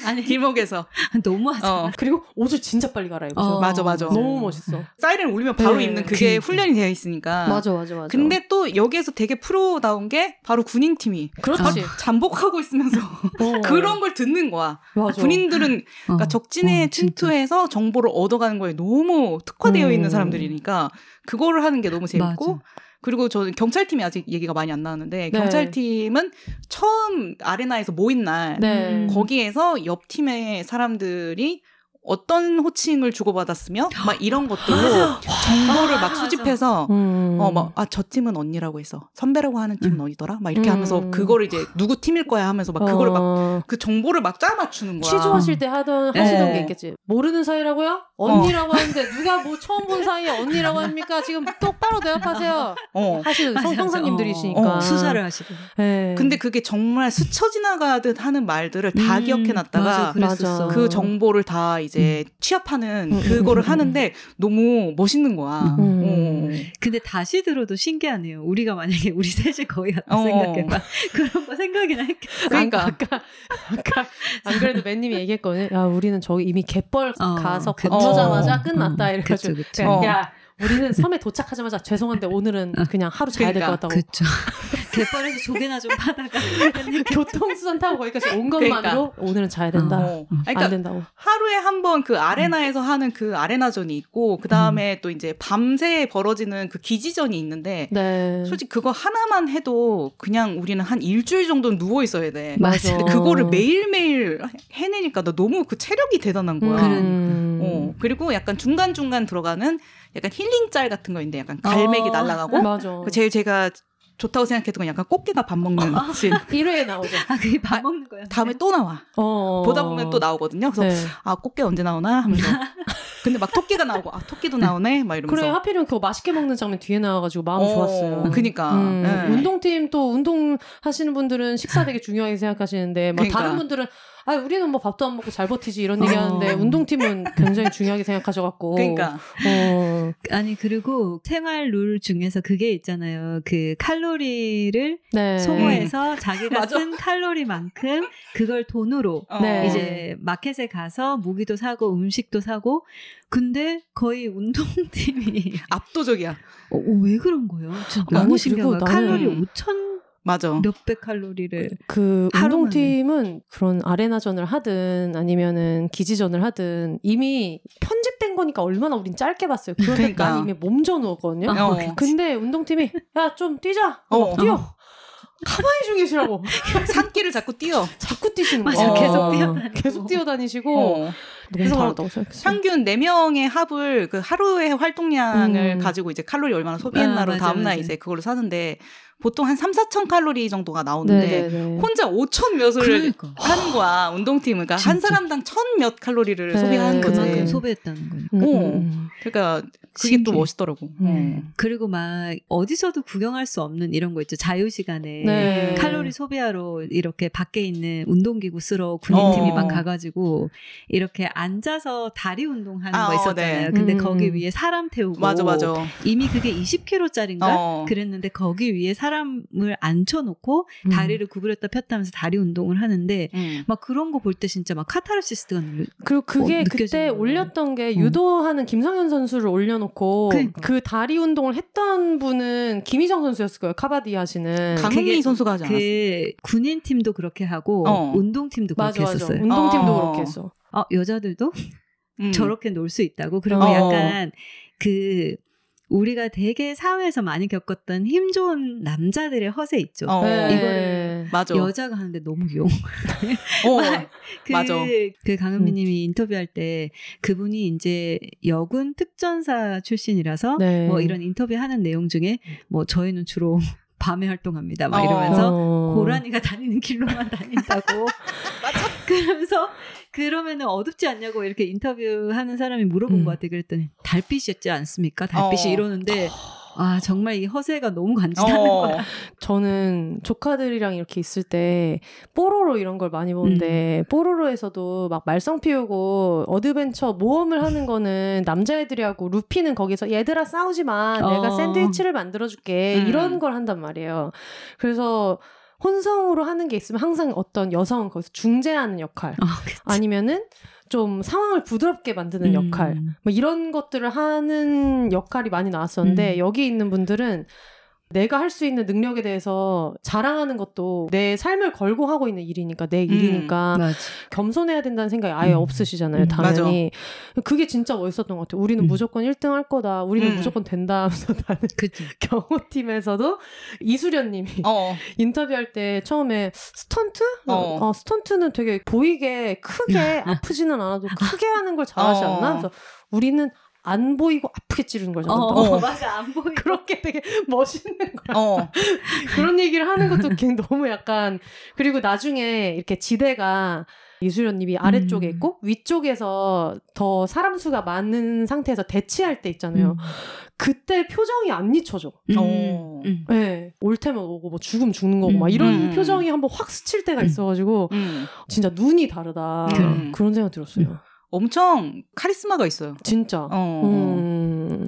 C: 아니
B: 길목에서.
C: 너무하죠.
B: 어.
A: 그리고 옷을 진짜 빨리 갈아입으셔.
C: 어.
B: 맞아, 맞아.
A: 너무 멋있어.
B: 사이렌 울리면 바로
A: 네.
B: 입는 그게
C: 그러니까.
B: 훈련이 되어 있으니까.
A: 맞아, 맞아, 맞아.
B: 근데 또 여기에서 되게 프로다운 게 바로 군인 팀이
A: 그렇지.
B: 잠복하고 있으면서
A: 어.
B: 그런 걸 듣는 거야.
A: 맞아.
B: 군인들은 그러니까
C: 어.
B: 적진에
C: 어.
B: 침투해서 정보를 얻어가는 거에 너무 특화되어
A: 음.
B: 있는 사람들이니까 그거를 하는 게 너무 재밌고
C: 맞아.
B: 그리고 저는 경찰팀이 아직 얘기가 많이 안 나왔는데
A: 네.
B: 경찰팀은 처음 아레나에서 모인 날
A: 네.
C: 음.
B: 거기에서 옆 팀의 사람들이 어떤 호칭을 주고받았으며 막 이런 것들로 정보를 막 수집해서
A: 음.
B: 어막아저 팀은 언니라고 해서 선배라고 하는 팀은
C: 음.
B: 어디더라 막 이렇게
A: 음.
B: 하면서 그거를 이제 누구 팀일 거야 하면서 막 그거를 막
A: 어.
B: 그 정보를 막 짜 맞추는 거야.
A: 취조하실 때 하던 하시던
B: 어.
A: 게 있겠지. 모르는 사이라고요? 언니라고 하는데 누가 뭐 처음 본 사이에 언니라고 합니까? 지금 똑바로 대답하세요.
B: 어.
A: 하시는 성. 형사님들이시니까.
B: 어,
C: 수사를 하시고.
A: 네.
B: 근데 그게 정말 스쳐 지나가듯 하는 말들을 다
C: 음,
B: 기억해놨다가
C: 맞아, 그랬었어.
B: 그 정보를 다 이제 취합하는
A: 음,
B: 그거를
A: 음, 음,
B: 하는데 너무 멋있는 거야.
A: 음.
B: 어.
C: 근데 다시 들어도 신기하네요. 우리가 만약에 우리 셋이 거기 갔다
B: 어.
C: 생각해봐. 그런 거 생각이나 했겠어.
B: 그러니까.
A: 아까, 아까 안 그래도 맨님이 얘기했거든요. 야 우리는 저기 이미 갯벌
C: 어,
A: 가서
C: 그쵸.
A: 건너자마자
C: 어,
A: 끝났다
C: 어,
A: 이래가지고
C: 그쵸, 그쵸.
A: 그냥
B: 어.
A: 야 우리는 섬에 도착하자마자 죄송한데 오늘은 그냥 하루 자야 될것
B: 그러니까.
A: 같다고
C: 그쵸. 갯벌에서 조개나 좀 파다가.
A: 교통수단 타고 거기까지 온 것만으로 오늘은 자야 된다.
B: 어.
A: 안
B: 그러니까
A: 된다고.
B: 하루에 한 번 그 아레나에서 하는 그 아레나전이 있고 그 다음에 또 이제 밤새 벌어지는 그 기지전이 있는데
A: 네.
B: 솔직히 그거 하나만 해도 그냥 우리는 한 일주일 정도는 누워 있어야 돼.
A: 맞아.
B: 그거를 매일 매일 해내니까 나 너무 그 체력이 대단한 거야.
A: 음.
B: 어, 그리고 약간 중간 중간 들어가는 약간 힐링 짤 같은 거 있는데 약간 갈매기
C: 어.
B: 날아가고
A: 맞아.
B: 그 제일 제가 좋다고 생각했던 건 약간 꽃게가 밥 먹는 씬.
A: 1회에 나오죠.
C: 아, 그게 밥 먹는 거야.
B: 다음에 또 나와.
A: 어.
B: 보다 보면 또 나오거든요. 그래서
A: 네.
B: 아 꽃게 언제 나오나 하면서 근데 막 토끼가 나오고 아 토끼도 나오네 막 이러면서
A: 그래 하필이면 그거 맛있게 먹는 장면 뒤에 나와 가지고 마음
B: 어,
A: 좋았어요.
B: 그니까
A: 음,
B: 네.
A: 운동팀 또 운동 하시는 분들은 식사 되게 중요하게 생각하시는데 막
B: 그러니까.
A: 다른 분들은 아 우리는 뭐 밥도 안 먹고 잘 버티지 이런
C: 어.
A: 얘기하는데 운동팀은 굉장히 중요하게 생각하셔갖고
B: 그러니까
A: 어,
C: 아니, 그리고 생활 룰 중에서 그게 있잖아요. 그 칼로리를
A: 네.
C: 소모해서 자기가
B: 맞아.
C: 쓴 칼로리만큼 그걸 돈으로
B: 어.
A: 네.
C: 이제 마켓에 가서 무기도 사고 음식도 사고 근데 거의 운동팀이
B: 압도적이야.
C: 어, 어, 왜 그런 거예요? 진짜 너무 신기한 거야.
A: 나는-
C: 칼로리 5천
B: 맞아.
C: 몇백 칼로리를
A: 그
C: 하루
A: 운동팀은 그런 아레나전을 하든 아니면은 기지전을 하든 이미 편집된 거니까 얼마나 우린 짧게 봤어요.
B: 그러니까.
A: 난 이미 몸져 누웠거든요.
B: 어.
A: 근데 운동팀이 야 좀 뛰자.
B: 어.
A: 어, 뛰어. 가만히 좀 계시라고.
B: 산길을 자꾸 뛰어.
A: 자꾸 뛰시는
C: 맞아,
A: 거예요.
C: 계속 뛰어다니고.
A: 계속 뛰어다니시고
B: 어.
A: 너무
B: 그래서
A: 생각했어요.
B: 평균 4명의 합을 그 하루의 활동량을
A: 음.
B: 가지고 이제 칼로리 얼마나 소비했나로
C: 아, 맞아,
B: 다음날
C: 맞아.
B: 이제 그걸로 사는데 보통 한 3, 4천 칼로리 정도가 나오는데
A: 네네네.
B: 혼자 5천 몇을
C: 그러니까.
B: 하는 거야 운동팀은 그러니까 한
C: 진짜.
B: 사람당 천 몇 칼로리를
A: 네.
B: 소비하는 거지.
C: 그만큼 소비했다는 거예요.
A: 음,
B: 어.
A: 음, 음.
B: 그러니까 그게 또
C: 신기해.
B: 멋있더라고.
A: 음.
B: 어.
C: 그리고 막 어디서도 구경할 수 없는 이런 거 있죠. 자유 시간에
A: 네.
C: 칼로리 소비하러 이렇게 밖에 있는 운동기구 쓰러 군인팀이
B: 어.
C: 막 가가지고 이렇게 앉아서 다리 운동하는
B: 아,
C: 거
B: 어,
C: 있었잖아요.
B: 네.
C: 근데
A: 음.
C: 거기 위에 사람 태우고
B: 맞아 맞아.
C: 이미 그게 20kg짜리인가
B: 어.
C: 그랬는데 거기 위에 사람 을 앉혀놓고
A: 음.
C: 다리를 구부렸다 폈다 하면서 다리 운동을 하는데
B: 음.
C: 막 그런 거 볼 때 진짜 막 카타르시스가 느-
A: 그리고 그게
C: 어,
A: 그때. 올렸던 게
C: 어.
A: 유도하는 김성현 선수를 올려놓고
C: 그러니까.
A: 그 다리 운동을 했던 분은 김희정 선수였을 거예요. 카바디 하시는.
C: 그게
B: 선수가 하지 않았어?
C: 그 군인 팀도 그렇게 하고
B: 어.
C: 운동 팀도 그렇게
A: 맞아 맞아.
C: 했었어요.
A: 운동 팀도
B: 어.
A: 그렇게 했어.
C: 어, 여자들도
B: 음.
C: 저렇게 놀 수 있다고. 그러면
B: 어.
C: 약간 그 우리가 되게 사회에서 많이 겪었던 힘 좋은 남자들의 허세 있죠.
B: 어.
A: 네.
C: 이거를
B: 맞아.
C: 여자가 하는데 너무 귀여워.
B: 어.
C: 그,
B: 맞아.
C: 그 강은미님이 인터뷰할 때 그분이 이제 여군 특전사 출신이라서
A: 네.
C: 뭐 이런 인터뷰 하는 내용 중에 뭐 저희는 주로 밤에 활동합니다. 막
B: 어.
C: 이러면서
A: 어.
C: 고라니가 다니는 길로만 다닌다고. 그러면서 그러면은 어둡지 않냐고 이렇게 인터뷰하는 사람이 물어본
A: 음.
C: 것 같아. 그랬더니 달빛이었지 않습니까? 달빛이
B: 어.
C: 이러는데 아 정말 이 허세가 너무 간지나는
B: 어.
C: 거야.
A: 저는 조카들이랑 이렇게 있을 때 뽀로로 이런 걸 많이 보는데
C: 음.
A: 뽀로로에서도 막 말썽 피우고 어드벤처 모험을 하는 거는 남자애들이 하고 루피는 거기서 얘들아 싸우지 마 내가
C: 어.
A: 샌드위치를 만들어줄게
B: 음.
A: 이런 걸 한단 말이에요. 그래서 혼성으로 하는 게 있으면 항상 어떤 여성은 거기서 중재하는 역할
C: 아, 그치.
A: 아니면은 좀 상황을 부드럽게 만드는
C: 음.
A: 역할 뭐 이런 것들을 하는 역할이 많이 나왔었는데
C: 음.
A: 여기 있는 분들은 내가 할 수 있는 능력에 대해서 자랑하는 것도 내 삶을 걸고 하고 있는 일이니까 내 일이니까
C: 맞아.
A: 겸손해야 된다는 생각이 아예
C: 음.
A: 없으시잖아요
C: 음.
A: 당연히 그게 진짜 멋있었던 것 같아요 우리는
C: 음.
A: 무조건 1등 할 거다 우리는
B: 음.
A: 무조건 된다 하면서 나는
C: 그치.
A: 경호팀에서도 이수련님이
B: 어.
A: 인터뷰할 때 처음에 스턴트?
B: 어.
A: 어, 스턴트는 되게 보이게 크게 아프지는 않아도 크게 하는 걸 잘하지
B: 어.
A: 않나? 그래서 우리는 안 보이고 아프게 찌르는 걸
C: 어.
B: 어.
C: 맞아 안 보이.
A: 그렇게 되게 멋있는 거야.
B: 어.
A: 그런 얘기를 하는 것도 굉장히 너무 약간 그리고 나중에 이렇게 지대가 이수련님이 아래쪽에
C: 음.
A: 있고 위쪽에서 더 사람 수가 많은 상태에서 대치할 때 있잖아요. 그때 표정이 안 잊혀져.
C: 음.
B: 어.
C: 음.
A: 네. 올 테면 오고 뭐 죽음 죽는 거고 막 이런
B: 음.
A: 표정이 한번 확 스칠 때가
C: 음.
A: 있어가지고
B: 음.
A: 진짜 눈이 다르다
B: 음.
A: 그런 생각 들었어요.
B: 엄청 카리스마가 있어요.
A: 진짜.
B: 어. 어.
A: 음.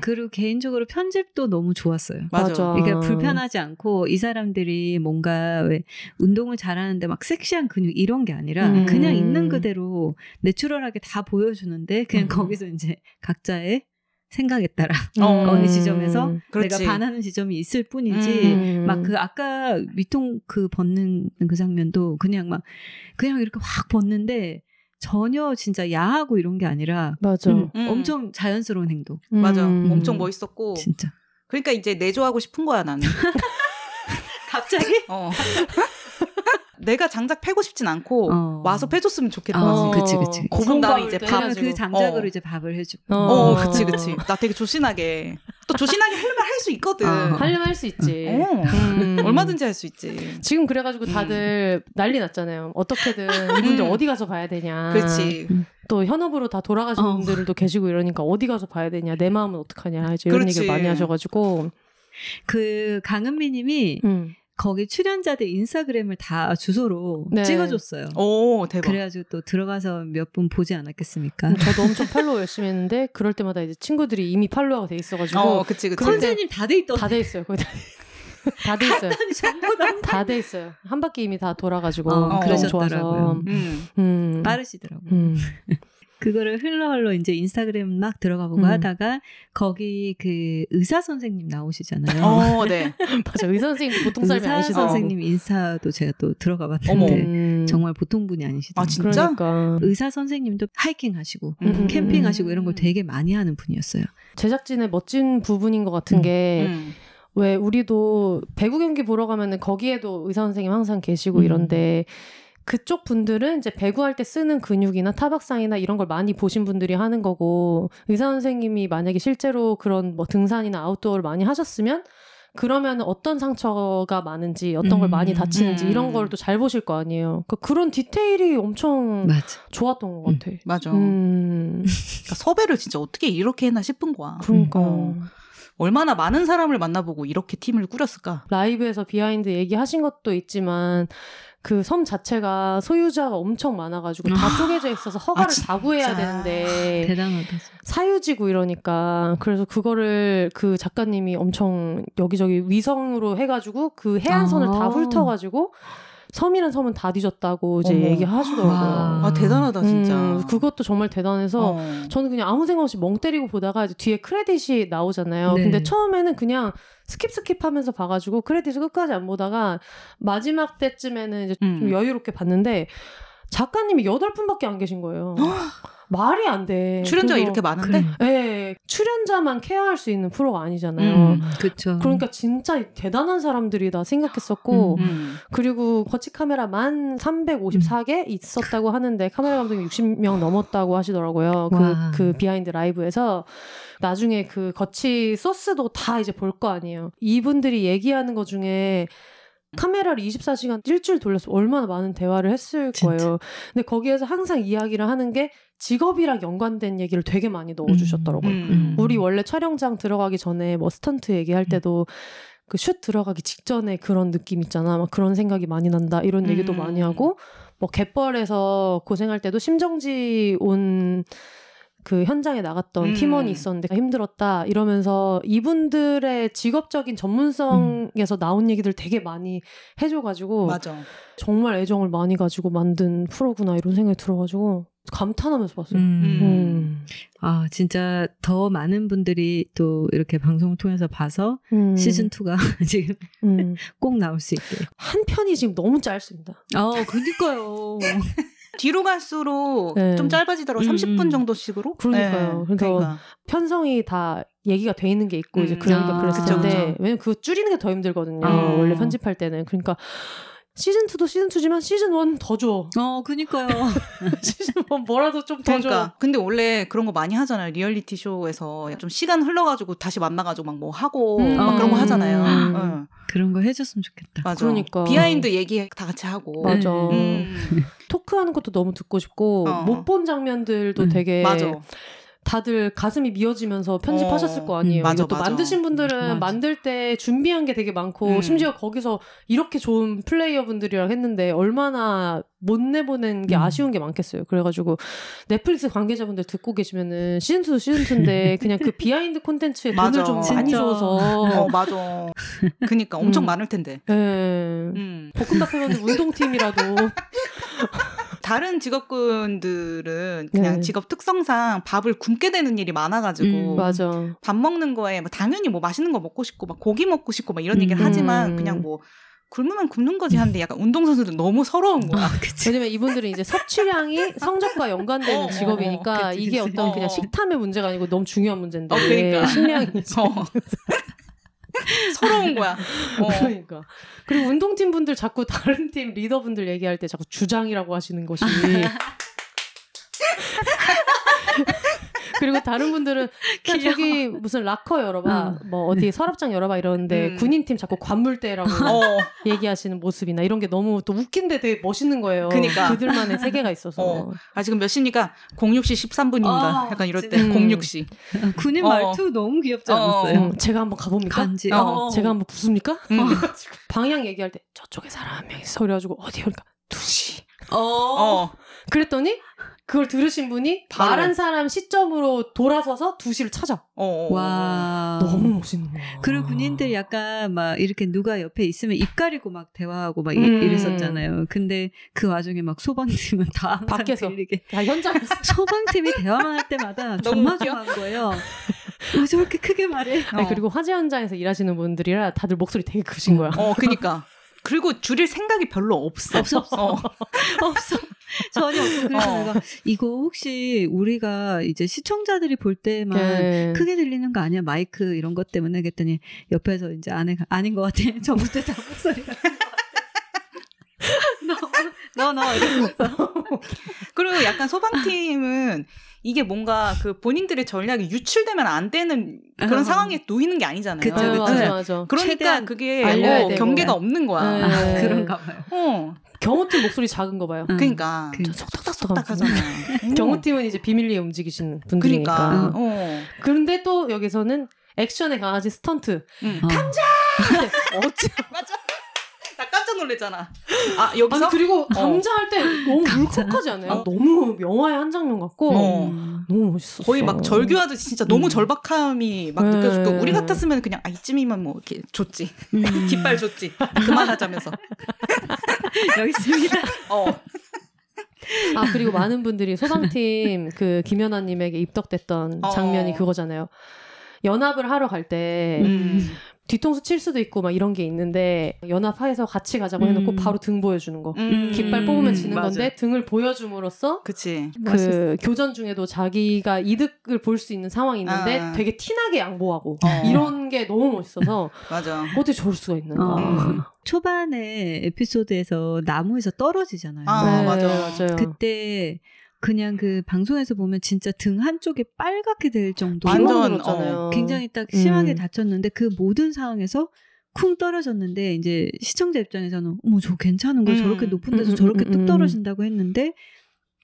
C: 그리고 개인적으로 편집도 너무 좋았어요.
B: 맞아.
C: 이게 불편하지 않고 이 사람들이 뭔가 왜 운동을 잘하는데 막 섹시한 근육 이런 게 아니라
A: 음.
C: 그냥 있는 그대로 내추럴하게 다 보여주는데 그냥
A: 음.
C: 거기서 이제 각자의 생각에 따라
B: 어.
C: 어느 지점에서
B: 그렇지.
C: 내가 반하는 지점이 있을 뿐이지
A: 음.
C: 막그 아까 위통 그 벗는 그 장면도 그냥 막 그냥 이렇게 확 벗는데 전혀 진짜 야하고 이런 게 아니라
A: 맞아.
C: 음,
B: 음.
C: 엄청 자연스러운 행동
B: 맞아.
A: 음.
B: 엄청 멋있었고.
C: 진짜
B: 그러니까 이제 내조하고 싶은 거야 나는.
C: 갑자기
B: 어. 내가 장작 패고 싶진 않고
C: 어.
B: 와서 패줬으면 좋겠다.
C: 어,
B: 지
C: 그치, 그치.
B: 그럼 나 이제 또밥
C: 그러면
A: 해가지고.
C: 그 장작으로
B: 어.
C: 이제 밥을 해주고
A: 어.
B: 어, 그치, 그치. 나 되게 조신하게. 또 조신하게 하려면 할 수 있거든.
C: 어.
A: 하려면 할 수 있지.
B: 어.
A: 음.
B: 얼마든지 할 수 있지.
A: 지금 그래가지고 다들 난리 났잖아요. 어떻게든 이분들
B: 음.
A: 어디 가서 봐야 되냐.
B: 그렇지.
A: 또 현업으로 다 돌아가신
C: 어.
A: 분들도 계시고 이러니까 어디 가서 봐야 되냐. 내 마음은 어떡하냐. 이제 이런
B: 그렇지.
A: 얘기를 많이 하셔가지고.
C: 그 강은미 님이
A: 음.
C: 거기 출연자들 인스타그램을 다 주소로
A: 네.
C: 찍어줬어요.
B: 오, 대박.
C: 그래가지고 또 들어가서 몇 분 보지 않았겠습니까?
A: 음, 저도 엄청 팔로우 열심히 했는데 그럴 때마다 이제 친구들이 이미 팔로우가 돼 있어가지고
B: 어, 그치, 그치.
C: 선생님 다 돼 있던
A: 다돼 있어요. 거의 다 돼 있어요.
C: 전부
A: 다다돼 있어요. 한 바퀴 이미 다 돌아가지고
C: 어, 그러셨더라고요.
A: 좋아서.
B: 음.
A: 음.
C: 빠르시더라고요.
A: 음.
C: 그거를 흘러 흘러 이제 인스타그램 막 들어가 보고
A: 음.
C: 하다가 거기 그 의사 선생님 나오시잖아요.
B: 어, 네.
A: 맞아. 의사 선생님 보통 사람이
C: 의사
A: 아니시더라고.
C: 선생님 인스타도 제가 또 들어가. 봤는데
A: 음.
C: 정말 보통 분이 아니시더라고요.
B: 아, 진짜?
A: 그러니까
C: 의사 선생님도 하이킹 하시고
A: 음.
C: 캠핑 하시고 이런 걸 되게 많이 하는 분이었어요.
A: 제작진의 멋진 부분인 것 같은
C: 음.
A: 게
B: 음.
A: 왜 우리도 배구 경기 보러 가면은 거기에도 의사 선생님 항상 계시고
C: 음.
A: 이런데 그쪽 분들은 이제 배구할 때 쓰는 근육이나 타박상이나 이런 걸 많이 보신 분들이 하는 거고 의사 선생님이 만약에 실제로 그런 뭐 등산이나 아웃도어를 많이 하셨으면 그러면 어떤 상처가 많은지 어떤 걸
C: 음.
A: 많이 다치는지
B: 음.
A: 이런 걸 또 잘 보실 거 아니에요. 그 그런 디테일이 엄청
C: 맞아.
A: 좋았던 것 같아.
B: 맞아.
A: 음,
B: 그러니까 섭외를 진짜 어떻게 이렇게 했나 싶은 거야.
A: 그러니까
B: 어. 얼마나 많은 사람을 만나보고 이렇게 팀을 꾸렸을까?
A: 라이브에서 비하인드 얘기하신 것도 있지만 그 섬 자체가 소유자가 엄청 많아가지고 다
C: 아.
A: 쪼개져 있어서 허가를
B: 아,
A: 다 구해야. 되는데
C: 대단하다.
A: 사유지고 이러니까 그래서 그거를 그 작가님이 엄청 여기저기 위성으로 해가지고 그 해안선을 다
C: 아.
A: 훑어가지고 섬이란 섬은 다 뒤졌다고 이제
B: 어머.
A: 얘기하시더라고요.
C: 와.
B: 아 대단하다 진짜.
A: 음, 그것도 정말 대단해서
B: 어.
A: 저는 그냥 아무 생각 없이 멍 때리고 보다가 이제 뒤에 크레딧이 나오잖아요.
C: 네.
A: 근데 처음에는 그냥 skip skip 하면서 봐가지고 크레딧을 끝까지 안 보다가 마지막 때쯤에는 이제 좀
B: 음.
A: 여유롭게 봤는데 작가님이 여덟 분밖에 안 계신 거예요. 말이 안 돼.
B: 출연자가 이렇게 많은데
C: 그래.
A: 예, 출연자만 care할 수 있는 프로가 아니잖아요.
B: 음.
C: 그렇죠.
A: 그러니까 진짜 대단한 사람들이다 생각했었고
B: 음.
A: 그리고 거치 카메라만 354개 있었다고 하는데 카메라 감독이 60명 넘었다고 하시더라고요.
C: 와.
A: 그, 그 behind 라이브에서 나중에 그 거치 소스도 다 이제 볼 거 아니에요. 이분들이 얘기하는 것 중에 카메라를 24시간 일주일 돌려서 얼마나 많은 대화를 했을
C: 진짜.
A: 거예요. 근데 거기에서 항상 이야기를 하는 게 직업이랑 연관된 얘기를 되게 많이 넣어주셨더라고요.
B: 음.
A: 우리 원래 촬영장 들어가기 전에 뭐 스턴트 얘기할 때도 그 슛 들어가기 직전에 그런 느낌 있잖아. 막 그런 생각이 많이 난다. 이런 얘기도
B: 음.
A: 많이 하고 뭐 갯벌에서 고생할 때도 심정지 온 그 현장에 나갔던
B: 음.
A: 팀원이 있었는데 힘들었다 이러면서 이분들의 직업적인 전문성에서 나온 얘기들 되게 많이 해줘가지고
B: 맞아.
A: 정말 애정을 많이 가지고 만든 프로구나 이런 생각이 들어가지고 감탄하면서 봤어요.
C: 음.
A: 음.
C: 아 진짜 더 많은 분들이 또 이렇게 방송을 통해서 봐서
A: 음.
C: 시즌 2가 지금
A: 음.
C: 꼭 나올 수 있게.
A: 한 편이 지금 너무 짧습니다.
C: 아 그니까요.
B: 뒤로 갈수록
A: 네.
B: 좀 짧아지더라고.
C: 음,
B: 30분
C: 음.
B: 정도씩으로.
A: 그러니까요. 그래서
B: 그러니까.
A: 편성이 다 얘기가 돼 있는 게 있고 이제
B: 음.
A: 그러니까
C: 아,
A: 그랬을
C: 그쵸,
A: 텐데
B: 그쵸.
A: 왜냐면 그거 줄이는 게 더 힘들거든요.
C: 아.
A: 원래 편집할 때는 그러니까 시즌 2도 시즌 2지만 시즌 1 더 줘.
C: 어 그니까요.
A: 시즌 1 뭐라도 좀더 줘.
B: 그러니까 근데 원래 그런 거 많이 하잖아요 리얼리티 쇼에서 좀 시간 흘러가지고 다시 만나가지고 막 뭐 하고
A: 음.
B: 막 그런 거 하잖아요.
A: 음.
B: 응.
C: 그런 거 해줬으면 좋겠다.
B: 맞아.
A: 그러니까.
B: behind 얘기 다 같이 하고.
A: 맞아.
B: 음.
A: 토크하는 것도 너무 듣고 싶고
B: 어.
A: 못본 장면들도
C: 음.
A: 되게
B: 맞아.
A: 다들 가슴이 미어지면서 편집하셨을
B: 어.
A: 거 아니에요.
C: 음,
B: 맞아, 맞아.
A: 만드신 분들은
C: 맞아.
A: 만들 때 준비한 게 되게 많고
B: 음.
A: 심지어 거기서 이렇게 좋은 플레이어 분들이랑 했는데 얼마나 못 내보낸 게
C: 음.
A: 아쉬운 게 많겠어요. 그래가지고 넷플릭스 관계자분들 듣고 계시면은 시즌 2 시즌 2인데 그냥 그 behind 콘텐츠에. 돈을 좀 많이. 줘서
B: 어 맞아. 그니까 엄청
A: 음.
B: 많을 텐데.
A: 예.
B: 음.
A: 볶음밥 해먹는 운동팀이라도
B: 다른 직업군들은 그냥
A: 네.
B: 직업 특성상 밥을 굶게 되는 일이 많아가지고
C: 음,
A: 맞아.
B: 밥 먹는 거에 뭐 당연히 뭐 맛있는 거 먹고 싶고 막 고기 먹고 싶고 막 이런 얘기를
C: 음.
B: 하지만 그냥 뭐 굶으면 굶는 거지 하는데 약간 운동선수들 너무 서러운 거야.
C: 아 그치.
A: 왜냐면 이분들은 이제 섭취량이 성적과 연관되는
B: 어, 어,
A: 직업이니까
B: 어, 그치,
A: 이게
B: 그치.
A: 어떤
B: 어.
A: 그냥 식탐의 문제가 아니고 너무 중요한 문제인데
B: 어, 그러니까.
A: 식량이
B: 어. 서러운 거야. 어.
A: 그러니까 그리고 운동팀 분들 자꾸 다른 팀 리더분들 얘기할 때 자꾸 주장이라고 하시는 것이 그리고 다른 분들은 그냥. 저기 무슨 락커 열어봐 뭐 어디 서랍장 열어봐 이러는데
B: 음.
A: 군인팀 자꾸 관물대라고
B: 어.
A: 얘기하시는 모습이나 이런 게 너무 또 웃긴데 되게 멋있는 거예요.
B: 그니까.
A: 그들만의 세계가 있어서.
B: 어. 아 지금 몇 시입니까? 06시 13분입니다.
C: 아,
B: 약간 이럴 때
A: 진짜.
B: 06시.
C: 군인
B: 어.
C: 말투 너무 귀엽지
B: 어.
C: 않았어요?
A: 음, 제가 한번 가봅니까?
C: 간지.
B: 어.
C: 어.
A: 제가 한번 부숩니까?
B: 음.
A: 방향 얘기할 때 저쪽에 사람 한명 있어. 그래가지고 어디 그러니까 2시.
C: 어.
B: 어.
A: 그랬더니 그걸 들으신 분이. 말한 사람 시점으로 돌아서서 2시를 찾아.
B: 어. 어.
C: 와.
A: 너무 멋있는 거야.
C: 그리고 군인들 약간 막 이렇게 누가 옆에 있으면 입 가리고 막 대화하고 막 이-
A: 음.
C: 이랬었잖아요. 근데 그 와중에 막 소방팀은 다 항상
A: 밖에서.
C: 들리게
A: 다 현장에서
C: 소방팀이 대화만 할 때마다. 조마조마한 거예요. 왜 저렇게 크게 말해?
A: 아니, 그리고 화재 현장에서 일하시는 분들이라 다들 목소리 되게 크신 거야.
B: 어, 그니까. 그리고 줄일 생각이 별로 없어.
C: 없어, 없어.
B: 어.
C: 없어. 전혀 없고 그래서
B: 어.
C: 내가 이거 혹시 우리가 이제 시청자들이 볼 때만
A: 네.
C: 크게 들리는 거 아니야 마이크 이런 것 때문에 그랬더니 옆에서 이제 아내가 아닌 것 같아 전부터 다 목소리가 너너 너 이러면서
B: 그리고 약간 소방팀은 이게 뭔가 그 본인들의 전략이 유출되면 안 되는 그런
C: 어.
B: 상황에 놓이는 게 아니잖아요.
C: 그쵸,
A: 아,
C: 그쵸.
A: 맞아
B: 네.
A: 맞아.
B: 그러니까
C: 최대한
B: 그게 어,
A: 되고.
B: 경계가 없는 거야.
A: 네.
C: 아, 그런가 봐요.
B: 어,
A: 경호팀 목소리 작은 거 봐요.
C: 응.
B: 그러니까
C: 그-
B: 속닥속닥 하잖아.
A: 경호팀은 이제 비밀리에 움직이시는 분들이니까.
B: 그러니까. 어.
A: 그런데 또 여기서는 액션에 강아지 스턴트.
B: 응.
C: 어.
A: 근데 어째
B: 맞아. 나 깜짝 놀랐잖아. 아 여기서
A: 아니 그리고 감자 할때 너무? 울컥하지 않아요?
B: 어.
A: 너무 영화의 한 장면 같고
B: 어.
C: 음.
A: 너무 멋있었어.
B: 거의 막 절규하듯이 진짜 너무
C: 음.
B: 절박함이 막
A: 네.
B: 느껴지고 우리 같았으면 그냥 아 이쯤이면 뭐 이렇게 줬지
C: 음.
B: 깃발 줬지 그만하자면서
C: 여기 있습니다.
B: 어
A: 아 그리고 많은 분들이 소방팀 그 김연아님에게 입덕됐던
B: 어.
A: 장면이 그거잖아요. 연합을 하러 갈때
B: 음.
A: 뒤통수 칠 수도 있고 막 이런 게 있는데 연합하에서 같이 가자고 해놓고
C: 음.
A: 바로 등 보여주는 거.
B: 음.
A: 깃발 뽑으면 지는
B: 맞아.
A: 건데 등을 보여줌으로써
B: 그치
A: 그 교전 중에도 자기가 이득을 볼 수 있는 상황이 있는데
B: 아.
A: 되게 티나게 양보하고
B: 어.
A: 이런 게 너무 멋있어서
B: 맞아
A: 어떻게 저럴 수가 있는가.
C: 어.
B: 음.
C: 초반에 에피소드에서 나무에서 떨어지잖아요.
B: 아,
A: 네,
B: 맞아.
A: 맞아요.
C: 그때 그냥 그 방송에서 보면 진짜 등 한쪽이 빨갛게 될 정도로
B: 완전,
A: 들었잖아요.
C: 굉장히 딱 심하게
A: 음.
C: 다쳤는데 그 모든 상황에서 쿵 떨어졌는데 이제 시청자 입장에서는 어머 저 괜찮은 거
B: 음.
C: 저렇게 높은 데서
A: 음, 음,
C: 저렇게
A: 음,
C: 뚝
A: 음.
C: 떨어진다고 했는데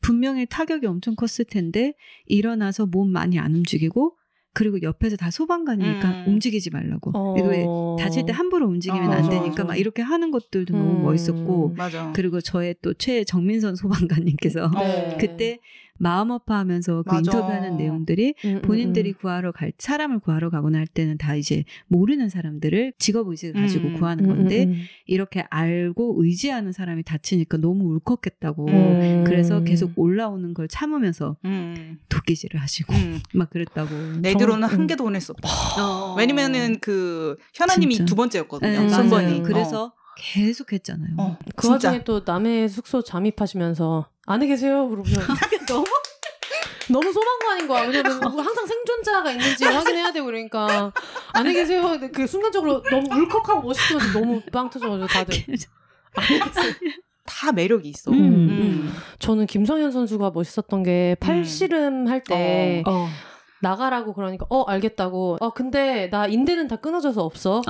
C: 분명히 타격이 엄청 컸을 텐데 일어나서 몸 많이 안 움직이고 그리고 옆에서 다 소방관이니까
B: 음.
C: 움직이지 말라고
A: 어.
C: 왜 다칠 때 함부로 움직이면
B: 어,
C: 안
B: 맞아,
C: 되니까
A: 맞아.
C: 막 이렇게 하는 것들도
A: 음.
C: 너무 멋있었고
B: 맞아
C: 그리고 저의 또 최정민선 소방관님께서
B: 네.
C: 그때 마음 아파하면서 그
B: 맞아.
C: 인터뷰하는 내용들이
A: 음, 음,
C: 본인들이
A: 음.
C: 구하러 갈 사람을 구하러 가거나 할 때는 다 이제 모르는 사람들을 직업 의식을 가지고
B: 음.
C: 구하는
A: 음,
C: 건데
A: 음, 음.
C: 이렇게 알고 의지하는 사람이 다치니까 너무 울컥했다고
A: 음.
C: 그래서 계속 올라오는 걸 참으면서
B: 음.
C: 도끼질을 하시고
B: 음.
C: 막 그랬다고
B: 내 뒤로는
A: 정-
B: 한
A: 음.
B: 개도 보냈어 없다
C: 어.
B: 왜냐면은 그 현아님이
C: 진짜.
B: 두 번째였거든요
C: 네,
A: 맞아요.
B: 순번이
C: 그래서 계속 했잖아요.
B: 어, 어,
A: 그
B: 진짜
A: 와중에 또 남의 숙소 잠입하시면서 안에 계세요? 그러면 너무 너무 소방관인 거야. 왜냐면 항상 생존자가 있는지 확인해야 되고 그러니까 안에 계세요. 근데 그 순간적으로 너무 울컥하고 멋있으면서 너무 빵 터져가지고 다들 안에 계세요.
B: 다 매력이 있어
C: 음,
B: 음.
A: 저는 김성현 선수가 멋있었던 게 팔씨름 할 때
C: 어.
A: 나가라고 그러니까 어 알겠다고. 어 근데 나 인대는 다 끊어져서 없어.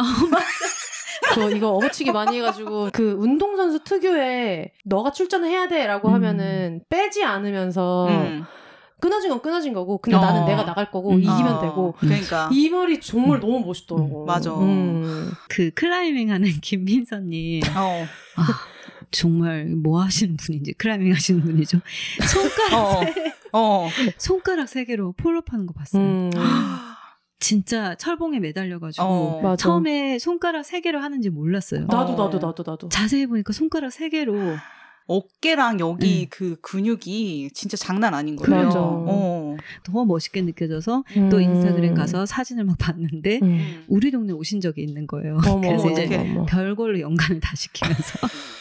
A: 저 이거 업어치기 많이 해가지고 그 운동선수 특유의 너가 출전을 해야 돼라고
C: 음.
A: 하면은 빼지 않으면서
B: 음.
A: 끊어진 건 끊어진 거고 근데
B: 어.
A: 나는 내가 나갈 거고
C: 음.
A: 이기면
B: 어,
A: 되고
B: 그러니까
A: 이 말이 정말 너무 멋있더라고.
B: 음, 맞아.
A: 음.
C: 그 클라이밍 하는 김민선님
B: 어.
C: 아, 정말 뭐 하시는 분인지 클라이밍 하시는 분이죠. 손가락
B: 어. 어.
C: 손가락 세 개로 폴업하는 거 봤어요.
A: 음.
C: 진짜 철봉에 매달려가지고
B: 어.
C: 처음에 손가락 세 개로 하는지 몰랐어요.
A: 나도
B: 어.
A: 나도 나도 나도.
C: 자세히 보니까 손가락 세 개로
B: 어깨랑 여기
C: 음.
B: 그 근육이 진짜 장난 아닌 거예요.
A: 맞아.
B: 어.
C: 더 멋있게 느껴져서
A: 음.
C: 또 인스타그램 가서 사진을 막 봤는데
A: 음.
C: 우리 동네 오신 적이 있는 거예요.
A: 어머,
C: 그래서 이제
A: 어머, 어머.
C: 별걸로 연관을 다 시키면서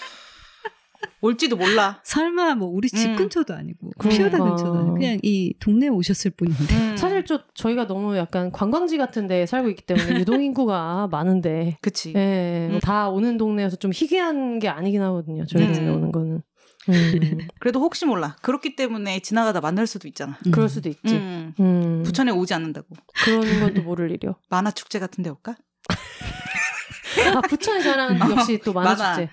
B: 올지도 몰라.
C: 설마 뭐 우리 집
B: 음.
C: 근처도 아니고
A: 그러니까.
C: 근처도 아니고 그냥 이 동네에 오셨을 뿐인데
B: 음.
A: 사실 좀 저희가 너무 약간 관광지 같은 데 살고 있기 때문에 유동 인구가 많은데
B: 그치.
A: 예,
B: 음.
A: 다 오는 동네여서 좀 희귀한 게 아니긴 하거든요. 저희
B: 음.
A: 동네 오는 거는. 음.
B: 그래도 혹시 몰라. 그렇기 때문에 지나가다 만날 수도 있잖아.
C: 음.
A: 그럴 수도 있지.
B: 음.
A: 음.
B: 부천에 오지 않는다고.
A: 그런 건또 모를 일이요.
B: 만화 축제 같은 데 올까?
A: 아 부천의 자랑 역시 또 만화
B: 만화.
A: 축제.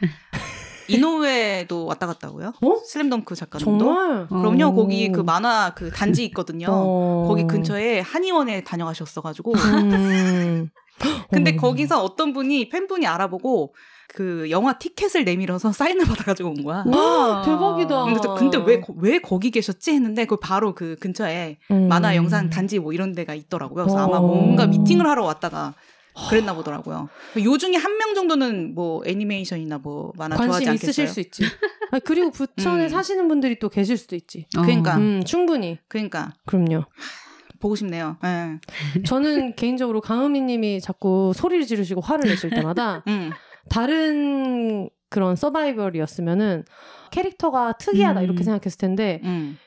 B: 이노우에도 왔다 갔다고요?
A: 어?
B: 슬램덩크 작가님도?
A: 정말.
B: 그럼요.
C: 어.
B: 거기 그 만화 그 단지 있거든요.
A: 어.
B: 거기 근처에 한의원에 다녀가셨어가지고.
A: 음.
B: 근데
A: 어.
B: 거기서 어떤 분이 팬분이 알아보고 그 영화 티켓을 내밀어서 사인을 받아가지고 온 거야.
A: 와 대박이다.
B: 그래서 근데 왜, 거- 왜 거기 계셨지 했는데 그 바로 그 근처에
A: 음.
B: 만화 영상 단지 뭐 이런 데가 있더라고요. 그래서 아마
A: 어.
B: 뭔가 미팅을 하러 왔다가 그랬나 보더라고요. 요 중에 한 명 정도는 뭐 애니메이션이나 뭐 만화 좋아하지 않겠어요?
A: 있으실 수 있지. 아, 그리고 부천에
B: 음.
A: 사시는 분들이 또 계실 수도 있지.
B: 그러니까.
A: 음, 충분히.
B: 그러니까
A: 그럼요.
B: 보고 싶네요. 예.
A: 저는 개인적으로 강은미님이 자꾸 소리를 지르시고 화를 내실 때마다
B: 음.
A: 다른 그런 서바이벌이었으면은 캐릭터가 특이하다
C: 음.
A: 이렇게 생각했을 텐데
B: 음.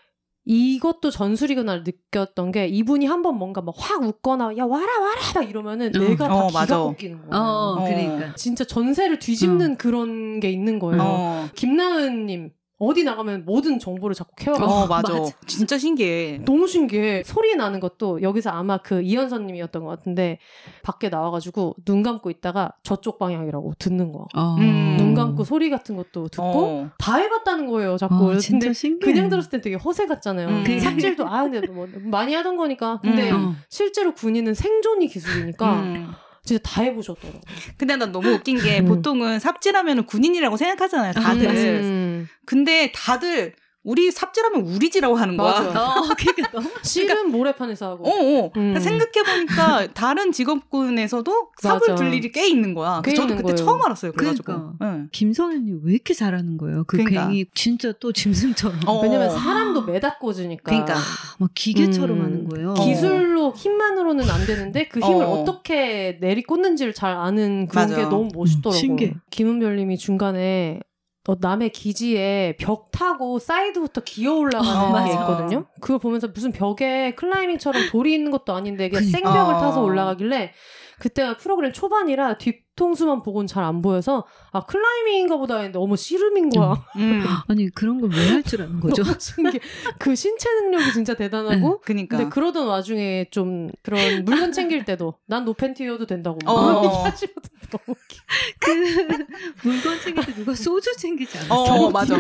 A: 이것도 전술이구나 느꼈던 게 이분이 한 번 뭔가 막 확 웃거나 야 와라 와라 막 이러면은
C: 어.
A: 내가 다
B: 어,
A: 기가
B: 맞아.
A: 꺾이는 거야.
C: 어,
B: 어.
C: 그러니까
A: 진짜 전세를 뒤집는 그런 게 있는 거예요.
B: 어.
A: 김나은님 어디 나가면 모든 정보를 자꾸 캐와가
B: 어, 맞아.
C: 맞아.
B: 진짜 신기해.
A: 너무 신기해. 소리 나는 것도 여기서 아마 그 이현선 님이었던 것 같은데 밖에 나와 가지고 눈 감고 있다가 저쪽 방향이라고 듣는 거야.
C: 어.
B: 음.
A: 눈 감고 소리 같은 것도 듣고
B: 어.
A: 다 해 봤다는 거예요. 자꾸.
C: 어, 진짜 신기해.
A: 그냥 들었을 땐 되게 허세 같잖아요.
B: 음.
A: 그 삽질도 아 근데 뭐 많이 하던 거니까. 근데
B: 음.
C: 어.
A: 실제로 군인은 생존이 기술이니까
B: 음.
A: 진짜 다 해보셨더라고.
B: 근데 난 너무 웃긴 게
A: 음.
B: 보통은 삽질하면 군인이라고 생각하잖아요. 다들.
A: 음.
B: 근데 다들 우리 삽질하면 우리 지라고 하는 거야.
A: 맞아.
C: 어, 그러니까 너무
A: 실은 모래판에서 하고.
B: 어, 어.
A: 음.
B: 생각해 보니까 다른 직업군에서도 삽을. 둘 일이 꽤 있는 거야.
A: 꽤
B: 저도
A: 있는
B: 그때
A: 거예요.
B: 처음 알았어요. 그래가지고.
C: 그러니까.
B: 응.
C: 김선현님 왜 이렇게 잘하는 거예요? 그
B: 그러니까.
C: 진짜 또 짐승처럼
B: 어.
A: 왜냐면 사람도 매다 꽂으니까.
B: 그러니까.
C: 막 기계처럼
A: 음.
C: 하는 거예요.
A: 기술로 힘만으로는 안 되는데 그 힘을
B: 어.
A: 어. 떻게 내리 꽂는지를 잘 아는 그런
B: 맞아.
A: 게 너무 멋있더라고요.
C: 음, 신기해.
A: 김은별님이 중간에 어, 남의 기지에 벽 타고 사이드부터 기어 올라가는
B: 어,
A: 게. 있거든요. 그걸 보면서 무슨 벽에 클라이밍처럼 돌이 있는 것도 아닌데 그냥
C: 그니까.
A: 생벽을
B: 어.
A: 타서 올라가길래 그때가 프로그램 초반이라 뒤통수만 보고는 잘 안 보여서 아 클라이밍인가 보다 했는데 어머 씨름인 거야.
B: 음.
C: 아니 그런 걸 왜 할 줄 아는 거죠?
A: 너무. 그 신체 능력이 진짜 대단하고
B: 그니까.
A: 근데 그러던 와중에 좀 그런 물건 챙길 때도 난 노팬티여도 된다고 막
B: 어.
A: 하시거든 너무 웃겨.
C: 그 물건 챙길 때 누가 소주 챙기지 않았어?
B: 어, 맞아.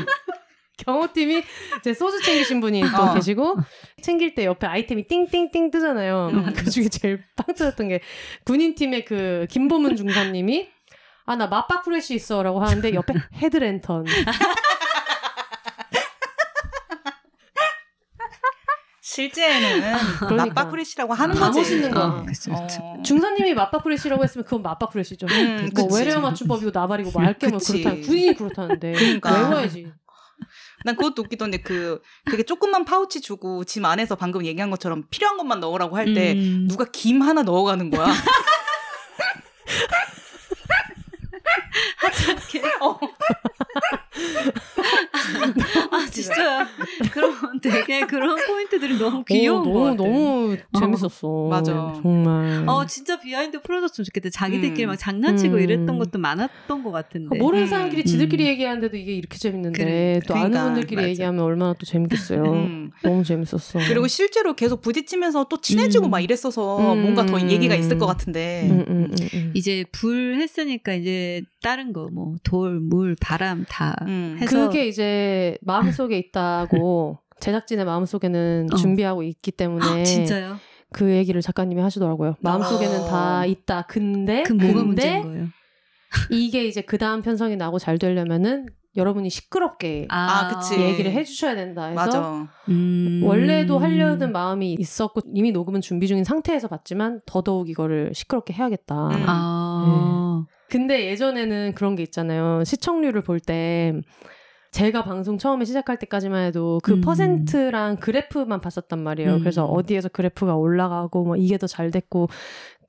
A: 경호팀이 이제 소주 챙기신 분이 또
B: 어.
A: 계시고 챙길 때 옆에 아이템이 띵띵띵 뜨잖아요.
B: 음.
A: 그 중에 제일 빵 터졌던 게 군인팀의 그 김보문 중사님이 아나 맞박 프레쉬 있어라고 하는데 옆에 헤드랜턴.
B: 실제에는
A: 그러니까.
B: 맞바프레시라고 하는
A: 다
B: 거지.
A: 멋있는 거야.
C: 어, 그쵸.
B: 어.
A: 중사님이 맞박 프레쉬라고 했으면 그건 맞박 프레쉬죠.
B: 음,
A: 뭐. 외래어 맞춤법이고 나발이고 뭐 알게 뭐. 그렇다. 군인이 그렇다는데
B: 그러니까.
A: 외워야지.
B: 난 그것도 웃기던데 그 그게 조금만 파우치 주고 짐 안에서 방금 얘기한 것처럼 필요한 것만 넣으라고 할때
C: 음.
B: 누가 김 하나 넣어가는 거야. 어.
C: 아 진짜 그런 되게 그런 포인트들이 너무 귀여운
A: 어,
C: 거
A: 너무
C: 같아.
A: 너무 재밌었어.
B: 맞아.
A: 정말.
C: 어 진짜 behind 풀어줬으면 좋겠다. 자기들끼리
B: 음.
C: 막 장난치고
A: 음.
C: 이랬던 것도 많았던 것 같은데.
A: 모르는
B: 음.
A: 사람끼리 지들끼리 얘기하는데도 이게 이렇게 재밌는데
B: 그래,
A: 또
B: 그러니까,
A: 아는 분들끼리
B: 맞아.
A: 얘기하면 얼마나 또 재밌겠어요.
B: 음.
A: 너무 재밌었어.
B: 그리고 실제로 계속 부딪히면서 또 친해지고
C: 음.
B: 막 이랬어서
A: 음.
B: 뭔가 더 얘기가 있을 것 같은데.
A: 음, 음, 음, 음.
C: 이제 불 했으니까 이제 다른 거 뭐 돌, 물, 바람 다
B: 음.
C: 해서
A: 그게 이제 마음속에 있다고 제작진의 마음속에는
C: 어.
A: 준비하고 있기 때문에
C: 아, 진짜요?
A: 그 얘기를 작가님이 하시더라고요. 마음속에는
B: 어.
A: 다 있다. 근데
C: 그 뭐가
A: 근데
C: 문제인 거예요?
A: 이게 이제 그 다음 편성이 나고 잘 되려면은 여러분이 시끄럽게
B: 아, 그치.
A: 얘기를 해주셔야 된다 해서
B: 맞아.
C: 음.
A: 원래도 하려는 마음이 있었고 이미 녹음은 준비 중인 상태에서 봤지만 더더욱 이거를 시끄럽게 해야겠다.
B: 음.
C: 아.
A: 근데 예전에는 그런 게 있잖아요. 시청률을 볼때 제가 방송 처음에 시작할 때까지만 해도 그
C: 음.
A: 퍼센트랑 그래프만 봤었단 말이에요.
C: 음.
A: 그래서 어디에서 그래프가 올라가고 뭐 이게 더 잘 됐고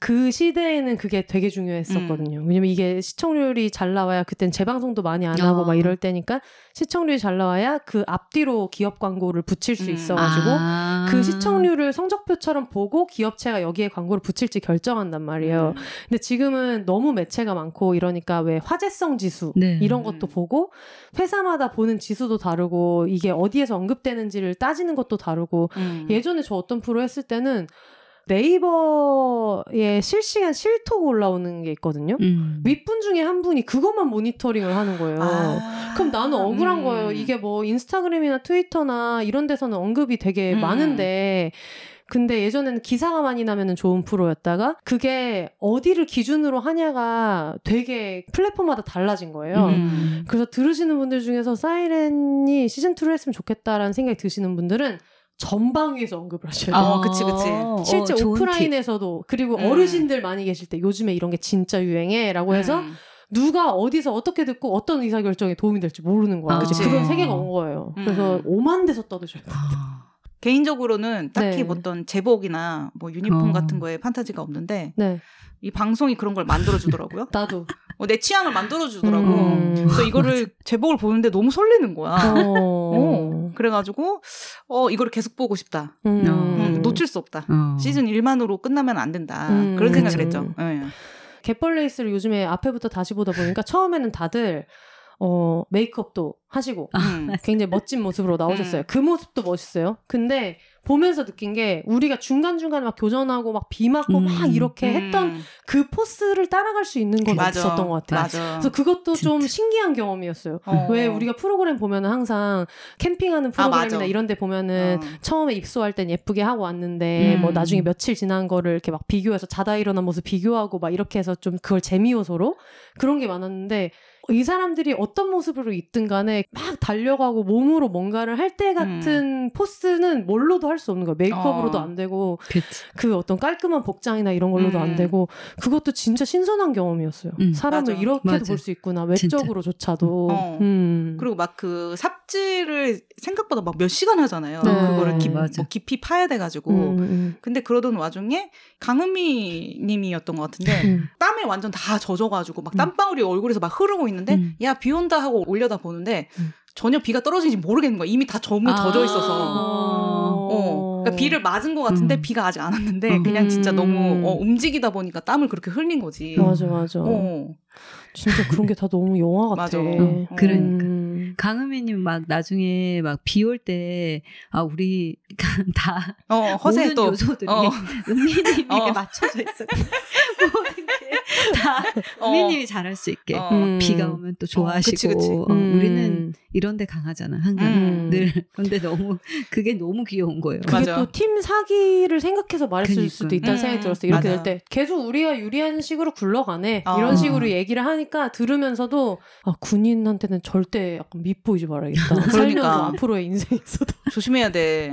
A: 그 시대에는 그게 되게 중요했었거든요. 왜냐면 이게 시청률이 잘 나와야 그땐 재방송도 많이 안 하고
C: 어.
A: 막 이럴 때니까 시청률이 잘 나와야 그 앞뒤로 기업 광고를 붙일 수
B: 음.
A: 있어가지고
C: 아.
A: 그 시청률을 성적표처럼 보고 기업체가 여기에 광고를 붙일지 결정한단 말이에요.
B: 음.
A: 근데 지금은 너무 매체가 많고 이러니까 왜 화제성 지수
C: 네.
A: 이런
B: 음.
A: 것도 보고 회사마다 보는 지수도 다르고 이게 어디에서 언급되는지를 따지는 것도 다르고
B: 음.
A: 예전에 저 어떤 프로 했을 때는 네이버에 실시간 실톡 올라오는 게 있거든요.
C: 음.
A: 윗분 중에 한 분이 그것만 모니터링을 하는 거예요.
B: 아.
A: 그럼 나는 억울한
B: 음.
A: 거예요. 이게 뭐 인스타그램이나 트위터나 이런 데서는 언급이 되게
B: 음.
A: 많은데 근데 예전에는 기사가 많이 나면은 좋은 프로였다가 그게 어디를 기준으로 하냐가 되게 플랫폼마다 달라진 거예요.
C: 음.
A: 그래서 들으시는 분들 중에서 사이렌이 시즌 2를 했으면 좋겠다라는 생각이 드시는 분들은 전방위에서 언급을 하셔야 돼요.
B: 어, 그치, 그치.
C: 어,
A: 실제
C: 좋은 팁.
A: 오프라인에서도 그리고
B: 음.
A: 어르신들 많이 계실 때 요즘에 이런 게 진짜 유행해 라고 해서
B: 음.
A: 누가 어디서 어떻게 듣고 어떤 의사결정에 도움이 될지 모르는 거야.
C: 아,
B: 그치.
A: 그런 세계가 온 거예요.
B: 음.
A: 그래서 오만 데서 떠드셔야 돼.
C: 아.
B: 개인적으로는 딱히
A: 네.
B: 뭐 어떤 제복이나 뭐 유니폼
C: 어.
B: 같은 거에 판타지가 없는데
A: 네,
B: 이 방송이 그런 걸 만들어 주더라고요.
A: 나도.
B: 어, 내 취향을 만들어 주더라고.
A: 음.
B: 그래서 이거를 제복을 보는데 너무 설레는 거야.
A: 어.
B: 어. 그래가지고 어 이거를 계속 보고 싶다.
A: 음.
B: 음, 놓칠 수 없다.
C: 어.
B: 시즌 1만으로 끝나면 안 된다.
A: 음,
B: 그런 생각을
A: 그치.
B: 했죠. 예.
A: 갯벌레이스를 요즘에 앞에부터 다시 보다 보니까 처음에는 다들 어, 메이크업도 하시고
B: 음.
A: 굉장히 멋진 모습으로 나오셨어요.
B: 음.
A: 그 모습도 멋있어요. 근데 보면서 느낀 게 우리가 중간중간에 막 교전하고 막 비 맞고
C: 음.
A: 막 이렇게 했던
B: 음.
A: 그 포스를 따라갈 수 있는 건
B: 맞아.
A: 없었던 것 같아요.
B: 맞아.
A: 그래서 그것도 좀
C: 진짜.
A: 신기한 경험이었어요.
B: 어.
A: 왜 우리가 프로그램 보면은 항상 캠핑하는
B: 아,
A: 프로그램이나
B: 맞아.
A: 이런 데 보면은
B: 어.
A: 처음에 입소할 땐 예쁘게 하고 왔는데
C: 음.
A: 뭐 나중에 며칠 지난 거를 이렇게 막 비교해서 자다 일어난 모습 비교하고 막 이렇게 해서 좀 그걸 재미 요소로 그런 게 많았는데 이 사람들이 어떤 모습으로 있든 간에 막 달려가고 몸으로 뭔가를 할 때 같은 포스는 뭘로도 할 수 없는 거예요. 메이크업으로도
B: 어.
A: 안 되고
C: 그치.
A: 그 어떤 깔끔한 복장이나 이런 걸로도
B: 음.
A: 안 되고 그것도 진짜 신선한 경험이었어요.
C: 음.
A: 사람을
B: 맞아.
A: 이렇게도. 볼 수 있구나. 외적으로조차도.
B: 어.
A: 음.
B: 그리고 막 그 삽 질을 생각보다 막 몇 시간 하잖아요.
A: 네.
B: 그거를 깊. 뭐 깊이 파야 돼가지고.
A: 음, 음,
B: 근데 그러던 와중에 강은미 님이었던 것 같은데
A: 음.
B: 땀에 완전 다 젖어가지고 막
A: 음.
B: 땀방울이 얼굴에서 막 흐르고 있는데
C: 음.
B: 야비 온다 하고 올려다 보는데
A: 음.
B: 전혀 비가 떨어지는지 모르겠는 거야. 이미 다 너무
C: 아.
B: 젖어 있어서.
C: 어.
B: 어, 그러니까 비를 맞은 것 같은데
C: 음.
B: 비가 아직 안 왔는데
C: 음.
B: 그냥 진짜 너무 어,
A: 음.
B: 움직이다 보니까 땀을 그렇게 흘린 거지.
A: 맞아, 맞아.
B: 어.
A: 진짜 그런 게 다 너무 영화 같아.
B: 맞아.
C: 어, 그러니까.
A: 음.
C: 강은미님 막 나중에 막 비 올 때 아 우리 다
B: 어, 허세 또.
C: 요소들이
B: 어.
C: 은미님에게
B: 어.
C: 맞춰져 있어. 모든 게 다
B: 어.
C: 은미님이 잘할 수 있게.
B: 어.
A: 음.
C: 비가 오면 또 좋아하시고
B: 그치, 그치.
C: 어,
A: 음.
C: 우리는 이런데 강하잖아 항상
B: 음.
C: 늘 근데 너무 그게 너무 귀여운 거예요.
A: 그게. 또 팀 사기를 생각해서 말했을
C: 그니까.
A: 수도 있다는
B: 음,
A: 생각이 들었어요. 이렇게. 될 때 계속 우리가 유리한 식으로 굴러가네.
B: 어.
A: 이런 식으로 얘기를 하니까 들으면서도 아 군인한테는 절대 약간 밉보이지 말아야겠다. 살면서
B: 그러니까.
A: 앞으로의 인생에서도.
B: 조심해야 돼.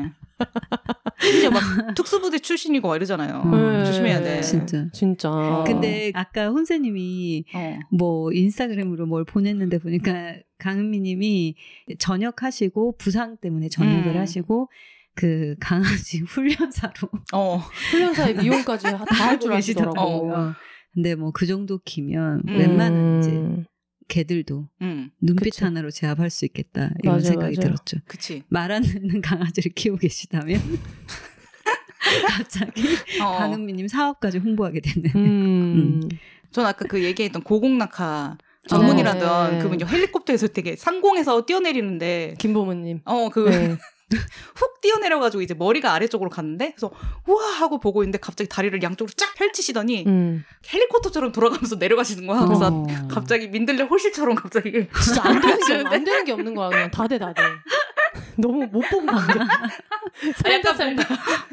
B: 심지어 막 특수부대 출신이고 막 이러잖아요.
C: 음.
B: 조심해야 돼.
C: 진짜.
A: 진짜.
B: 어.
C: 근데 아까 혼세님이
B: 어.
C: 뭐 인스타그램으로 뭘 보냈는데 보니까 강은미님이 전역하시고 부상 때문에 전역을
B: 음.
C: 하시고 그 강아지 훈련사로
B: 어.
A: 훈련사의 미용까지 다 할 줄 아시더라고요.
C: 계시더라고요. 근데 뭐 그 정도 기면
B: 음.
C: 웬만한 이제 개들도
B: 음.
C: 눈빛
A: 그쵸.
C: 하나로 제압할 수 있겠다 이런
A: 맞아요,
C: 생각이
A: 맞아요.
C: 들었죠.
B: 그치.
C: 말 안 듣는 강아지를 키우고 계시다면 갑자기
B: 어.
C: 강은미님 사업까지 홍보하게 되는.
A: 음.
B: 전 아까 그 얘기했던 고공낙하 전문이라던
A: 네.
B: 그분 헬리콥터에서 되게 상공에서 뛰어내리는데
A: 김보무님.
B: 어그 훅
A: 네.
B: 뛰어내려가지고 이제 머리가 아래쪽으로 갔는데 그래서 우와 하고 보고 있는데 갑자기 다리를 양쪽으로 쫙 펼치시더니
A: 음.
B: 헬리콥터처럼 돌아가면서 내려가시는 거야. 그래서
C: 어.
B: 갑자기 민들레 홀씨처럼 갑자기
A: 진짜 안 되는 게? 안 되는 게 없는 거야. 그냥 다돼 다돼. 너무 못 본 거야. 살다
B: 약간
A: 살다.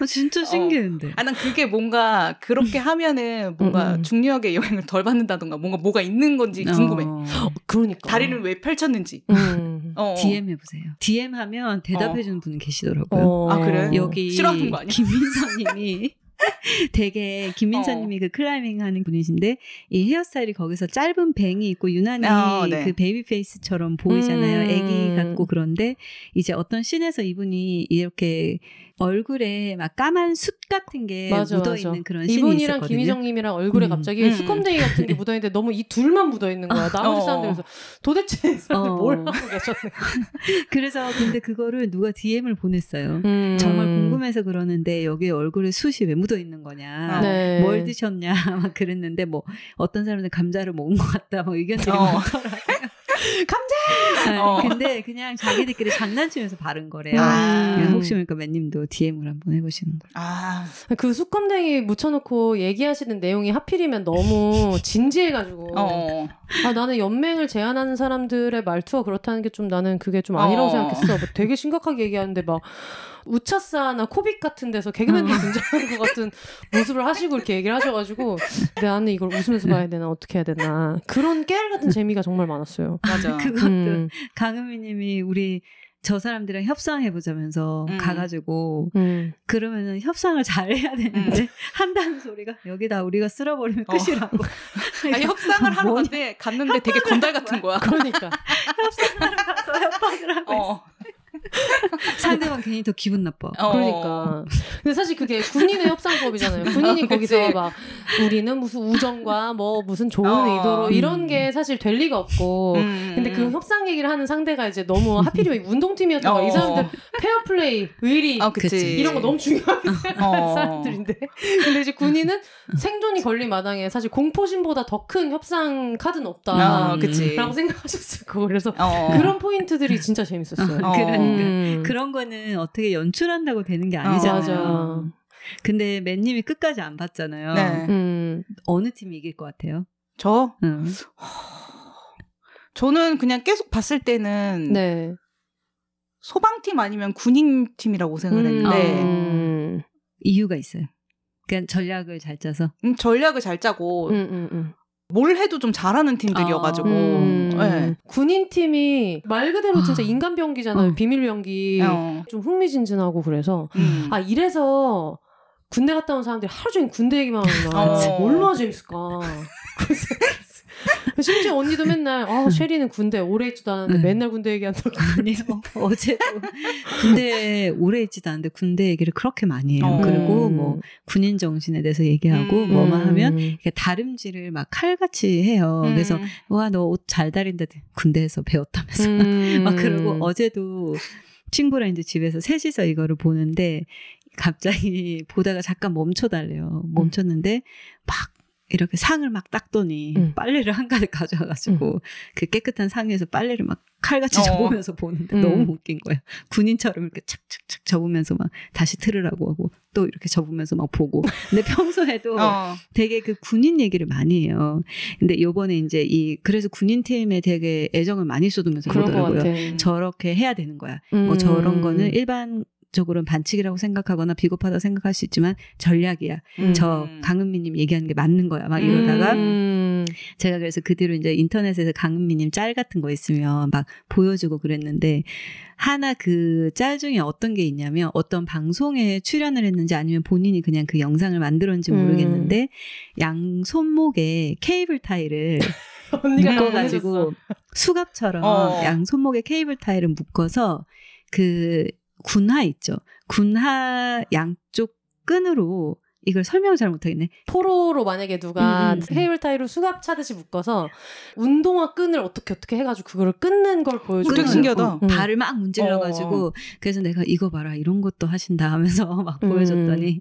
C: 어, 진짜 신기한데.
B: 아, 난 그게 뭔가 그렇게 하면은 뭔가
A: 음, 음.
B: 중력의 영향을 덜 받는다던가 뭔가 뭐가 있는 건지 궁금해.
C: 어.
A: 그러니까.
B: 다리를 왜 펼쳤는지.
A: 음.
B: 어.
C: DM 해보세요. DM 하면 대답해주는 분이 계시더라고요.
A: 어.
B: 아, 그래?
C: 여기
B: 싫어하는 거 아니야?
C: 김민선님이 되게 김민선님이 그 클라이밍 하는 분이신데 이 헤어스타일이 거기서 짧은 bang이 있고 유난히
B: 어, 네.
C: 그 baby face처럼 보이잖아요.
A: 음.
C: 애기 같고 그런데 이제 어떤 scene에서 이분이 이렇게 얼굴에 막 까만 숯 같은 게
A: 맞아,
C: 묻어
A: 맞아.
C: 있는 그런 scene이
A: 이분이랑
C: 있었거든요.
A: 김희정님이랑 얼굴에
C: 음.
A: 갑자기
B: 음.
A: 수컴데이 같은 게 묻어 있는데 너무 이 둘만 묻어 있는 거야. 나머지
B: 어.
A: 사람들 그래서 도대체 이 사람들
C: 어.
A: 뭘 하고 계셨네.
C: 그래서 근데 그거를 누가 DM을 보냈어요.
A: 음.
C: 정말 궁금해서 그러는데 여기 얼굴에 숯이 왜 묻어 있는 거냐.
A: 네.
C: 뭘 드셨냐 막 그랬는데 뭐 어떤 사람들은 감자를 먹은 것 같다 뭐 의견들이
B: 어.
C: 많더라고요. 감자.
B: 어.
C: 근데 그냥 자기들끼리 장난치면서 바른 거래요.
B: 아.
C: 그냥 혹시 모르니까 맨님도 DM을 한번 해보시는 걸.
B: 아,
A: 그 수컴댕이 묻혀놓고 얘기하시는 내용이 하필이면 너무 진지해가지고
B: 어.
A: 아 나는 연맹을 제안하는 사람들의 말투가 그렇다는 게 좀 나는 그게 좀 아니라고
B: 어.
A: 생각했어. 뭐 되게 심각하게 얘기하는데 막 우차사나 코빅 같은 데서 개그맨들
C: 어.
A: 등장하는 것 같은 모습을 하시고 이렇게 얘기를 하셔가지고 나는 이걸 웃으면서 봐야 되나 어떻게 해야 되나 그런 깨알 같은 재미가 정말 많았어요.
B: 맞아.
C: 그것도
A: 음,
C: 강은미님이 우리 저 사람들이랑 협상해 보자면서
B: 음.
C: 가가지고
A: 음.
C: 그러면은 협상을 잘 해야 되는데 한다는 소리가 여기다 우리가 쓸어버리면
B: 어.
C: 끝이라고.
B: 아니, 협상을 하러
C: 뭐냐.
B: 갔는데, 갔는데 되게 건달 같은 거야.
A: 그러니까
C: 협상을 가서 협박을 하고 있어.
B: 어.
C: 상대방 괜히 더 기분 나빠.
B: 어.
A: 그러니까. 근데 사실 그게 군인의 협상법이잖아요. 군인이
B: 어,
A: 거기서
B: 그치.
A: 막 우리는 무슨 우정과 뭐 무슨 좋은
B: 어.
A: 의도로 이런
C: 음.
A: 게 사실 될 리가 없고.
B: 음.
A: 근데 그 협상 얘기를 하는 상대가 이제 너무 하필이면 운동팀이었던 거야. 이
B: 어.
A: 사람들 페어플레이, 의리
B: 어, 그치.
A: 이런 거 너무 중요한
B: 어.
A: 사람들인데. 근데 이제 군인은 생존이 걸린 마당에 사실 공포심보다 더 큰 협상 카드는 없다.
B: 어, 그치.
A: 라고 생각하셨을 거고. 그래서
B: 어.
A: 그런 포인트들이 진짜 재밌었어요.
C: 어, 그러니까.
A: 음.
C: 그런 거는 어떻게 연출한다고 되는 게
B: 어,
C: 아니잖아요.
A: 맞아.
C: 근데 맷님이 끝까지 안 봤잖아요.
B: 네.
A: 음.
C: 어느 팀이 이길 것 같아요?
B: 저
C: 응.
B: 저는 그냥 계속 봤을 때는
A: 네.
B: 소방팀 아니면 군인팀이라고 생각을
A: 음.
B: 했는데
A: 음.
C: 이유가 있어요. 그냥 전략을 잘 짜서.
B: 음, 전략을 잘 짜고
A: 음, 음, 음.
B: 뭘 해도 좀 잘하는 팀들이어가지고
A: 음.
B: 네.
A: 군인 팀이 말 그대로 진짜
C: 아.
A: 인간 병기잖아요.
C: 어.
A: 비밀 병기.
B: 어.
A: 좀 흥미진진하고 그래서
B: 음.
A: 아 이래서 군대 갔다 온 사람들이 하루 종일 군대 얘기만 하는구나.
B: 어.
A: 얼마나 재밌을까. 그래서 심지어 언니도 맨날 아 쉐리는 군대 오래 있지도 않았는데
C: 음.
A: 맨날 군대 얘기한다고.
C: 아니요. 어제도 군대 오래 있지도 않는데 군대 얘기를 그렇게 많이 해요.
B: 어.
C: 그리고 뭐 군인 정신에 대해서 얘기하고
B: 음.
C: 뭐만 하면
A: 음.
C: 이렇게 다림질을 막 칼같이 해요. 그래서
B: 음.
C: 와너 옷 잘 다린다. 군대에서 배웠다면서.
A: 음.
C: 막 그러고 어제도 친구랑 이제 집에서 셋이서 이거를 보는데 갑자기 보다가 잠깐 멈춰달래요. 멈췄는데 막 이렇게 상을 막 닦더니
A: 음.
C: 빨래를 한 가득 가져와가지고 그 깨끗한 상에서 빨래를 막 칼같이
B: 어.
C: 접으면서 보는데
A: 음.
C: 너무 웃긴 거예요. 군인처럼 이렇게 착착착 접으면서 막 다시 틀으라고 하고 또 이렇게 접으면서 막 보고. 근데 평소에도
B: 어.
C: 되게 그 군인 얘기를 많이 해요. 근데 요번에 이제 이 그래서 군인 팀에 되게 애정을 많이 쏟으면서.
A: 같아.
C: 저렇게 해야 되는 거야.
A: 음.
C: 뭐 저런 거는 일반 적으로는 반칙이라고 생각하거나 비겁하다고 생각할 수 있지만 전략이야.
A: 음.
C: 저 강은미님 얘기하는 게 맞는 거야. 막 이러다가
A: 음.
C: 제가 그래서 그 뒤로 이제 인터넷에서 강은미님 짤 같은 거 있으면 막 보여주고 그랬는데 하나 그 짤 중에 어떤 게 있냐면 어떤 방송에 출연을 했는지 아니면 본인이 그냥 그 영상을 만들었는지
A: 음.
C: 모르겠는데 양 손목에 케이블 타이를 묶어가지고. 수갑처럼
B: 어.
C: 양 손목에 케이블 타이를 묶어서 그 군화 있죠. 군화 양쪽 끈으로 이걸 설명을 잘 못하겠네.
A: 포로로 만약에 누가
C: 음, 음, 음.
A: 케이블 타이로 수갑 차듯이 묶어서 운동화 끈을 어떻게 어떻게 해가지고 그거를 끊는 걸
B: 되게
C: 끈을,
B: 신기하다.
C: 어,
A: 음.
C: 발을 막 문질러가지고 그래서 내가 이거 봐라 이런 것도 하신다 하면서 막 보여줬더니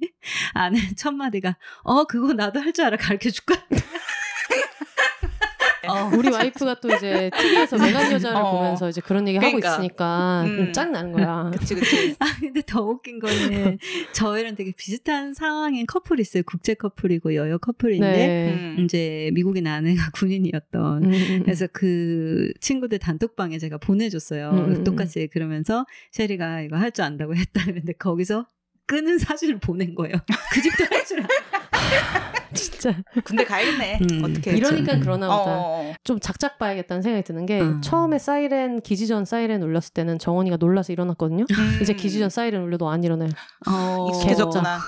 C: 아는 첫 마디가 어 그거 나도 할 줄 알아 가르쳐 줄까? 어.
A: 우리 와이프가 또 이제 TV에서 외간 여자를
B: 어.
A: 보면서 이제 그런 얘기
B: 그러니까.
A: 하고 있으니까
B: 음.
A: 짱 나는 거야.
B: 그치 그치.
C: 아 근데 더 웃긴 거는 저희랑 되게 비슷한 상황인 커플이 있어요. 국제 커플이고 여여 커플인데
A: 네.
B: 음.
C: 이제 나는 애가 군인이었던
A: 음, 음.
C: 그래서 그 친구들 단톡방에 제가 보내줬어요.
A: 음, 음,
C: 똑같이 그러면서 셰리가 이거 할 줄 안다고 했다 그랬는데 거기서 끄는 사진을 보낸 거예요. 그 집도 할줄 안.
A: 진짜
B: 군대 가야겠네.
C: 음.
B: 어떻게?
A: 이러니까
C: 음.
A: 그러나
B: 어,
A: 보다.
B: 어.
A: 좀 작작 봐야겠다는 생각이 드는 게
C: 음.
A: 처음에 사이렌 기지 전 사이렌 울렸을 때는 정원이가 놀라서 일어났거든요.
B: 음.
A: 이제 기지 전 사이렌 울려도 안 일어나요.
C: 어,
B: 익숙해졌구나.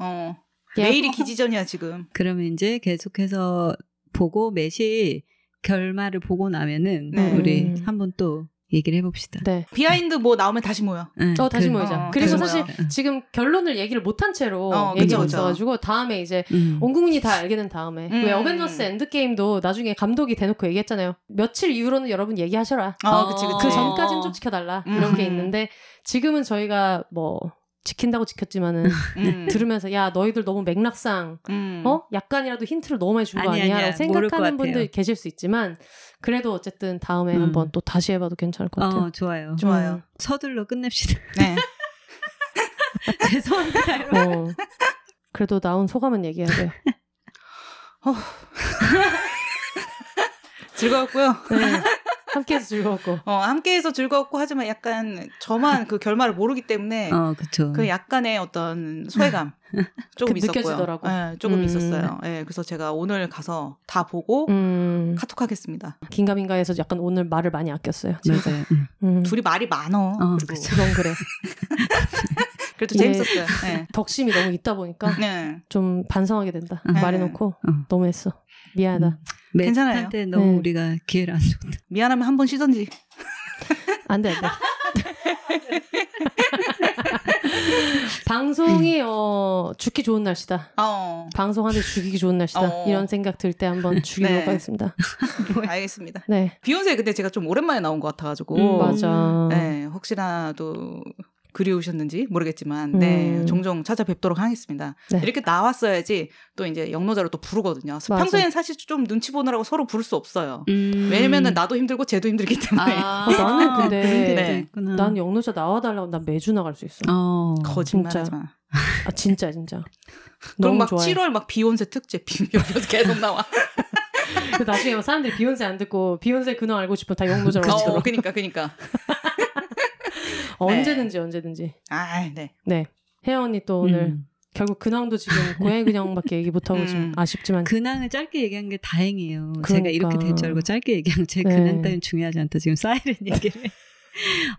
B: 어.
A: 야,
B: 내일이 기지전이야 지금.
C: 그러면 이제 계속해서 보고 맷이 결말을 보고 나면은
B: 네.
C: 우리
A: 음.
C: 한번 또 얘기를 해봅시다.
A: 네.
B: behind 뭐 나오면 다시 모여.
C: 네,
A: 어 다시
C: 그-
A: 모이자.
B: 어, 다시
A: 사실
B: 모여.
A: 지금 결론을 얘기를 못한 채로
B: 어,
A: 얘기가. 없어가지고 다음에 이제
C: 음.
A: 온 국민이 다 알게 된 다음에
B: 음.
A: 왜 어벤져스 엔드게임도 나중에 감독이 대놓고 얘기했잖아요. 며칠 이후로는 여러분 얘기하셔라.
B: 어, 그치 그치.
A: 그 전까지는 좀 지켜달라
B: 음.
A: 이런 게 있는데 지금은 저희가 뭐 지킨다고 지켰지만은
B: 음.
A: 들으면서 야 너희들 너무 맥락상
B: 음.
A: 어 약간이라도 힌트를 너무 많이 준 거
C: 아니,
A: 아니야?
C: 아니야.
A: 라고 생각하는. 분들 계실 수 있지만 그래도 어쨌든 다음에
C: 음.
A: 한번 또 다시 해봐도 괜찮을 것 같아요.
C: 어, 좋아요.
B: 좋아요.
C: 서둘러 끝냅시다.
B: 네.
C: 죄송합니다.
A: 어. 그래도 나온 소감은 얘기해야 돼요.
B: 즐거웠고요.
A: 네. 함께해서 즐거웠고.
B: 어, 함께해서 즐거웠고 하지만 약간 저만 그 결말을 모르기 때문에
C: 어, 그쵸.
B: 그 약간의 어떤 소외감 조금
A: 그
B: 있었고요.
A: 느껴지더라고.
B: 네, 조금
A: 음.
B: 있었어요. 예, 그래서 제가 오늘 가서 다 보고
A: 음,
B: 카톡하겠습니다.
A: 긴가민가해서 약간 오늘 말을 많이 아꼈어요. 진짜.
C: 맞아요. 음.
A: 음.
B: 둘이 말이 많어.
C: 어.
A: 그건 그래.
B: 그래도
A: 이게-
B: 재밌었어요. 네.
A: 덕심이 너무 있다 보니까
B: 네.
A: 좀 반성하게 된다.
C: 음.
A: 말해놓고
C: 어.
A: 너무했어. 미안하다.
C: 음.
B: 괜찮아요.
C: 매트한테 너무
A: 네.
C: 우리가 기회를 안 줬다.
B: 미안하면 한 번 쉬던지.
A: 안 돼, 안 돼. 방송이 어 죽기 좋은 날씨다.
B: 어,
A: 방송하는데 죽이기 좋은 날씨다.
B: 어.
A: 이런 생각 들 때 한번 죽이도록
B: 네.
A: 하겠습니다.
B: 알겠습니다.
A: 네,
B: 비욘세 근데 제가 좀 오랜만에 나온 것 같아가지고.
C: 음,
A: 맞아.
B: 네, 혹시나도 그리우셨는지 모르겠지만, 네,
A: 음.
B: 종종 찾아뵙도록 하겠습니다.
A: 네.
B: 이렇게 나왔어야지 또 이제 영노자로 또 부르거든요.
A: 맞아.
B: 평소에는 사실 좀 눈치 보느라고 서로 부를 수 없어요.
C: 음.
B: 왜냐면은 나도 힘들고 쟤도 힘들기 때문에.
C: 아,
A: 어, 나는 근데
C: 게
B: 네.
C: 있구나.
A: 난 영노자 나와달라고 난 매주 나갈 수 있어.
C: 어.
B: 거짓말하지 마.
A: 아 진짜 진짜.
B: 그럼
A: 너무
B: 막
A: 좋아해.
B: 7월 막 비욘세 특집 비욘세 계속 나와.
A: 그 나중에 막 사람들이 비욘세 안 듣고 비욘세 근황 알고 싶으면 다 영노자로
B: 어. 그니까 그니까.
A: 언제든지 언제든지.
B: 아, 네.
A: 네. 혜연 언니 또 오늘
C: 음.
A: 결국 근황도 지금 고양이 근황밖에 얘기 못하고
B: 음.
A: 좀 아쉽지만
C: 근황을 짧게 얘기한 게 다행이에요. 제가
A: 그러니까.
C: 이렇게 될 줄 알고 짧게 얘기한 제
A: 네.
C: 근황 따윈 중요하지 않다. 지금 사이렌 얘기를.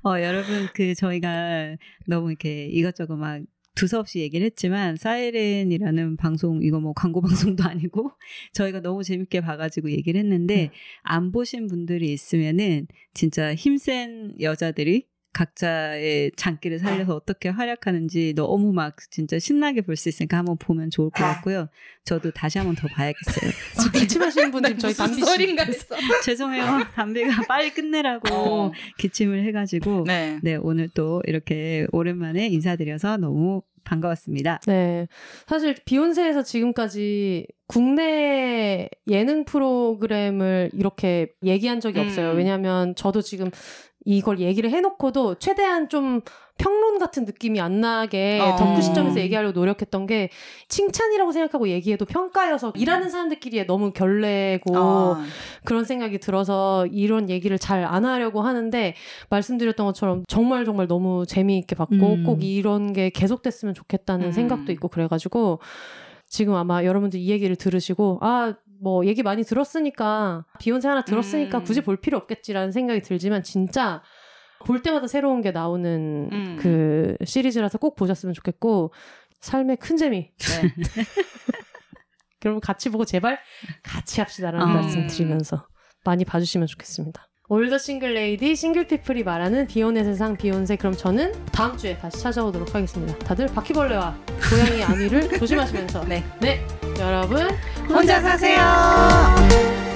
C: 어, 여러분, 그, 저희가 너무 이렇게 이것저것 막 두서없이 얘기를 했지만, 사이렌이라는 방송, 이거 뭐 광고 방송도 아니고, 저희가 너무 재밌게 봐가지고 얘기를 했는데,
A: 음.
C: 안 보신 분들이 있으면은, 진짜 힘센 여자들이 각자의 장기를 살려서 어떻게 활약하는지 너무 막 진짜 신나게 볼 수 있으니까 한번 보면 좋을 것 같고요. 저도 다시 한번 더 봐야겠어요.
A: 지금 기침하시는 분 지금 저희 담비 씨
B: 소린가 했어.
C: 죄송해요. 담배가 빨리 끝내라고
B: 어.
C: 기침을 해가지고
B: 네.
C: 네 오늘 또 이렇게 오랜만에 인사드려서 너무 반가웠습니다.
A: 네. 사실 비욘세에서 지금까지 국내 예능 프로그램을 이렇게 얘기한 적이
B: 음.
A: 없어요. 왜냐하면 저도 지금 이걸 얘기를 해놓고도 최대한 좀 평론 같은 느낌이 안 나게
B: 어.
A: 덕후 시점에서 얘기하려고 노력했던 게 칭찬이라고 생각하고 얘기해도 평가여서 일하는 사람들끼리 너무 결례고
B: 어.
A: 그런 생각이 들어서 이런 얘기를 잘 안 하려고 하는데 말씀드렸던 것처럼 정말 정말 너무 재미있게 봤고
C: 음.
A: 꼭 이런 게 계속됐으면 좋겠다는
B: 음.
A: 생각도 있고 그래가지고 지금 아마 여러분들 이 얘기를 들으시고 아 뭐 얘기 많이 들었으니까 비욘세 하나 들었으니까
B: 음.
A: 굳이 볼 필요 없겠지라는 생각이 들지만 진짜 볼 때마다 새로운 게 나오는
B: 음.
A: 그 시리즈라서 꼭 보셨으면 좋겠고 삶의 큰 재미
B: 네.
A: 여러분 같이 보고 제발 같이 합시다라는
C: 음.
A: 말씀 드리면서 많이 봐주시면 좋겠습니다. All the single lady single people이 말하는 비혼의 세상 비욘세 그럼 저는 다음 주에 다시 찾아오도록 하겠습니다. 다들 바퀴벌레와 고양이 안위를 조심하시면서
B: 네.
A: 네 여러분
B: 혼자 사세요.